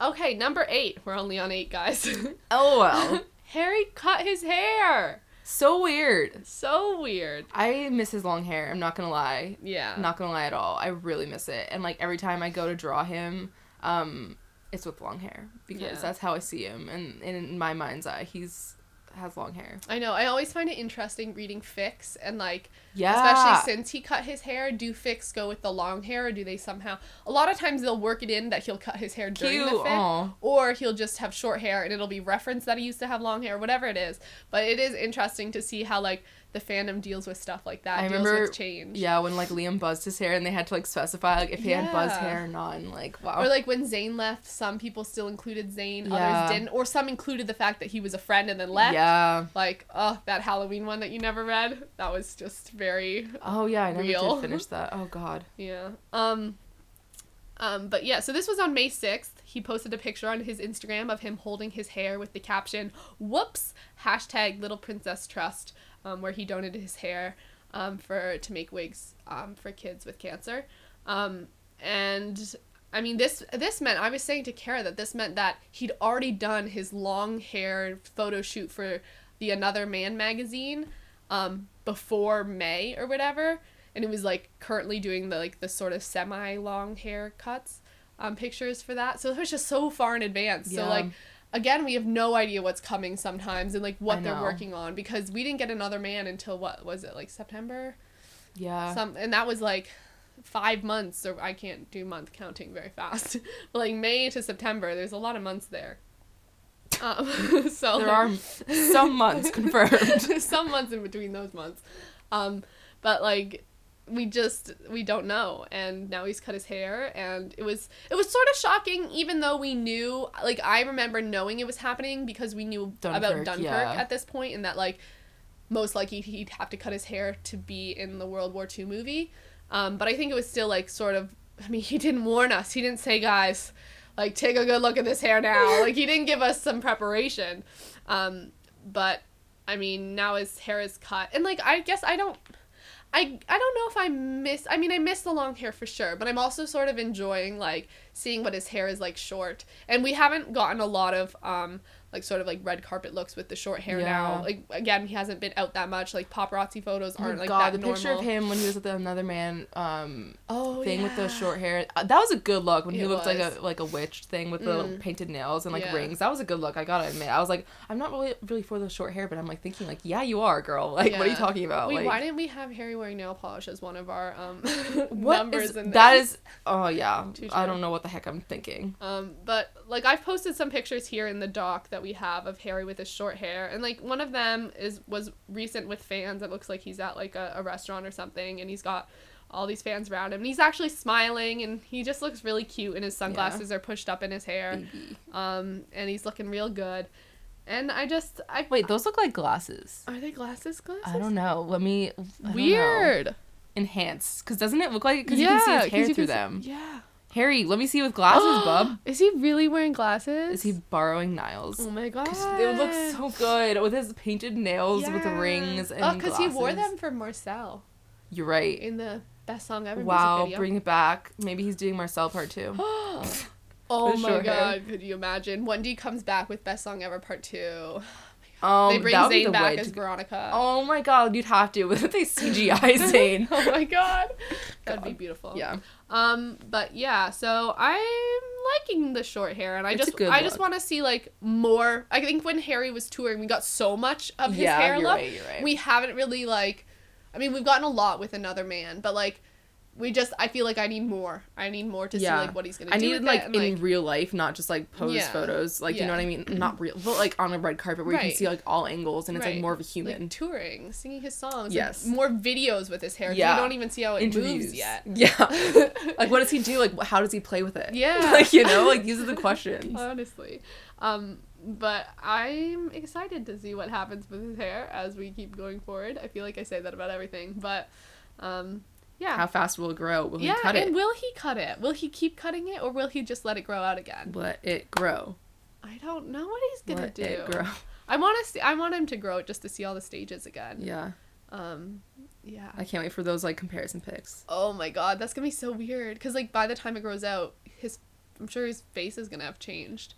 Okay, number eight. We're only on eight, guys. LOL. Harry cut his hair. So weird. So weird. I miss his long hair. I'm not gonna lie. Yeah. Not gonna lie at all. I really miss it. And like every time I go to draw him, um, it's with long hair because Yeah. that's how I see him. And, and in my mind's eye, he's has long hair. I know. I always find it interesting reading fics and like Yeah. especially since he cut his hair, do fics go with the long hair or do they somehow a lot of times they'll work it in that he'll cut his hair during cute. the fic. Aw. or he'll just have short hair and it'll be referenced that he used to have long hair, whatever it is. But it is interesting to see how like the fandom deals with stuff like that, I deals remember- with change. Yeah, when like Liam buzzed his hair and they had to like specify like if he had buzzed Yeah. hair or not. And like wow. Or like when Zayn left, some people still included Zayn, Yeah. others didn't, or some included the fact that he was a friend and then left. yeah. Like, oh, that Halloween one that you never read, that was just very Oh yeah, I never Real. did finish that. Oh god. Yeah. Um um but yeah, so this was on May 6th. He posted a picture on his Instagram of him holding his hair with the caption, "Whoops!" hashtag Little Princess Trust, um, where he donated his hair um, for to make wigs um, for kids with cancer. Um, and I mean this this meant I was saying to Kara that this meant that he'd already done his long hair photo shoot for the Another Man magazine um, before May or whatever. And it was like currently doing the like the sort of semi long haircuts um pictures for that. So it was just so far in advance. So like again we have no idea what's coming sometimes and like what they're working on because we didn't get another man until what was it like september? Yeah. some and that was like five months or i can't do month counting very fast. But like may to september there's a lot of months there. Um so there are some months confirmed. some months in between those months. Um but like we just we don't know and now he's cut his hair and it was it was sort of shocking even though we knew like i remember knowing it was happening because we knew about Dunkirk, dunkirk yeah. at this point and that like most likely he'd have to cut his hair to be in the world war ii movie um, but i think it was still like sort of i mean he didn't warn us he didn't say guys like take a good look at this hair now. like he didn't give us some preparation. Um, but I mean, now his hair is cut, and like I guess I don't. I, I don't know if I miss I mean I miss the long hair for sure, but I'm also sort of enjoying like seeing what his hair is like short. And we haven't gotten a lot of um like sort of like red carpet looks with the short hair Yeah. now. Like again, he hasn't been out that much. Like paparazzi photos Oh aren't like God, that the picture of him when he was with the another man um oh, thing with the short hair. Uh, that was a good look when he It looked like a like a witch thing with the Mm. painted nails and like Yeah. rings. That was a good look. I gotta admit. I was like, I'm not really really for the short hair, but I'm like thinking like, yeah, you are, girl. Like, what are you talking about? Wait, like, why didn't we have Harry wearing nail polish as one of our um what numbers is- in that is? Oh yeah, I don't know what the heck I'm thinking. Um, but like I've posted some pictures here in the doc that we have of Harry with his short hair, and like one of them is was recent with fans. It looks like he's at like a, a restaurant or something, and he's got all these fans around him, and he's actually smiling, and he just looks really cute, and his sunglasses are pushed up in his hair, um, and he's looking real good, and I just I Wait, those look like glasses. are they glasses glasses? I don't know. Let me. I. Weird. Enhance, because doesn't it look like? Because you can see his hair through see- them. Yeah. Harry, let me see with glasses, bub. Is he really wearing glasses? Is he borrowing Niall's? Oh my god. 'Cause They would look so good with his painted nails, with the rings, and glasses. Oh, because he wore them for Marcel You're right. in the best song ever. Wow, music video. bring it back. Maybe he's doing Marcel part two. oh my short hair. god, could you imagine? Wendy comes back with best song ever part two. Um, they bring that would be Zayn the back as Veronica. Oh my god, you'd have to. With they CGI Zayn. oh my god. That'd be beautiful. yeah. Um, but yeah, so I'm liking the short hair, and I It's just I just want to see like more. I think when Harry was touring, we got so much of his yeah, hair you're look. right. You're right. We haven't really like. I mean, we've gotten a lot with another man, but like, we just. I feel like I need more. I need more to Yeah. see like what he's gonna I do. needed with like and, in real life, not just like pose Yeah. photos. Like you know what I mean? Not real, but like on a red carpet where you can see like all angles and it's like more of a human. like touring, singing his songs. like, Yes. more videos with his hair. Yeah. We don't even see how it Interviews moves yet. Yeah. like what does he do? Like how does he play with it? Yeah. like you know, like these are the questions. honestly. Um, but I'm excited to see what happens with his hair as we keep going forward. I feel like I say that about everything, but um, yeah. How fast will it grow? Will yeah, he cut it? and will he cut it? Will he keep cutting it, or will he just let it grow out again? Let it grow. I don't know what he's gonna Let do. it grow. I want to see. I want him to grow it just to see all the stages again. Yeah. Um, yeah. I can't wait for those like comparison pics. Oh my god, that's gonna be so weird. Cause like by the time it grows out, his I'm sure his face is gonna have changed.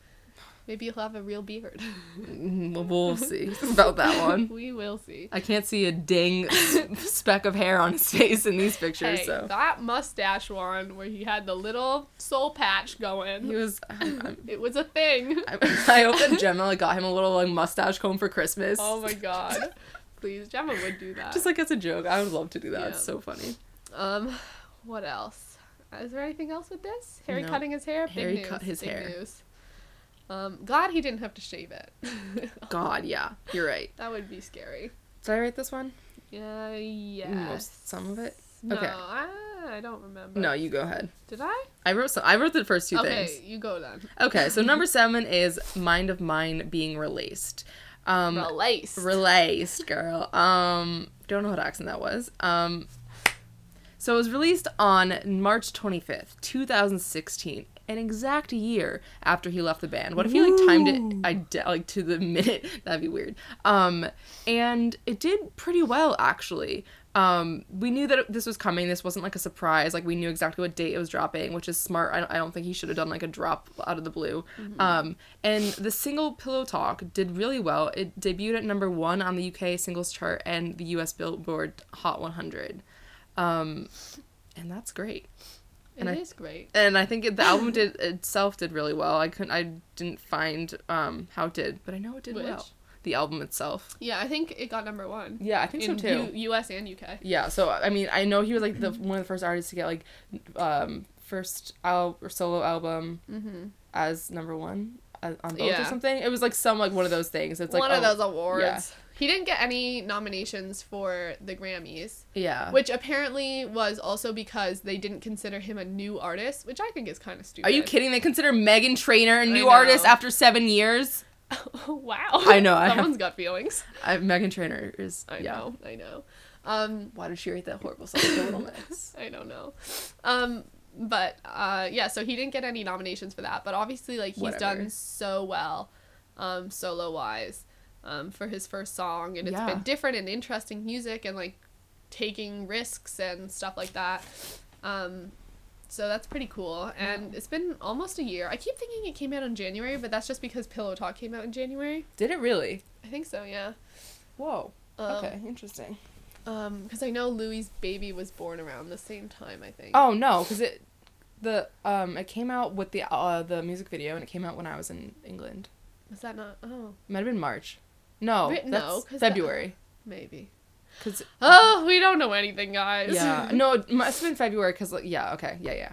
Maybe he'll have a real beard. Mm, We'll, see about that one. we will see. I can't see a dang s- speck of hair on his face in these pictures. Hey, so that mustache one where he had the little soul patch going. he was. I'm, I'm, it was a thing. I, I hope that Gemma like got him a little like mustache comb for Christmas. oh my god. Please, Gemma would do that. Just like as a joke, I would love to do that. It's so funny. um, what else? Is there anything else with this? Harry No. cutting his hair. Big Harry cut his big hair. News. Um, glad he didn't have to shave it. God, yeah, you're right. that would be scary. Did I write this one? Yeah, yes. Most- some of it? No, Okay. I, I don't remember. No, you go ahead. Did I? I wrote some. I wrote the first two okay, things. Okay, you go then. Okay, so number seven is Mind of Mine being released. Um, Released. released, girl. Um, don't know what accent that was. Um, so it was released on March 25th, 2016, an exact year after he left the band. What if he like timed it I de- like to the minute? That'd be weird. Um, and it did pretty well actually. Um, we knew that this was coming. This wasn't like a surprise. Like we knew exactly what date it was dropping, which is smart. I don't, I don't think he should have done like a drop out of the blue. Um, and the single "Pillow Talk" did really well. It debuted at number one on the UK singles chart and the US Billboard Hot 100. Um, and that's great. It is and I- great. And I think it, the album did itself did really well. I couldn't. I didn't find um how it did, but I know it did Which? well. The album itself. Yeah, I think it got number one. Yeah, I think in so too. U- U.S. and UK. Yeah, so I mean, I know he was like the one of the first artists to get like um first al- or solo album Mm-hmm. as number one uh, on both or something. It was like some like one of those things. It's like one of oh, those awards. yeah. He didn't get any nominations for the Grammys, Yeah. which apparently was also because they didn't consider him a new artist, which I think is kind of stupid. Are you kidding? They consider Meghan Trainor a new artist after seven years. wow. I know, I have- Someone's got feelings. I, Meghan Trainor is. I yeah. know. I know. Um, Why did she write that horrible song, The Little Mix? I don't know. Um, but uh, yeah, so he didn't get any nominations for that. But obviously, like he's Whatever. done so well, um, solo wise, um, for his first song, and it's Yeah. been different and interesting music and like taking risks and stuff like that. Um, so that's pretty cool, and it's been almost a year. I keep thinking it came out in January, but that's just because Pillow Talk came out in January. Did it really? I think so, yeah. Whoa. Um, okay, interesting. Um, because I know Louis' baby was born around the same time. I think. Oh no, because it the um it came out with the uh the music video and it came out when I was in England. Was that not? Oh, It might have been March. No, no, that's 'cause that- February. maybe. Cause Oh, we don't know anything, guys. yeah, no, it must have been February. Cause like yeah, okay, yeah, yeah.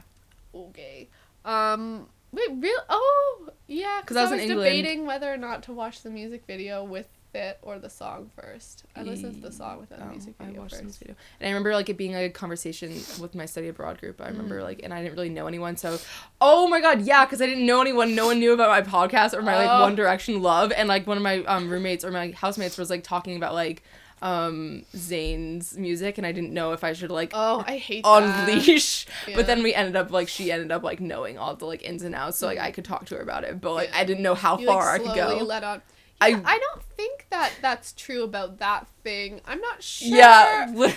okay. Um. Wait. Real? Oh, yeah. Because I I was was, in England. debating whether or not to watch the music video with it or the song first. I listened to the song without the Oh, music I video watched first. music video. And I remember like it being like a conversation with my study abroad group. I remember Mm. like, and I didn't really know anyone. So, oh my god, yeah, because I didn't know anyone. No one knew about my podcast or my like Oh. One Direction love. And like one of my um roommates or my housemates was like talking about like um Zayn's music, and I didn't know if I should like Oh, I hate that. unleash. Yeah. But then we ended up like she ended up like knowing all the like ins and outs, so like I could talk to her about it. But like Yeah. I didn't know how You, far like, I could go. Let on. I- I don't think that that's true about that thing. I'm not sure. Yeah. li-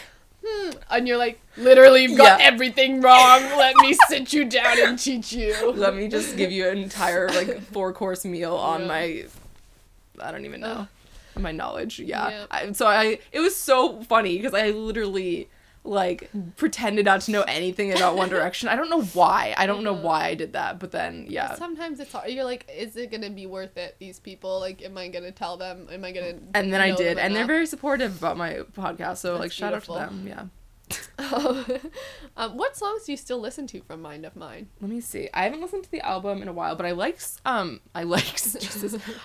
Hmm. And you're like, literally, you've got Yeah. everything wrong. Let me sit you down and teach you. Let me just give you an entire like four course meal on Yeah. my I don't even know. My knowledge. Yeah. Yeah. I, so I it was so funny because I literally like pretended not to know anything about One Direction. I don't know why. I don't know why I did that, but then yeah. Sometimes it's hard. You're like, is it gonna be worth it? These people, like, am I gonna tell them? Am I gonna? And then I did, and they're very supportive about my podcast. So like shout beautiful. out to them. Yeah. um, what songs do you still listen to from Mind of Mine? Let me see. I haven't listened to the album in a while, but I like um I like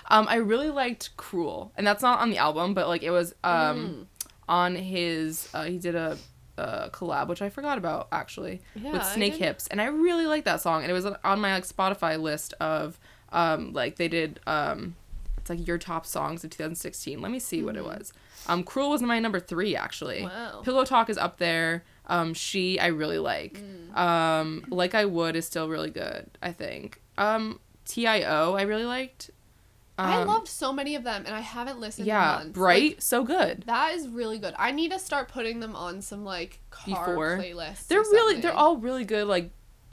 Um I really liked Cruel. And that's not on the album, but like it was um on his uh he did a uh, collab which I forgot about actually Yeah, with Snakehips and I really like that song and it was on my like Spotify list of um like they did um it's like your top songs of 2016 let me see what it was um Cruel was my number 3 actually Wow. Pillow Talk is up there. Um, she I really like. Um, like I would is still really good. I think. Um, T.I.O. I really liked. Um, I loved so many of them, and I haven't listened. Yeah. Bright, Like, so good. that is really good. I need to start putting them on some like car Before. playlists. They're really they're all really good like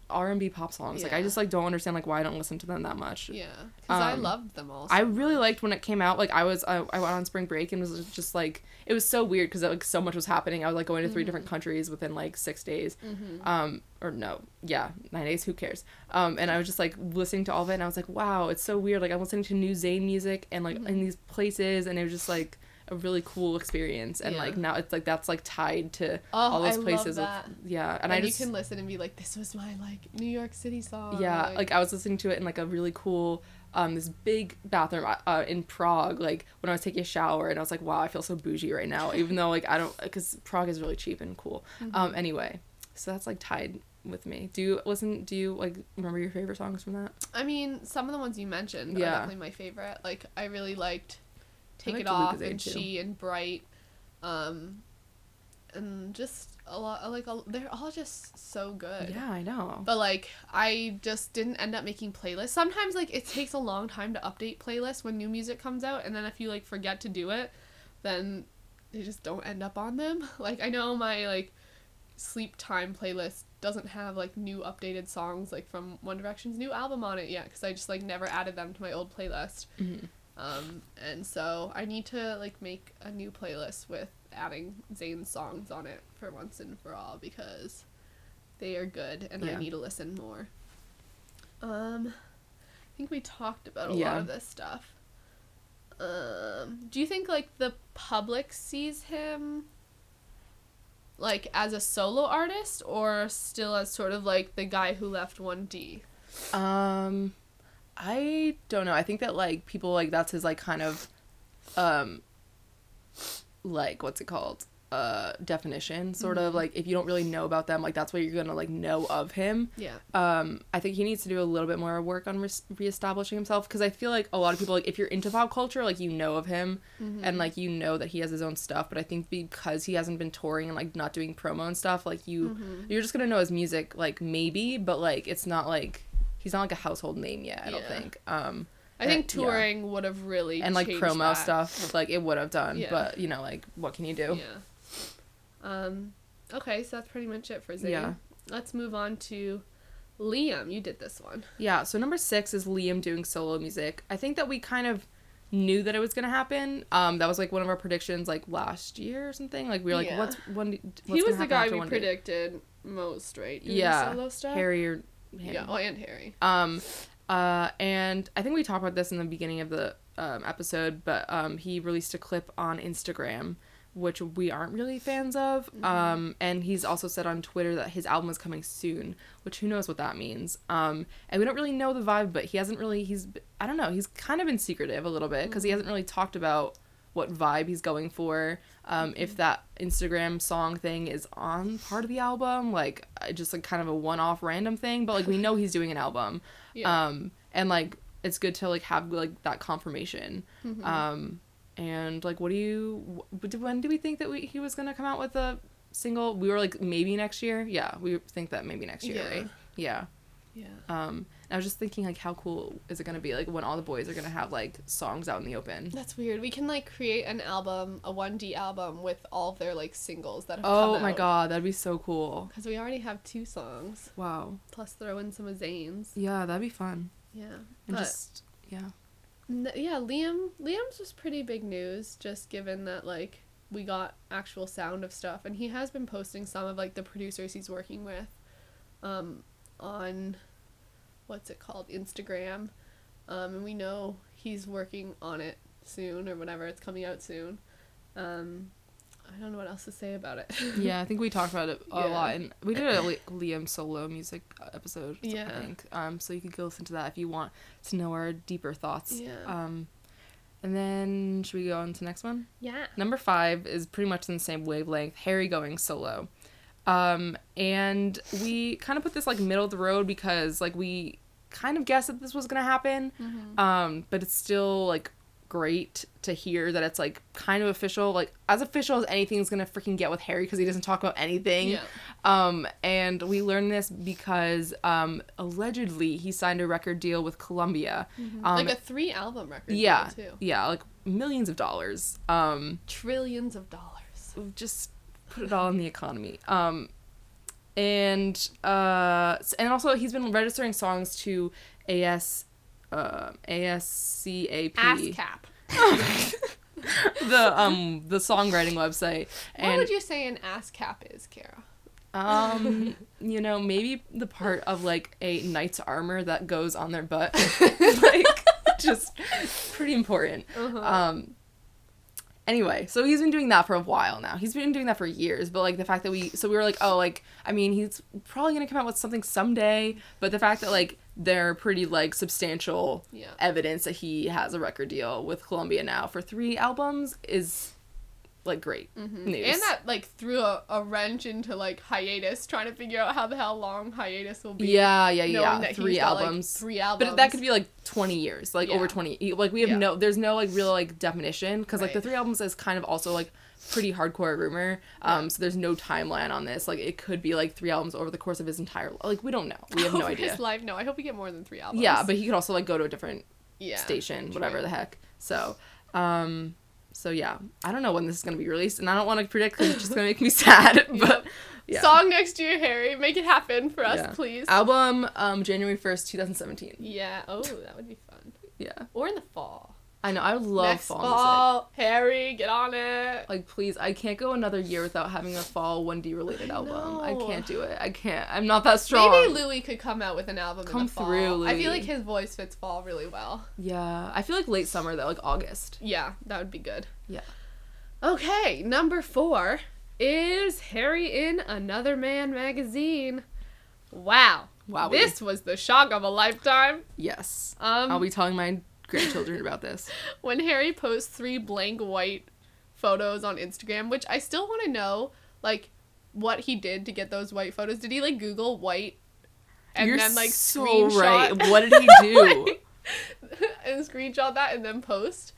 R and B pop songs. Like I just like don't understand like why I don't listen to them that much. Yeah, because I Um, loved them all. I really liked when it came out. Like I was, I, I went on spring break and was just like, it was so weird because like so much was happening. I was like going to 3 different Mm-hmm. countries within like six days, um, or no, yeah, nine days. Who cares? Um, and I was just like listening to all of it, and I was like, wow, it's so weird. Like I'm listening to new Zayn music and like Mm-hmm. in these places, and it was just like a really cool experience. And Yeah. like now it's like that's like tied to Oh, all those I places. yeah, and, And, I you can listen and be like, "This was my like New York City song." yeah, like, I was listening to it in like a really cool, um, this big bathroom uh, in Prague. Like when I was taking a shower, and I was like, wow, I feel so bougie right now. Even though like I don't, because Prague is really cheap and cool. Mm-hmm. Um, anyway, so that's like tied with me. Do you listen? Do you like remember your favorite songs from that? I mean, some of the ones you mentioned are Yeah. definitely my favorite. Like I really liked Take liked It Off and too. She and Bright, um, and just a lot. Like a, they're all just so good. Yeah, I know. But like I just didn't end up making playlists. Sometimes like it takes a long time to update playlists when new music comes out and then if you like forget to do it, then they just don't end up on them. Like I know my like sleep time playlist doesn't have like new updated songs like from One Direction's new album on it yet cuz I just like never added them to my old playlist. Mhm. Um and so I need to like make a new playlist with adding Zayn's songs on it for once and for all because they are good and I need to listen more. Um I think we talked about a Yeah. lot of this stuff. Um do you think like the public sees him like as a solo artist or still as sort of like the guy who left 1D? Um, I don't know. I think that like people like that's his like kind of, um, like what's it called? uh definition sort of Mhm. like if you don't really know about them like that's what you're gonna like know of him Yeah. um i think he needs to do a little bit more work on re- reestablishing himself because i feel like a lot of people like if you're into pop culture like you know of him Mm-hmm. and like you know that he has his own stuff but i think because he hasn't been touring and like not doing promo and stuff like you Mhm. you're just gonna know his music like maybe but like it's not like he's not like a household name yet i don't Yeah. think um I think Uh, yeah. touring would have really and like changed promo that. stuff like it would have done Yeah. but you know like what can you do Yeah. Um. Okay, so that's pretty much it for Zayn. Yeah. Let's move on to Liam. You did this one. Yeah, so number six is Liam doing solo music. I think that we kind of knew that it was gonna happen. Um, that was like one of our predictions, like last year or something. Like we were like, Yeah. what's when? What's he was the guy we one day? predicted most, right? Doing Yeah, Solo stuff. Harry or him. Yeah. Oh, and Harry. Um, uh, and I think we talked about this in the beginning of the um, episode, but um, he released a clip on Instagram, which we aren't really fans of. Mm-hmm. Um, and he's also said on Twitter that his album is coming soon, which who knows what that means. Um, and we don't really know the vibe, but he hasn't really. He's I don't know. He's kind of been secretive a little bit because he hasn't really talked about what vibe he's going for. Um, if that Instagram song thing is on part of the album, like uh, just like kind of a one-off random thing, but like we know he's doing an album. Yeah. Um, and like it's good to like have like that confirmation. Mhm. Um, and like, what do you? When do we think that we he was gonna come out with a single? We were like maybe next year. Yeah, we think that maybe next year, Yeah. right? Yeah. yeah. Um, and I was just thinking like, how cool is it gonna be like when all the boys are gonna have like songs out in the open? That's weird. We can like create an album, a 1D album with all of their like singles that have Oh my god, that'd be so cool. Because we already have two songs, Wow. plus throw in some of Zayn's. Yeah, that'd be fun. Yeah. And But just yeah. n- yeah, Liam Liam's was pretty big news, just given that like we got actual sound of stuff, and he has been posting some of like the producers he's working with, um, on, what's it called, Instagram, um, and we know he's working on it soon or whatever. It's coming out soon. Um, I don't know what else to say about it. yeah, I think we talked about it a Yeah. lot, and we did a Li- Liam solo music episode. Yeah. I think. Um, so you could go listen to that if you want to know our deeper thoughts. Yeah. Um, and then should we go on to the next one? yeah. Number five is pretty much in the same wavelength. Harry going solo. Um, and we kind of put this like middle of the road because like we kind of guessed that this was gonna happen. Mm-hmm. Um, but it's still like great to hear that it's like kind of official, like as official as anything's gonna freaking get with Harry because he doesn't talk about anything. Yeah. Um, and we learned this because um, allegedly he signed a record deal with Columbia. Um, like a three album record. deal, yeah, Too. yeah, like millions of dollars. Um, Trillions of dollars. just put it all in the economy. Um, and uh, and also he's been registering songs to AS, uh, ASCAP, ASCAP. the um the songwriting website, And, What would you say an ASCAP is, Kara? um you know maybe the part of like a knight's armor that goes on their butt, like just pretty important. Uh-huh. Um. Anyway, so he's been doing that for a while now. He's been doing that for years, but like the fact that we, so we were like, oh, like I mean, he's probably gonna come out with something someday. But the fact that like they're pretty like substantial yeah. evidence that he has a record deal with Columbia now for three albums is like great Mhm. news. And that like threw a, a wrench into like hiatus, trying to figure out how the hell long hiatus will be. yeah, yeah, yeah. Three got, like, albums. three albums. But that could be like 20 years, like over 20. Like we have Yeah. no, there's no like real like definition because like the three albums is kind of also like pretty hardcore rumor. Um, Yeah. so there's no timeline on this. Like it could be like three albums over the course of his entire like we don't know. We have no Over idea. His life, no. I hope we get more than three albums. Yeah, but he could also like go to a different yeah. station, whatever the heck. So, um, so yeah, I don't know when this is gonna be released, and I don't want to predict because it's just gonna make me sad. But yeah, Song next year, Harry. Make it happen for us, Yeah. please. album um January first, two thousand seventeen. yeah. Oh, that would be fun. Yeah, Or in the fall. I know. I love Next fall, fall, music. Harry, get on it. Like, please, I can't go another year without having a fall one D related I album. I can't do it. I can't. I'm not that strong. Maybe Louis could come out with an album Come in the fall. through, I feel like his voice fits fall really well. yeah, I feel like late summer though, like August. Yeah, that would be good. Yeah. Okay, number four is Harry in Another Man magazine. Wow. Wow. This was the shock of a lifetime. Yes. Um, I'll be telling my grandchildren about this. when Harry posts three blank white photos on Instagram, which I still want to know, like, what he did to get those white photos. Did he like Google white and You're then like so screenshot right. What did he do? like, and screenshot that and then post?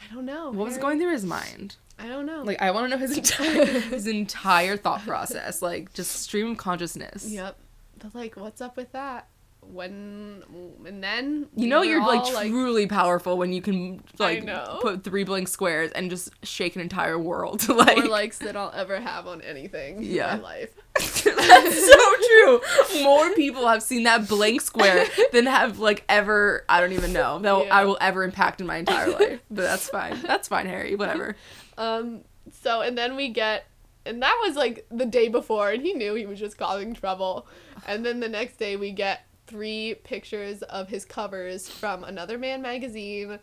I don't know. what was going through his mind? I don't know. Like I want to know his entire his entire thought process, like just stream of consciousness. Yep. But like, what's up with that? When and then You know you're all, like truly powerful when you can like put three blank squares and just shake an entire world. like more likes than I'll ever have on anything Yeah. in my life. That's so true. More people have seen that blank square than have like ever. I don't even know that Yeah. I will ever impact in my entire life. But that's fine. That's fine, Harry. Whatever. Um. So and then we get, and that was like the day before, and he knew he was just causing trouble. And then the next day we get three pictures of his covers from Another Man magazine.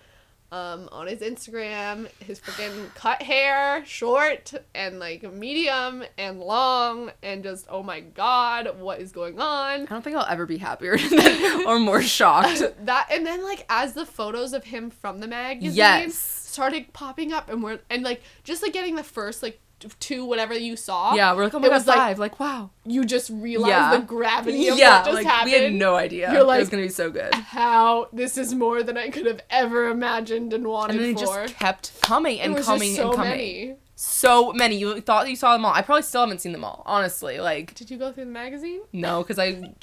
Um, on his Instagram, his freaking cut hair, short and like medium and long, and just oh my god, what is going on? I don't think I'll ever be happier or more shocked. that and then like as the photos of him from the magazine Yes. started popping up and we're and like just like getting the first like t- two whatever you saw Yeah, we're like, oh my It god, was, like, five. Like, wow. you just realize Yeah. the gravity of Yeah, what just like happened we had no idea. You're it like- was gonna be so good. how this is more than I could have ever imagined and wanted And it for just kept coming It and coming so and coming. many. So many. You thought you saw them all. I probably still haven't seen them all. Honestly, like Did you go through the magazine? no, because I Kara!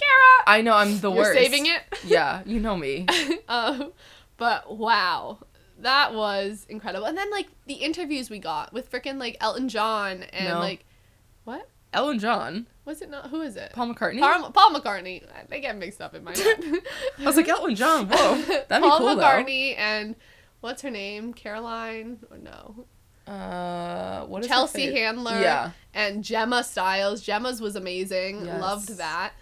I know I'm the You're worst. saving it? Yeah, you know me. um, but wow, that was incredible. And then like the interviews we got with freaking like Elton John and No. like what Elton John, was it not? Who is it? Paul McCartney. Paul, Paul McCartney. They get mixed up in my head. I was like Elton John. Whoa, that'd be Paul cool McCartney and what's her name? Caroline or no? Uh, what is Chelsea? Handler. Yeah. And Gemma Styles. Gemma's was amazing. Yes. Loved that.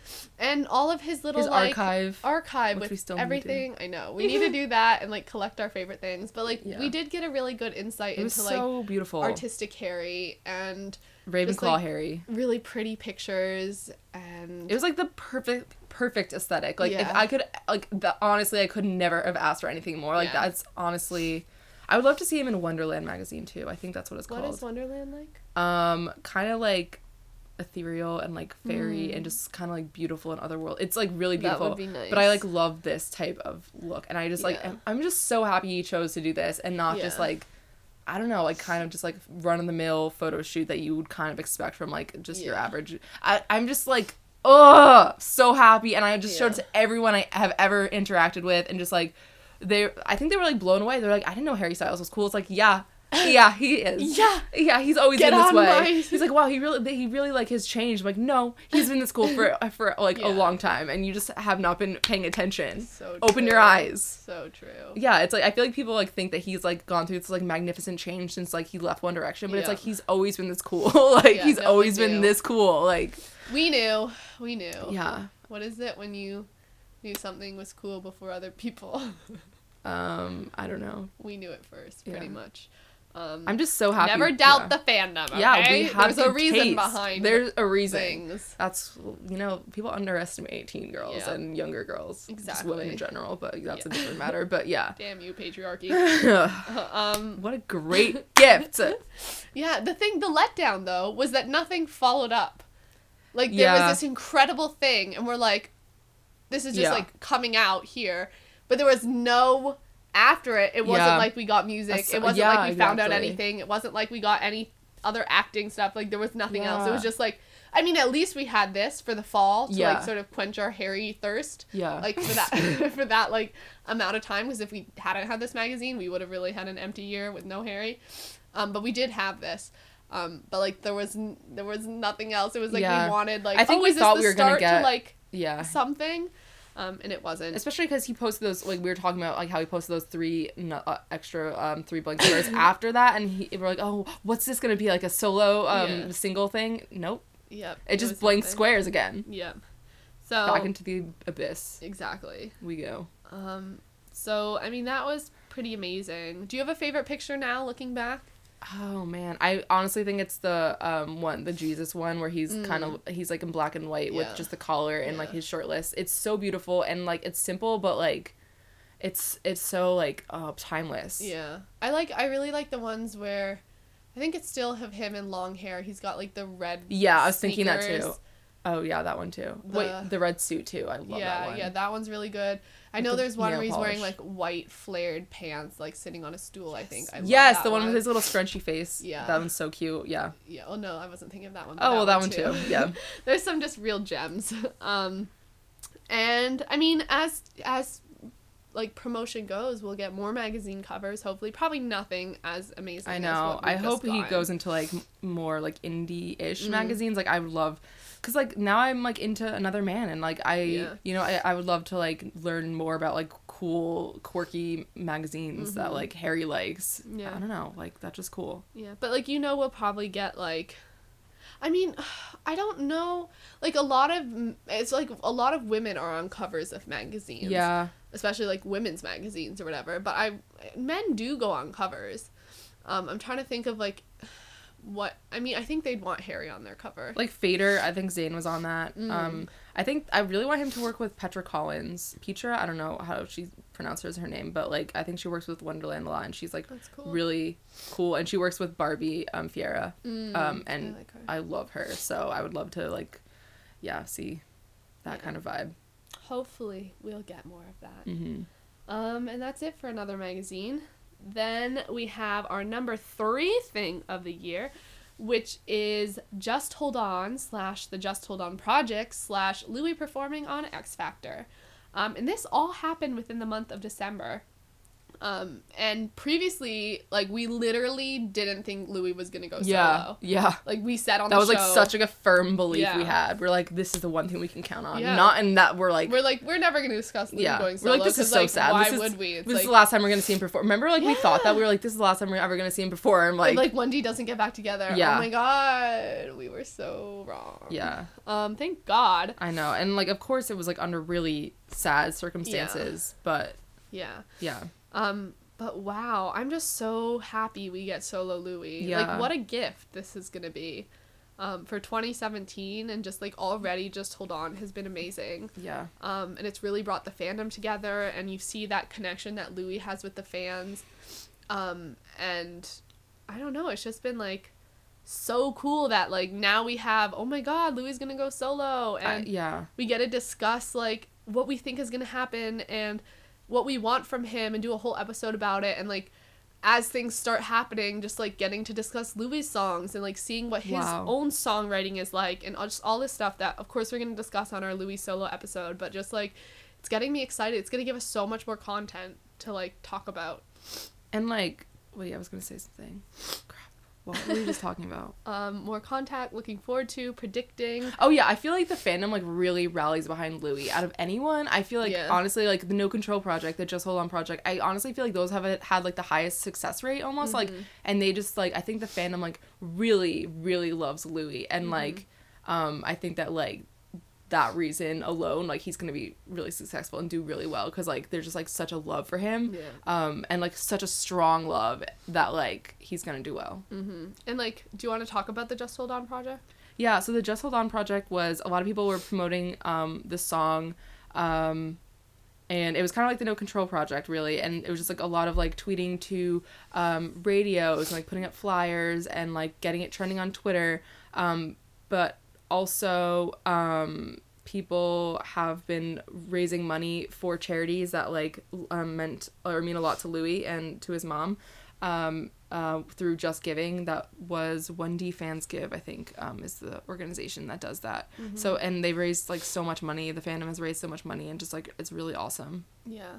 And all of his little His like archive. archive Which we with still need to everything. I know. We need to do that and like collect our favorite things. But like Yeah. we did get a really good insight into like so beautiful. artistic Harry and Ravenclaw just, like, Harry. really pretty pictures and It was like the perfect perfect aesthetic. Like if I could like the, honestly I could never have asked for anything more. Like Yeah. that's honestly I would love to see him in Wonderland magazine too. I think that's what it's what called. is Wonderland like? um kind of like ethereal and like fairy and just kind of like beautiful and otherworld. It's like really Mm. That beautiful. would be nice. But I like love this type of look and I just like Yeah. I'm just so happy he chose to do this and not just like I don't know, like kind of just like run of the mill photo shoot that you would kind of expect from like just your average. I I'm just like oh so happy and I just showed it to everyone I have ever interacted with and just like they I think they were like blown away. They're like I didn't know Harry Styles was cool. It's like yeah. Yeah, he is. Yeah. Yeah, he's always Get been this way. my- He's like, wow, he really, he really like has changed. I'm like, no, he's been this cool for for like Yeah. a long time, and you just have not been paying attention. So Open your eyes. So true. Yeah, it's like I feel like people like think that he's like gone through this like magnificent change since like he left One Direction, but it's like he's always been this cool. like Yeah, he's no, always been this cool. Like We knew. We knew. yeah. What is it when you knew something was cool before other people? Um, I don't know. we knew it first, pretty Yeah. much. Um, I'm just so happy. never doubt yeah. the fandom. Okay? Yeah, we have There's a reason taste. behind There's a reason. things. That's you know people underestimate teen girls Yeah. and younger girls, just Exactly. women in general. But that's a different matter. But yeah, Damn you, patriarchy. um, what a great gift. yeah, the thing, the letdown though, was that nothing followed up. Like there Yeah. was this incredible thing, and we're like, this is just Yeah. like coming out here, but there was no after it. It wasn't Yeah. like we got music. It wasn't yeah, like we found out anything. It wasn't like we got any other acting stuff. Like there was nothing else. It was just like. I mean, at least we had this for the fall to Yeah. like sort of quench our hairy thirst. Yeah. Like for that for that like amount of time because if we hadn't had this magazine, we would have really had an empty year with no Harry. Um, but we did have this. Um, but like there was n- there was nothing else. It was like Yeah. we wanted like I think oh we thought the we were gonna get- to like yeah. something, um, and it wasn't. Especially because he posted those, like we were talking about, like how he posted those three uh, extra um, three blank squares after that, and he, we're like, oh, what's this gonna be like a solo um, Yeah. single thing? Nope, Yep. it just was blank nothing. squares again. Yep. So Back into the abyss exactly. we go. Um, so I mean that was pretty amazing. Do you have a favorite picture now, looking back? Oh man, I honestly think it's the um one, the Jesus one, where he's kind of he's like in black and white with Mm. Just the collar and like Yeah. his shirtless. It's so beautiful and like it's simple, but like it's it's so like uh timeless. Yeah. I like I really like the ones where I think it's still of him in long hair. He's got like the red. Yeah, I was thinking that too. Oh yeah, that one too. The- Wait, the red suit too. I love yeah, that one. yeah, that one's really good. I know the there's one where he's wearing like white flared pants, like sitting on a stool. I think. I love yes, that the one, with his little scrunchy face. Yeah. that one's so cute. Yeah. Yeah. Oh no, I wasn't thinking of that one. Oh well, that one too. Yeah. there's some just real gems. Um, and I mean, as as like promotion goes, we'll get more magazine covers. Hopefully, probably nothing as amazing. I as know. I hope he goes into like more like indie-ish Mm. magazines. Like I would love, cause like now I'm like into another man, and like I, Yeah. you know, I, I would love to like learn more about like cool, quirky magazines that Mhm. like Harry likes. Yeah. I don't know. Like that's just cool. Yeah, but like you know, we'll probably get like, I mean, I don't know. Like a lot of it's like a lot of women are on covers of magazines. Yeah. especially like women's magazines or whatever. But I men do go on covers. Um, I'm trying to think of like what I mean. I think they'd want Harry on their cover. Like Fader, I think Zayn was on that. Mm. Um, I think I really want him to work with Petra Collins. Petra, I don't know how she pronounces her name, but like I think she works with Wonderland a lot, and she's like That's cool. really cool. And she works with Barbie um, Ferreira. Mm, um, and I like. I love her, so I would love to like, yeah, see that Yeah. kind of vibe. Hopefully, we'll get more of that. hmm Um, and that's it for another magazine. Then we have our number three thing of the year, which is Just Hold On slash the Just Hold On project slash Louis performing on X Factor. Um, and this all happened within the month of December. Um, and previously, like we literally didn't think Louis was gonna go Yeah, solo. yeah. Like we said on That was like such like a firm belief we had. We're like, this is the one thing we can count on. Yeah. Not in that we're like, we're like we're never gonna discuss Louis yeah, going we're like, this is so like, sad. Why this is, would we? It's this like, is the last time we're gonna see him perform. Remember, like we thought that we were like, this is the last time we're ever gonna see him perform. Like, like, like 1D doesn't get back together. Yeah. Oh my god, we were so wrong. yeah, Um, thank God. I know, and like of course it was like under really sad circumstances, but Yeah. yeah, Um, but wow, I'm just so happy we get solo Louis. Yeah. Like what a gift this is gonna be. Um, for 2017 and just like already just hold on has been amazing. yeah, Um, and it's really brought the fandom together and you see that connection that Louis has with the fans. Um, and I don't know, it's just been like so cool that like now we have oh my god louis is gonna go solo and yeah, we get to discuss like what we think is gonna happen and what we want from him and do a whole episode about it. And like as things start happening just like getting to discuss louis songs and like seeing what his Wow. own songwriting is like and all- just all this stuff that of course we're gonna discuss on our louis solo episode. But just like it's getting me excited. It's gonna give us so much more content to like talk about. And like, wait, I was gonna say something. Crap, what were we just talking about? um more contact looking forward to predicting Oh yeah, I feel like the fandom like really rallies behind Louis. Out of anyone, I feel like Yeah. honestly like the No Control project, the Just Hold On project, I honestly feel like those have had like the highest success rate almost like Mm-hmm. and they just like I think the fandom like really really loves Louis and Mm-hmm. like um I think that like that reason alone like he's to be really successful and do really well cuz like there's just like such a love for him. Yeah. Um and like such a strong love that like he's to do well. mm-hmm. and like do you want to talk about the just hold on project Yeah, so the Just Hold On project was a lot of people were promoting um the song um and it was kind of like the No Control project really and it was just like a lot of like tweeting to um radios and like putting up flyers and like getting it trending on Twitter um but also um people have been raising money for charities that like um, meant or mean a lot to Louis and to his mom um, uh, through JustGiving. That was 1D Fans Give, I think, um, is the organization that does that. So, and they've raised like so much money. The fandom has raised so much money, and just like it's really awesome. Yeah.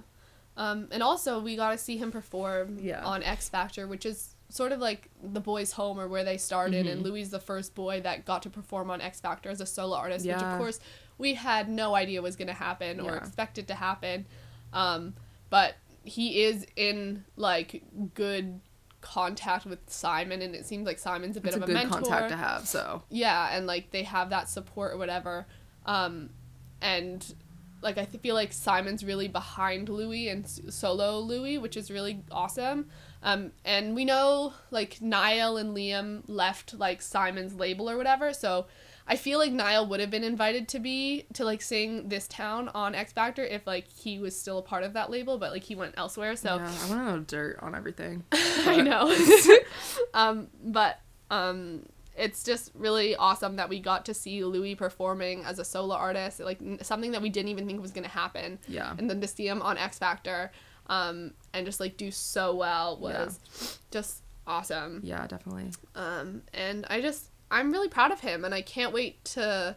Um, and also, we got to see him perform Yeah. on X Factor, which is sort of like the boys' home or where they started. And Mhm. Louis is the first boy that got to perform on X Factor as a solo artist, which of course we had no idea was going to happen or Yeah. expected to happen. Um, but he is in like good contact with Simon, and it seems like Simon's a bit It's a of a good mentor contact to have. So yeah and like they have that support or whatever um and like i feel like simon's really behind louis and solo louis which is really awesome um and we know like niall and liam left like simon's label or whatever so I feel like Niall would have been invited to be to like sing this town on X Factor if like he was still a part of that label, but like he went elsewhere. So yeah, I want to know dirt on everything. I know. um, but um, it's just really awesome that we got to see Louis performing as a solo artist, like n- something that we didn't even think was gonna happen, Yeah. and then to see him on X Factor, um, and just like do so well was just awesome. Yeah, definitely. Um, and I just I'm really proud of him, and I can't wait to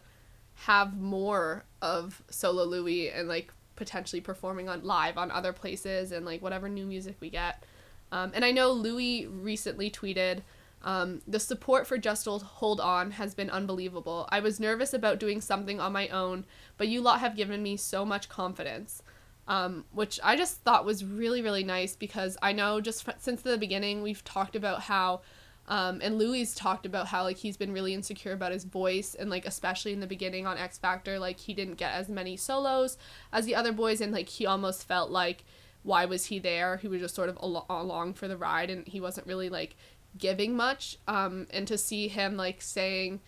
have more of solo Louis and like potentially performing on live on other places and like whatever new music we get. Um, and I know Louis recently tweeted. Um, the support for Just Hold On has been unbelievable. I was nervous about doing something on my own, but you lot have given me so much confidence. Um, which I just thought was really, really nice because I know just f- since the beginning we've talked about how, um, and Louis talked about how like he's been really insecure about his voice and like especially in the beginning on X Factor like he didn't get as many solos as the other boys and like he almost felt like why was he there? He was just sort of al- along for the ride and he wasn't really like giving much. Um, and to see him like saying,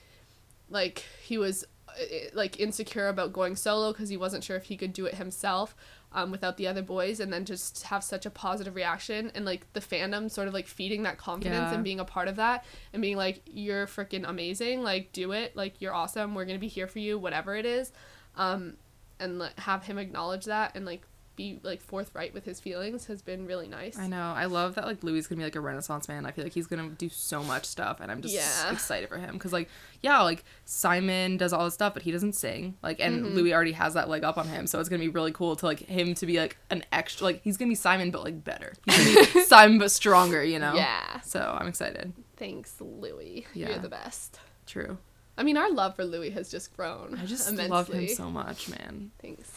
like he was uh, like insecure about going solo because he wasn't sure if he could do it himself um, without the other boys and then just have such a positive reaction and like the fandom sort of like feeding that confidence Yeah. and being a part of that and being like you're freaking amazing. Like do it. Like you're awesome. We're gonna be here for you whatever it is. Um, and like, have him acknowledge that and like be like forthright with his feelings has been really nice I know. I love that like Louis is gonna be like a renaissance man. I feel like he's gonna do so much stuff, and I'm just Yeah. excited for him because like yeah, like Simon does all this stuff, but he doesn't sing. Like, and Mm-hmm. Louis already has that leg up on him, so it's gonna be really cool to like him to be like an extra. Like he's gonna be Simon, but like better. He's gonna be Simon, but stronger. You know. yeah So I'm excited. thanks louis Yeah. you're the best True. I mean, our love for Louis has just grown. I just immensely. love him so much, man. Thanks.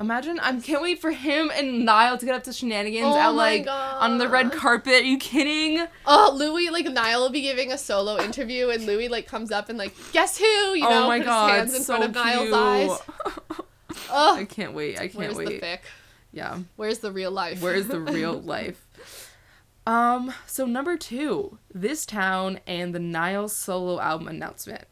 Imagine I can't wait for him and Niall to get up to shenanigans Oh at like on the red carpet. Are you kidding? Oh, Louis, like Niall will be giving a solo interview, and Louis like comes up and like, guess who? You know, oh my put god, his hands in so front of Niall's eyes. eyes. I Oh, can't wait. I can't where's wait. the fic? Yeah. Where's the real life? Where's the real life? Um, so number two, This Town and the Niall solo album announcement.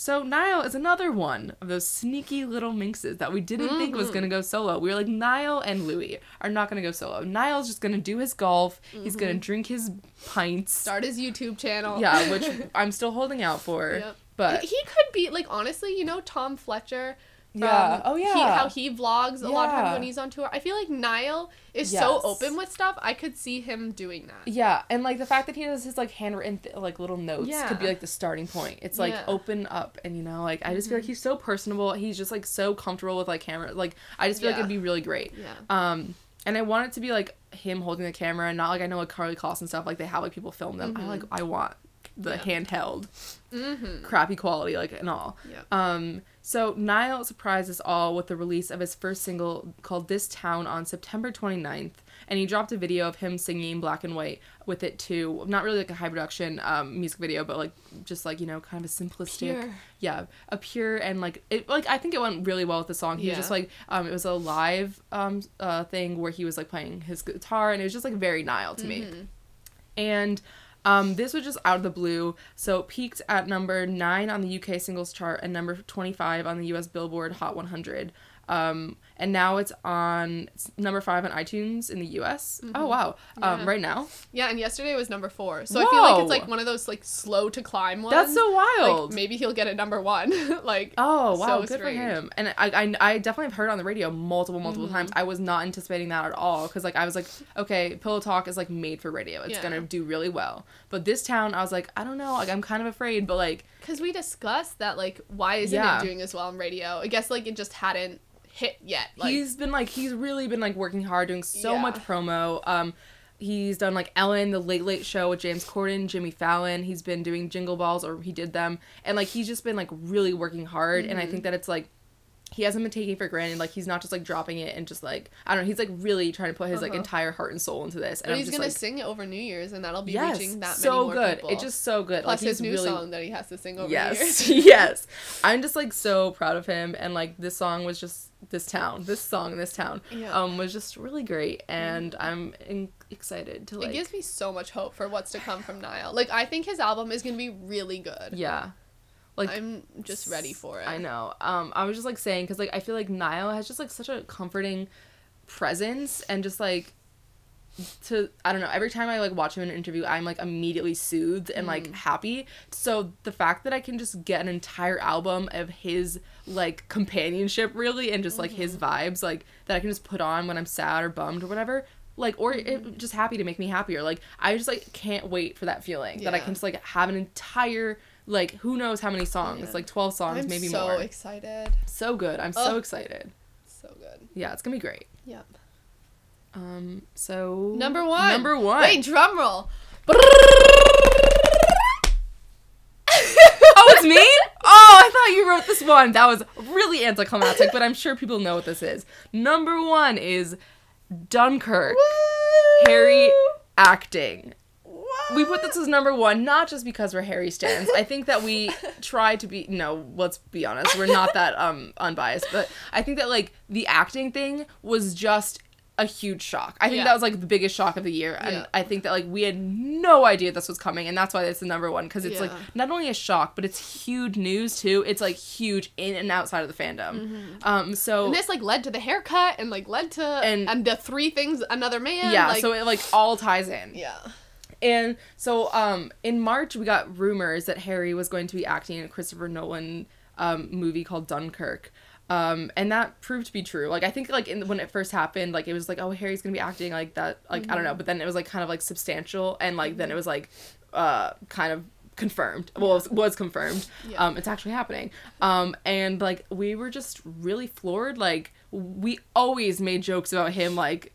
So Niall is another one of those sneaky little minxes that we didn't think was mm-hmm. gonna go solo. We were like, Niall and Louis are not gonna go solo. Niall's just gonna do his golf. He's gonna mm-hmm. drink his pints. Start his YouTube channel. Yeah, which I'm still holding out for. Yep. But he could be like honestly, you know, Tom Fletcher. Yeah. Oh, he- yeah. how he vlogs a lot of times when he's on tour. I feel like Niall is Yes. so open with stuff. I could see him doing that. Yeah, and like the fact that he does his like handwritten th- like little notes could be like the starting point. It's like Yeah. open up, and you know, like I just feel like he's so personable. He's just like so comfortable with like camera. Like I just feel like it'd be really great. Yeah. Um, and I want it to be like him holding the camera, and not like I know like Karlie Kloss and stuff like they have like people film them. I like I want the Yeah. handheld, Mm-hmm. crappy quality like and all. Yeah. Um, so Niall surprised us all with the release of his first single called This Town on September 29th. And he dropped a video of him singing black and white with it too. Not really like a high production um, music video, but like just like, you know, kind of a simplistic. Pure. Yeah. A pure and like it like I think it went really well with the song. He was just like um it was a live um uh thing where he was like playing his guitar and it was just like very Niall to me. And um, this was just out of the blue. So it peaked at number nine on the UK singles chart and number 25 on the US Billboard Hot 100. Um, and now it's on it's number five on iTunes in the US. Oh, wow. Um, right now? Yeah, and yesterday it was number four. So I feel like it's like one of those like slow to climb ones. That's so wild. Like maybe he'll get a number one. like Oh wow, so good strange. for him! And I, I, I definitely have heard on the radio multiple, multiple Mm-hmm. times. I was not anticipating that at all because like I was like, okay, Pillow Talk is like made for radio. It's Yeah. gonna do really well. But this town, I was like, I don't know. Like I'm kind of afraid, but like because we discussed that like why isn't Yeah. it doing as well on radio? I guess like it just hadn't hit yet. Like he's been like he's really been like working hard doing so Yeah. much promo um he's done like ellen the late late show with james corden jimmy fallon he's been doing jingle balls or he did them and like he's just been like really working hard and i Mm-hmm. think that it's like he hasn't been taking it for granted like he's not just like dropping it and just like i don't know he's like really trying to put his like Uh-huh. entire heart and soul into this and he's just, gonna like, sing it over New Year's, and that'll be yes reaching that so many more good people. it's just so good plus like his new really song that he has to sing over New yes Year's. yes i'm just like so proud of him and like this song was just this town this song this town Yeah. um was just really great and i'm in- excited to like it gives me so much hope for what's to come from Niall. Like I think his album is gonna be really good. yeah Like I'm just ready for it. I know. Um, I was just like saying because like I feel like Niall has just like such a comforting presence and just like to I don't know. Every time I like watch him in an interview, I'm like immediately soothed and like mm. happy. So the fact that I can just get an entire album of his like companionship really and just like his mm-hmm. vibes like that I can just put on when I'm sad or bummed or whatever. Like or it mm-hmm. just happy to make me happier. Like I just like can't wait for that feeling that I can just like have an entire like who knows how many songs Yeah. like 12 songs maybe more. I'm maybe so more excited. so good i'm so excited So good. yeah it's gonna be great Yep. um so Number one. number one Wait, drum roll. oh it's me oh i thought you wrote this one that was really anticlimactic but i'm sure people know what this is number one is dunkirk harry acting we put this as number one not just because we're harry stans i think that we try to be no let's be honest we're not that um unbiased but i think that like the acting thing was just a huge shock i think Yeah. that was like the biggest shock of the year and Yeah. i think that like we had no idea this was coming and that's why it's the number one because it's like not only a shock but it's huge news too it's like huge in and outside of the fandom um so And this like led to the haircut and like led to And- and, the three things another man. yeah like, so it like all ties in yeah. And so um in March we got rumors that Harry was going to be acting in a Christopher Nolan um movie called Dunkirk. Um and that proved to be true. Like I think like in when it first happened like it was like oh Harry's going to be acting like that like I don't know, but then it was like kind of like substantial and like then it was like uh kind of confirmed well it was, was confirmed Yeah. um it's actually happening um and like we were just really floored like we always made jokes about him like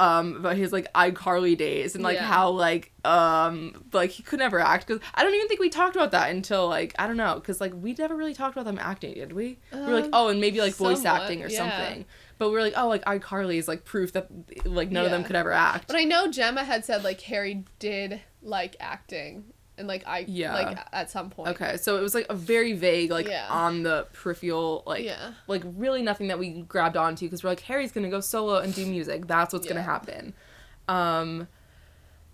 um about his like iCarly days and like Yeah. how like um like he could never act. Because I don't even think we talked about that until like I don't know because like we never really talked about them acting did we? We were like Um, oh and maybe like voice somewhat, acting or yeah. something. But we are like oh like iCarly is like proof that like none of them could ever act. But I know Gemma had said like Harry did like acting and like I Yeah. like at some point. okay so it was like a very vague like Yeah. on the peripheral like Yeah. like really nothing that we grabbed onto because we're like Harry's gonna go solo and do music. That's what's gonna happen. Um,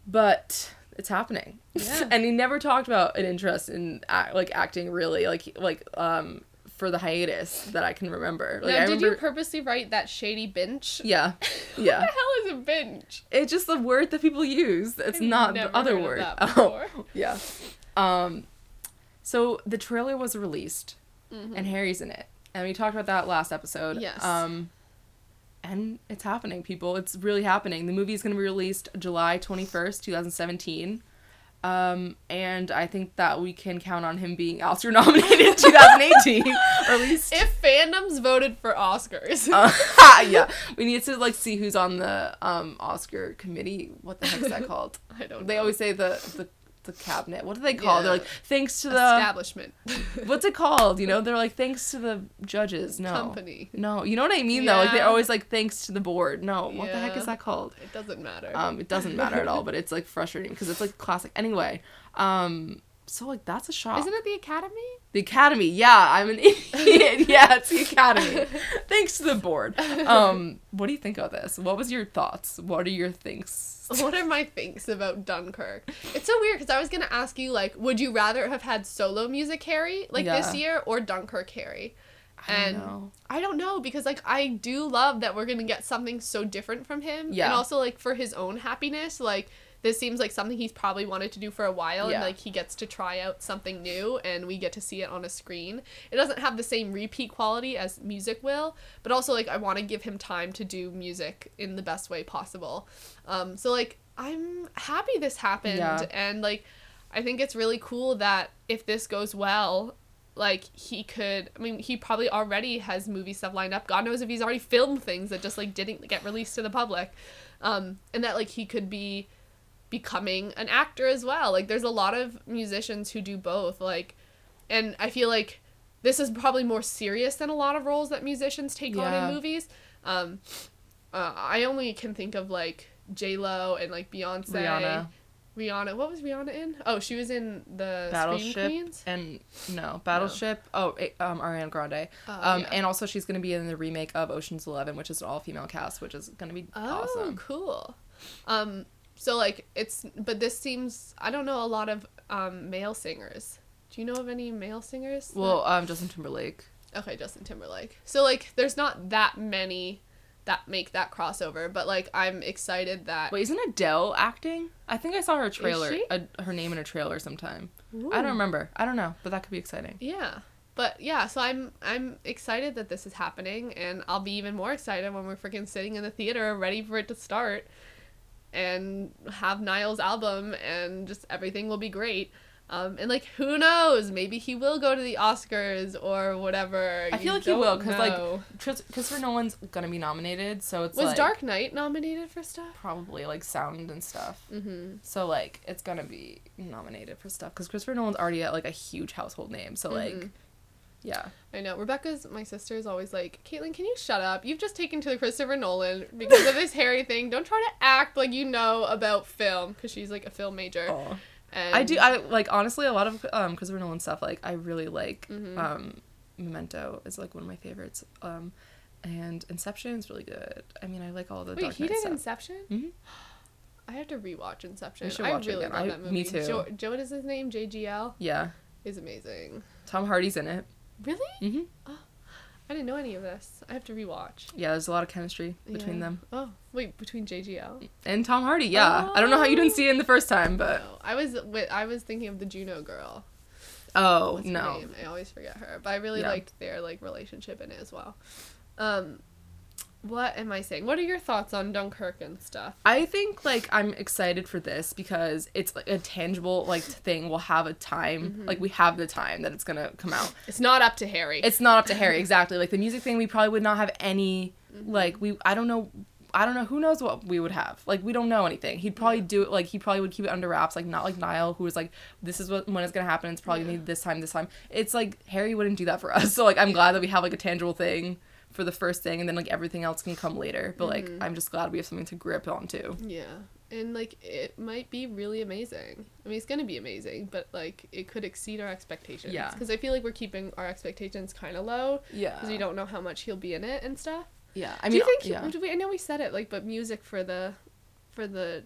but it's happening. Yeah. and he never talked about an interest in act, like acting really like like um for the hiatus that I can remember. Like now, I did remember. you purposely write that shady bench? yeah, What yeah. the hell is a bench? It's just the word that people use. It's I've not the other word. Oh, yeah. Um, so the trailer was released, Mhm. and Harry's in it, and we talked about that last episode. Yes. Um, and it's happening, people. It's really happening. The movie is going to be released July twenty first, two thousand seventeen. Um, and I think that we can count on him being Oscar nominated in 2018, or at least If fandoms voted for Oscars. uh, yeah, we need to like see who's on the um Oscar committee. What the heck is that called? I don't know. They always say the the, the cabinet. What do they call? it? They're like thanks to the establishment. what's it called? You know, they're like thanks to the judges. No, Company. no, you know what I mean though. Like they're always like thanks to the board. No, what the heck is that called? It doesn't matter. Um, it doesn't matter at all. But it's like frustrating because it's like classic. Anyway, um, so like that's a shock. Isn't it the Academy? The Academy, yeah, I'm an idiot. yeah, it's the Academy. Thanks to the board. Um, what do you think of this? What was your thoughts? What are your thinks? What are my thinks about Dunkirk? It's so weird because I was gonna ask you like, would you rather have had solo music Harry like this year or Dunkirk Harry? I don't And know. I don't know because like I do love that we're gonna get something so different from him. Yeah. And also like for his own happiness, like this seems like something he's probably wanted to do for a while Yeah. and like he gets to try out something new and we get to see it on a screen. It doesn't have the same repeat quality as music will, but also like I want to give him time to do music in the best way possible. Um so like I'm happy this happened Yeah. and like I think it's really cool that if this goes well, like he could I mean he probably already has movie stuff lined up. God knows if he's already filmed things that just like didn't get released to the public. Um and that like he could be becoming an actor as well. Like there's a lot of musicians who do both like and I feel like this is probably more serious than a lot of roles that musicians take on in movies. Um uh, I only can think of like J Lo and like Beyonce. Rihanna, Rihanna. What was Rihanna in? Oh, she was in the Battleship, Queens. and no Battleship. Oh, eh, um, Ariana Grande. Oh, um, yeah. and also she's gonna be in the remake of Ocean's Eleven, which is an all female cast, which is gonna be Oh, awesome. cool. Um, so like it's, but this seems I don't know a lot of um male singers. Do you know of any male singers? that- Well, um, Justin Timberlake. okay, Justin Timberlake. So like, there's not that many that make that crossover, but like, I'm excited that. Wait, isn't Adele acting? I think I saw her trailer, a, her name in a trailer sometime. I don't remember. I don't know, but that could be exciting. Yeah. But yeah, so I'm I'm excited that this is happening and I'll be even more excited when we're freaking sitting in the theater ready for it to start and have Niall's album and just everything will be great. Um, and like who knows, maybe he will go to the Oscars or whatever. I feel like he will because like Christopher Nolan's gonna be nominated, so it's was like, Dark Knight nominated for stuff? probably like sound and stuff. Mm-hmm. So like it's gonna be nominated for stuff because Christopher Nolan's already at like a huge household name. So like, Mhm. Yeah, I know. Rebecca's my sister is always like, Caitlin, can you shut up? You've just taken to the Christopher Nolan because of this Harry thing. Don't try to act like you know about film because she's like a film major. oh. And I do. I like honestly a lot of um Christopher Nolan stuff. Like I really like Mhm. um Memento is like one of my favorites. Um, and Inception is really good. I mean, I like all the Wait, Dark he Knight did stuff. Inception. Mhm. I have to rewatch Inception. You should I watch it really again. love I- that movie. me too. Joe, Jo, what is his name? JGL Yeah, is amazing. Tom Hardy's in it. Really? hmm I didn't know any of this. I have to rewatch. Yeah, there's a lot of chemistry between Yeah. them Oh, wait, between JGL. and Tom Hardy. Yeah, I don't know how you didn't see it in the first time, but No, I was wi- I was thinking of the Juno girl. oh What's her no, name? I always forget her, but I really Yeah. liked their like relationship in it as well. Um, what am I saying? What are your thoughts on Dunkirk and stuff? I think like I'm excited for this because it's like a tangible like thing. We'll have a time, Mm-hmm. like we have the time that it's gonna come out. It's not up to Harry. It's not up to Harry exactly. Like the music thing, we probably would not have any. Mm-hmm. Like we, I don't know. I don't know who knows what we would have. Like we don't know anything. He'd probably do it like he probably would keep it under wraps. Like not like Niall who was like this is what when it's gonna happen. It's probably gonna be this time, this time. It's like Harry wouldn't do that for us. So like I'm glad that we have like a tangible thing for the first thing, and then like everything else can come later. But like Mm-hmm. I'm just glad we have something to grip onto. yeah, and like it might be really amazing. I mean, it's gonna be amazing, but like it could exceed our expectations. Yeah. Because I feel like we're keeping our expectations kind of low Yeah. because we don't know how much he'll be in it and stuff. Yeah. I mean do you think? yeah. do we, I know we said it like, but music for the, for the,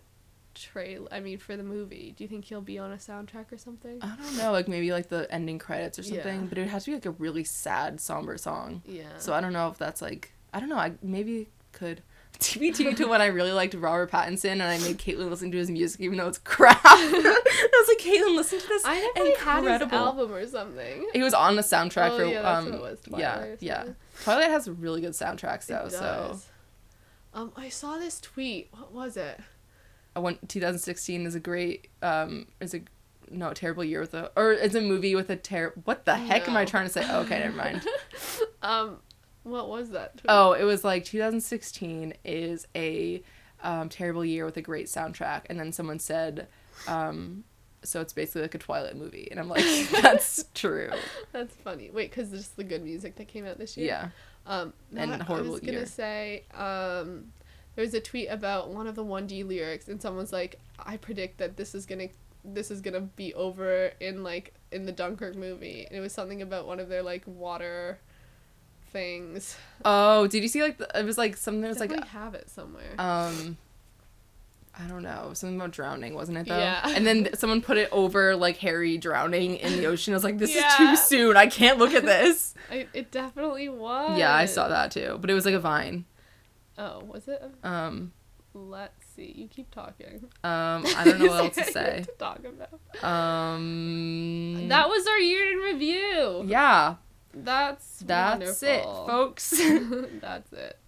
trail. I mean, for the movie. Do you think he'll be on a soundtrack or something? I don't know, like maybe like the ending credits or something, Yeah. but it has to be like a really sad, somber song. yeah. So I don't know if that's like I don't know. I maybe could TBT to when I really liked Robert Pattinson and I made Caitlin listen to his music even though it's crap. I was like, Caitlin, listen to this. I never like, had his incredible. album or something. He was on the soundtrack Oh, for yeah, um it was, yeah yeah. Twilight has really good soundtracks It though. So. Um, I saw this tweet. What was it? I want 2016 is a great um is a no terrible year with a or it's a movie with a ter what the heck am I trying to say? Oh, okay, never mind. Um, what was that? Oh, it was like 2016 is a um, terrible year with a great soundtrack, and then someone said, um, so it's basically like a Twilight movie, and I'm like, that's true. That's funny. Wait, because just the good music that came out this year. Yeah. Um, And horrible I was gonna year. say, um, there was a tweet about one of the one D lyrics, and someone's like, "I predict that this is gonna, this is gonna be over in like in the Dunkirk movie." And it was something about one of their like water things. Oh, did you see like the, it was like something was like have it somewhere. um. I don't know, something about drowning, wasn't it though? Yeah. And then someone put it over like Harry drowning in the ocean. I was like, this is too soon. I can't look at this. I, it definitely was. yeah, I saw that too, but it was like a vine. Oh, was it? Um, Let's see. You keep talking. um, I don't know what else to say. to talk about. Um, That was our year in review. yeah, That's that's it, folks. that's it.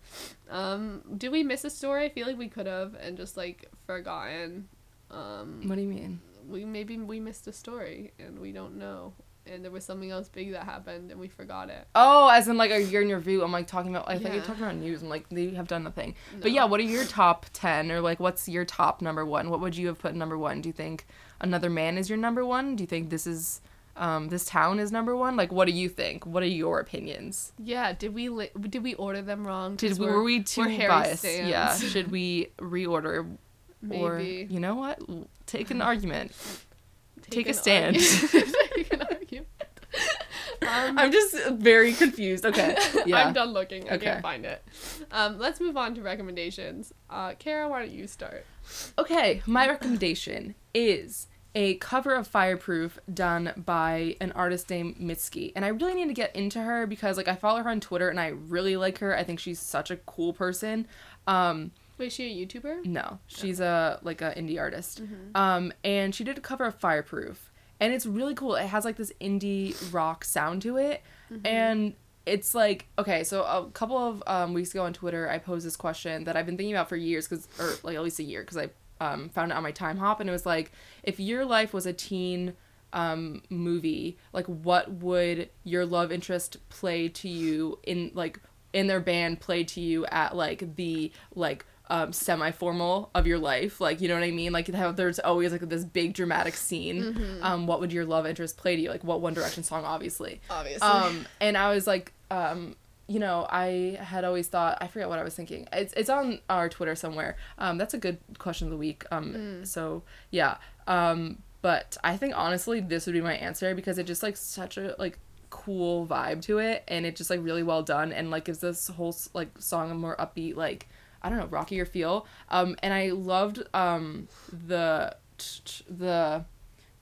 Um, do we miss a story? I feel like we could have and just like forgotten. Um, what do you mean? we maybe we missed a story and we don't know, and there was something else big that happened and we forgot it. Oh, as in like a year in review. I'm like talking about. I think you're talking about news. I'm like they have done nothing. But No. yeah, what are your top ten or like what's your top number one? What would you have put number one? Do you think Another Man is your number one? Do you think this is um this town is number one? Like what do you think? What are your opinions? Yeah, did we li- did we order them wrong? Did we we're- we too biased? Yeah. Should we reorder or Maybe you know what? Take an argument. take a an stand. argu- take an argument. Um, I'm just very confused. Okay. Yeah. I'm done looking. I Okay. can't find it. Um, let's move on to recommendations. Uh, Kara, why don't you start? Okay, my recommendation is a cover of Fireproof done by an artist named Mitski. And I really need to get into her because like I follow her on Twitter and I really like her. I think she's such a cool person. Um Wait, is she a YouTuber? no, she's a like a indie artist. Um and she did a cover of Fireproof. And it's really cool. It has like this indie rock sound to it. And it's like okay, so a couple of um, weeks ago on Twitter, I posed this question that I've been thinking about for years, because or like at least a year, because I um, found it on my time hop, and it was like, if your life was a teen um, movie, like what would your love interest play to you in like in their band play to you at like the like um, semi-formal of your life like you know what i mean like how there's always like this big dramatic scene um, what would your love interest play to you like what one direction song obviously Obviously. um, and I was like, um, you know, I had always thought I forget what I was thinking. It's it's on our Twitter somewhere. Um, that's a good question of the week. Um, so yeah. Um, but I think honestly this would be my answer because it just like such a like cool vibe to it and it just like really well done and like gives this whole like song a more upbeat like I don't know rockier feel. Um, and I loved um the the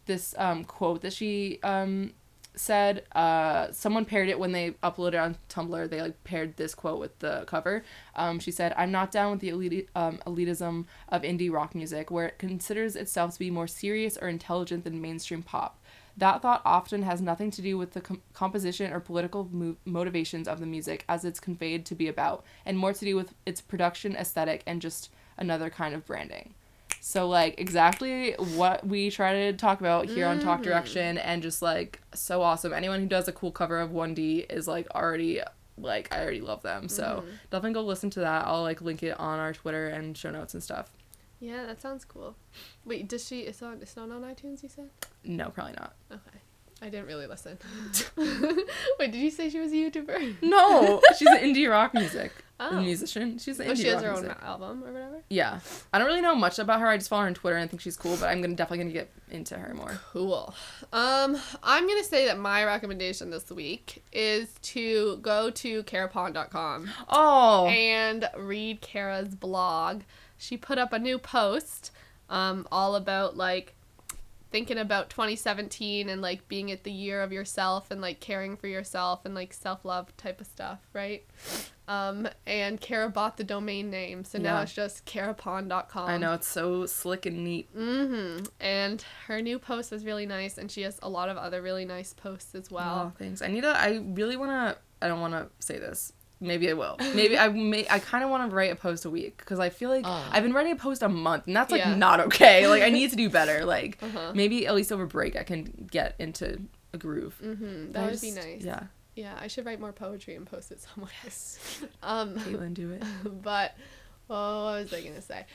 this um quote that she um said. Uh someone paired it when they uploaded on tumblr. They like paired this quote with the cover. Um she said i'm not down with the um elitism of indie rock music where it considers itself to be more serious or intelligent than mainstream pop that thought often has nothing to do with the com- composition or political mo- motivations of the music as it's conveyed to be about and more to do with its production aesthetic and just another kind of branding so like exactly what we try to talk about here on Talk mm-hmm. Direction and just like so awesome. Anyone who does a cool cover of 1D is like already like I already love them. So mm-hmm. definitely go listen to that. I'll like link it on our Twitter and show notes and stuff. Yeah, that sounds cool. Wait, does she? It's on. It's not on iTunes. You said. No, probably not. Okay. I didn't really listen. Wait, did you say she was a YouTuber? No, she's an indie rock music Oh. musician. She's an Oh, she has her own music. album or whatever. Yeah, I don't really know much about her. I just follow her on Twitter and I think she's cool. But I'm gonna definitely gonna get into her more. Cool. Um, I'm gonna say that my recommendation this week is to go to carapon.com Oh, and read Kara's blog. She put up a new post, um, all about like thinking about 2017 and like being at the year of yourself and like caring for yourself and like self love type of stuff, right? Um, and Kara bought the domain name, so now Yeah. it's just carapon.com. I know it's so slick and neat. Mm-hmm. And her new post was really nice, and she has a lot of other really nice posts as well. Oh, thanks. I need to. I really want to. I don't want to say this. Maybe I will. Maybe I may. I kind of want to write a post a week because I feel like Oh. I've been writing a post a month, and that's like Yeah. not okay. Like I need to do better. Like Uh-huh. maybe at least over break I can get into a groove. Mm-hmm. That would be nice. Yeah, Yeah, I should write more poetry and post it somewhere. um, Caitlin, do it. but oh, what was I gonna say?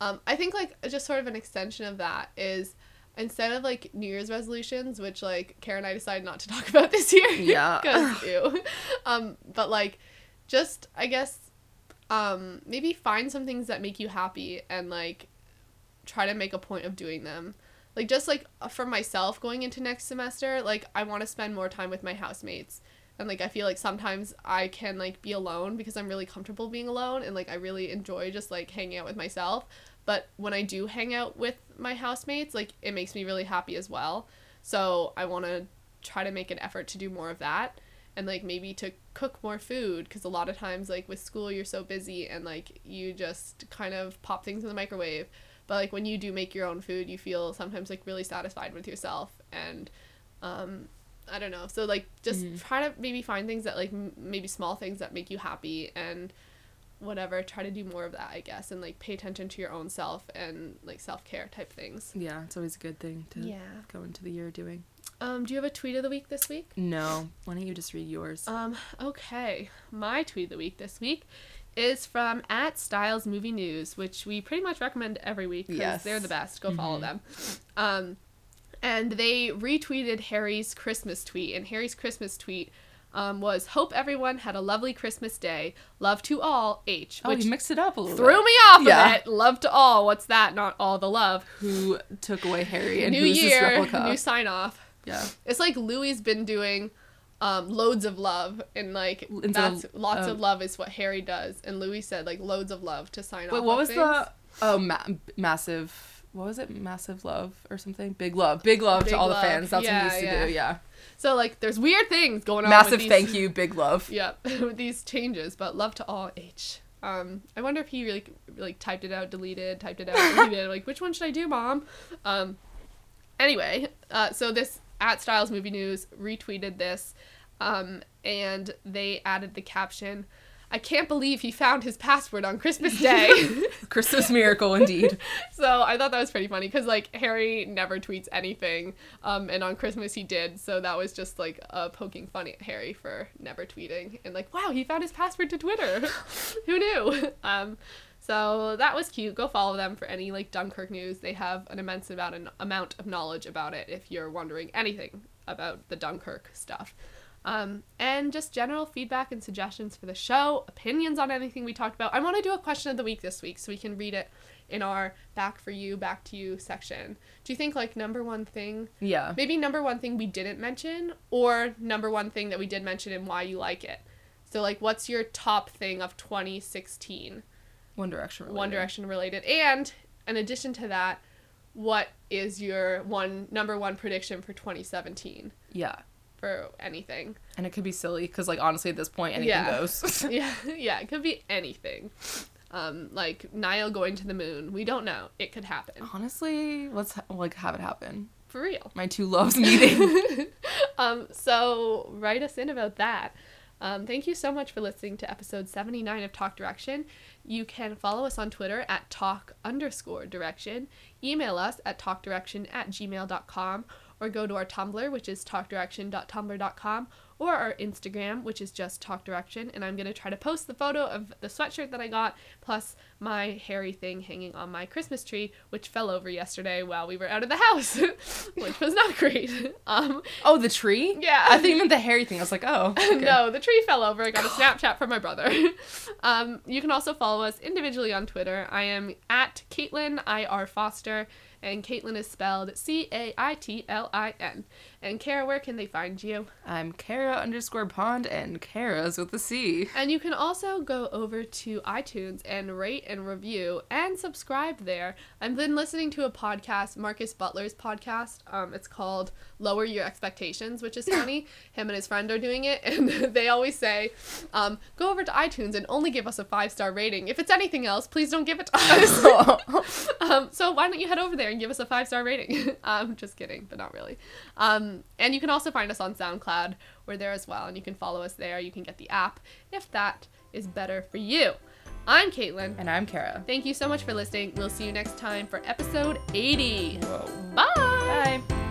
Um, I think like just sort of an extension of that is instead of like New Year's resolutions, which like Karen and I decided not to talk about this year. Yeah. Because ew. Um, but like, just I guess, um, maybe find some things that make you happy and like, try to make a point of doing them. Like just like uh, for myself going into next semester, like I want to spend more time with my housemates. And like I feel like sometimes I can like be alone because I'm really comfortable being alone and like I really enjoy just like hanging out with myself. But when I do hang out with my housemates, like it makes me really happy as well. So I want to try to make an effort to do more of that and like maybe to cook more food because a lot of times like with school you're so busy and like you just kind of pop things in the microwave. But like when you do make your own food you feel sometimes like really satisfied with yourself and um i don't know. So like just Mhm. try to maybe find things that like m- maybe small things that make you happy and whatever. Try to do more of that i guess and like pay attention to your own self and like self-care type things. Yeah, it's always a good thing to yeah. go into the year doing. Um do you have a tweet of the week this week No, why don't you just read yours? Um, okay. My tweet of the week this week is from at Styles Movie News, which we pretty much recommend every week because Yes. they're the best. Go follow Mhm. them. Um, and they retweeted Harry's Christmas tweet, and Harry's Christmas tweet um, was "Hope everyone had a lovely Christmas day. Love to all, H." oh, Which you mixed it up a little. threw bit. me off Yeah. of it. Love to all. What's that? Not all the love. Who took away Harry and new who's year, replica? new sign off. Yeah. It's like Louis's been doing um, loads of love and like that's lots oh. of love is what Harry does and Louis said like loads of love to sign Wait, off. what was things. the oh ma- massive what was it? Massive love or something? Big love. Big love Big to all love. the fans. That's Yeah, what he used to yeah. do. Yeah. So like, there's weird things going on. Massive with these, thank you, big love. Yeah, with these changes, but love to all H. Um, I wonder if he really like typed it out, deleted, typed it out, deleted. like, which one should I do, mom? Um, anyway, uh, so this at Styles Movie News retweeted this, um, and they added the caption. I can't believe he found his password on Christmas Day. Christmas miracle indeed. so I thought that was pretty funny because like Harry never tweets anything, um, and on Christmas he did. So that was just like uh, poking fun at Harry for never tweeting and like, wow, he found his password to Twitter. Who knew? Um, so that was cute. Go follow them for any like Dunkirk news. They have an immense amount an amount of knowledge about it. If you're wondering anything about the Dunkirk stuff. Um, and just general feedback and suggestions for the show, opinions on anything we talked about. I want to do a question of the week this week so we can read it in our back for you, back to you section. Do you think like number one thing, Yeah. maybe number one thing we didn't mention, or number one thing that we did mention and why you like it? So like, what's your top thing of 2016, One Direction. One. Direction related? And in addition to that, what is your one number one prediction for 2017 Yeah. for anything? And it could be silly because, like, honestly, at this point, anything Yeah. goes. yeah, yeah, it could be anything. Um, like Niall going to the moon. We don't know. It could happen. honestly, let's ha- like have it happen. For real. My two loves meeting. um, so write us in about that. Um, thank you so much for listening to episode 79 of Talk Direction. You can follow us on Twitter at talk underscore direction, email us at talkdirection at gmail.com, or go to our Tumblr, which is talkdirection.tumblr.com, or our Instagram, which is just Talk Direction. And I'm going to try to post the photo of the sweatshirt that I got, plus my hairy thing hanging on my Christmas tree, which fell over yesterday while we were out of the house, which was not great. Um, oh, the tree? Yeah. I think meant the hairy thing. I was like, oh. okay. no, the tree fell over. I got a Snapchat from my brother. um, you can also follow us individually on Twitter. I am at Caitlin I R Foster, and Caitlin is spelled C A I T L I N. And Kara, where can they find you? I'm Kara underscore pond and Kara's with the a C. And you can also go over to iTunes and rate and review and subscribe there. I've been listening to a podcast, Marcus Butler's podcast. Um, it's called Lower Your Expectations, which is funny. Him and his friend are doing it, and they always say, um, go over to iTunes and only give us a five star rating. If it's anything else, please don't give it to us. um, so why don't you head over there and give us a five star rating? I'm just kidding, but not really. Um, and you can also find us on SoundCloud. We're there as well, and you can follow us there. You can get the app if that is better for you. I'm Caitlin. and I'm Kara. Thank you so much for listening. We'll see you next time for episode 80. Whoa. Bye. Bye.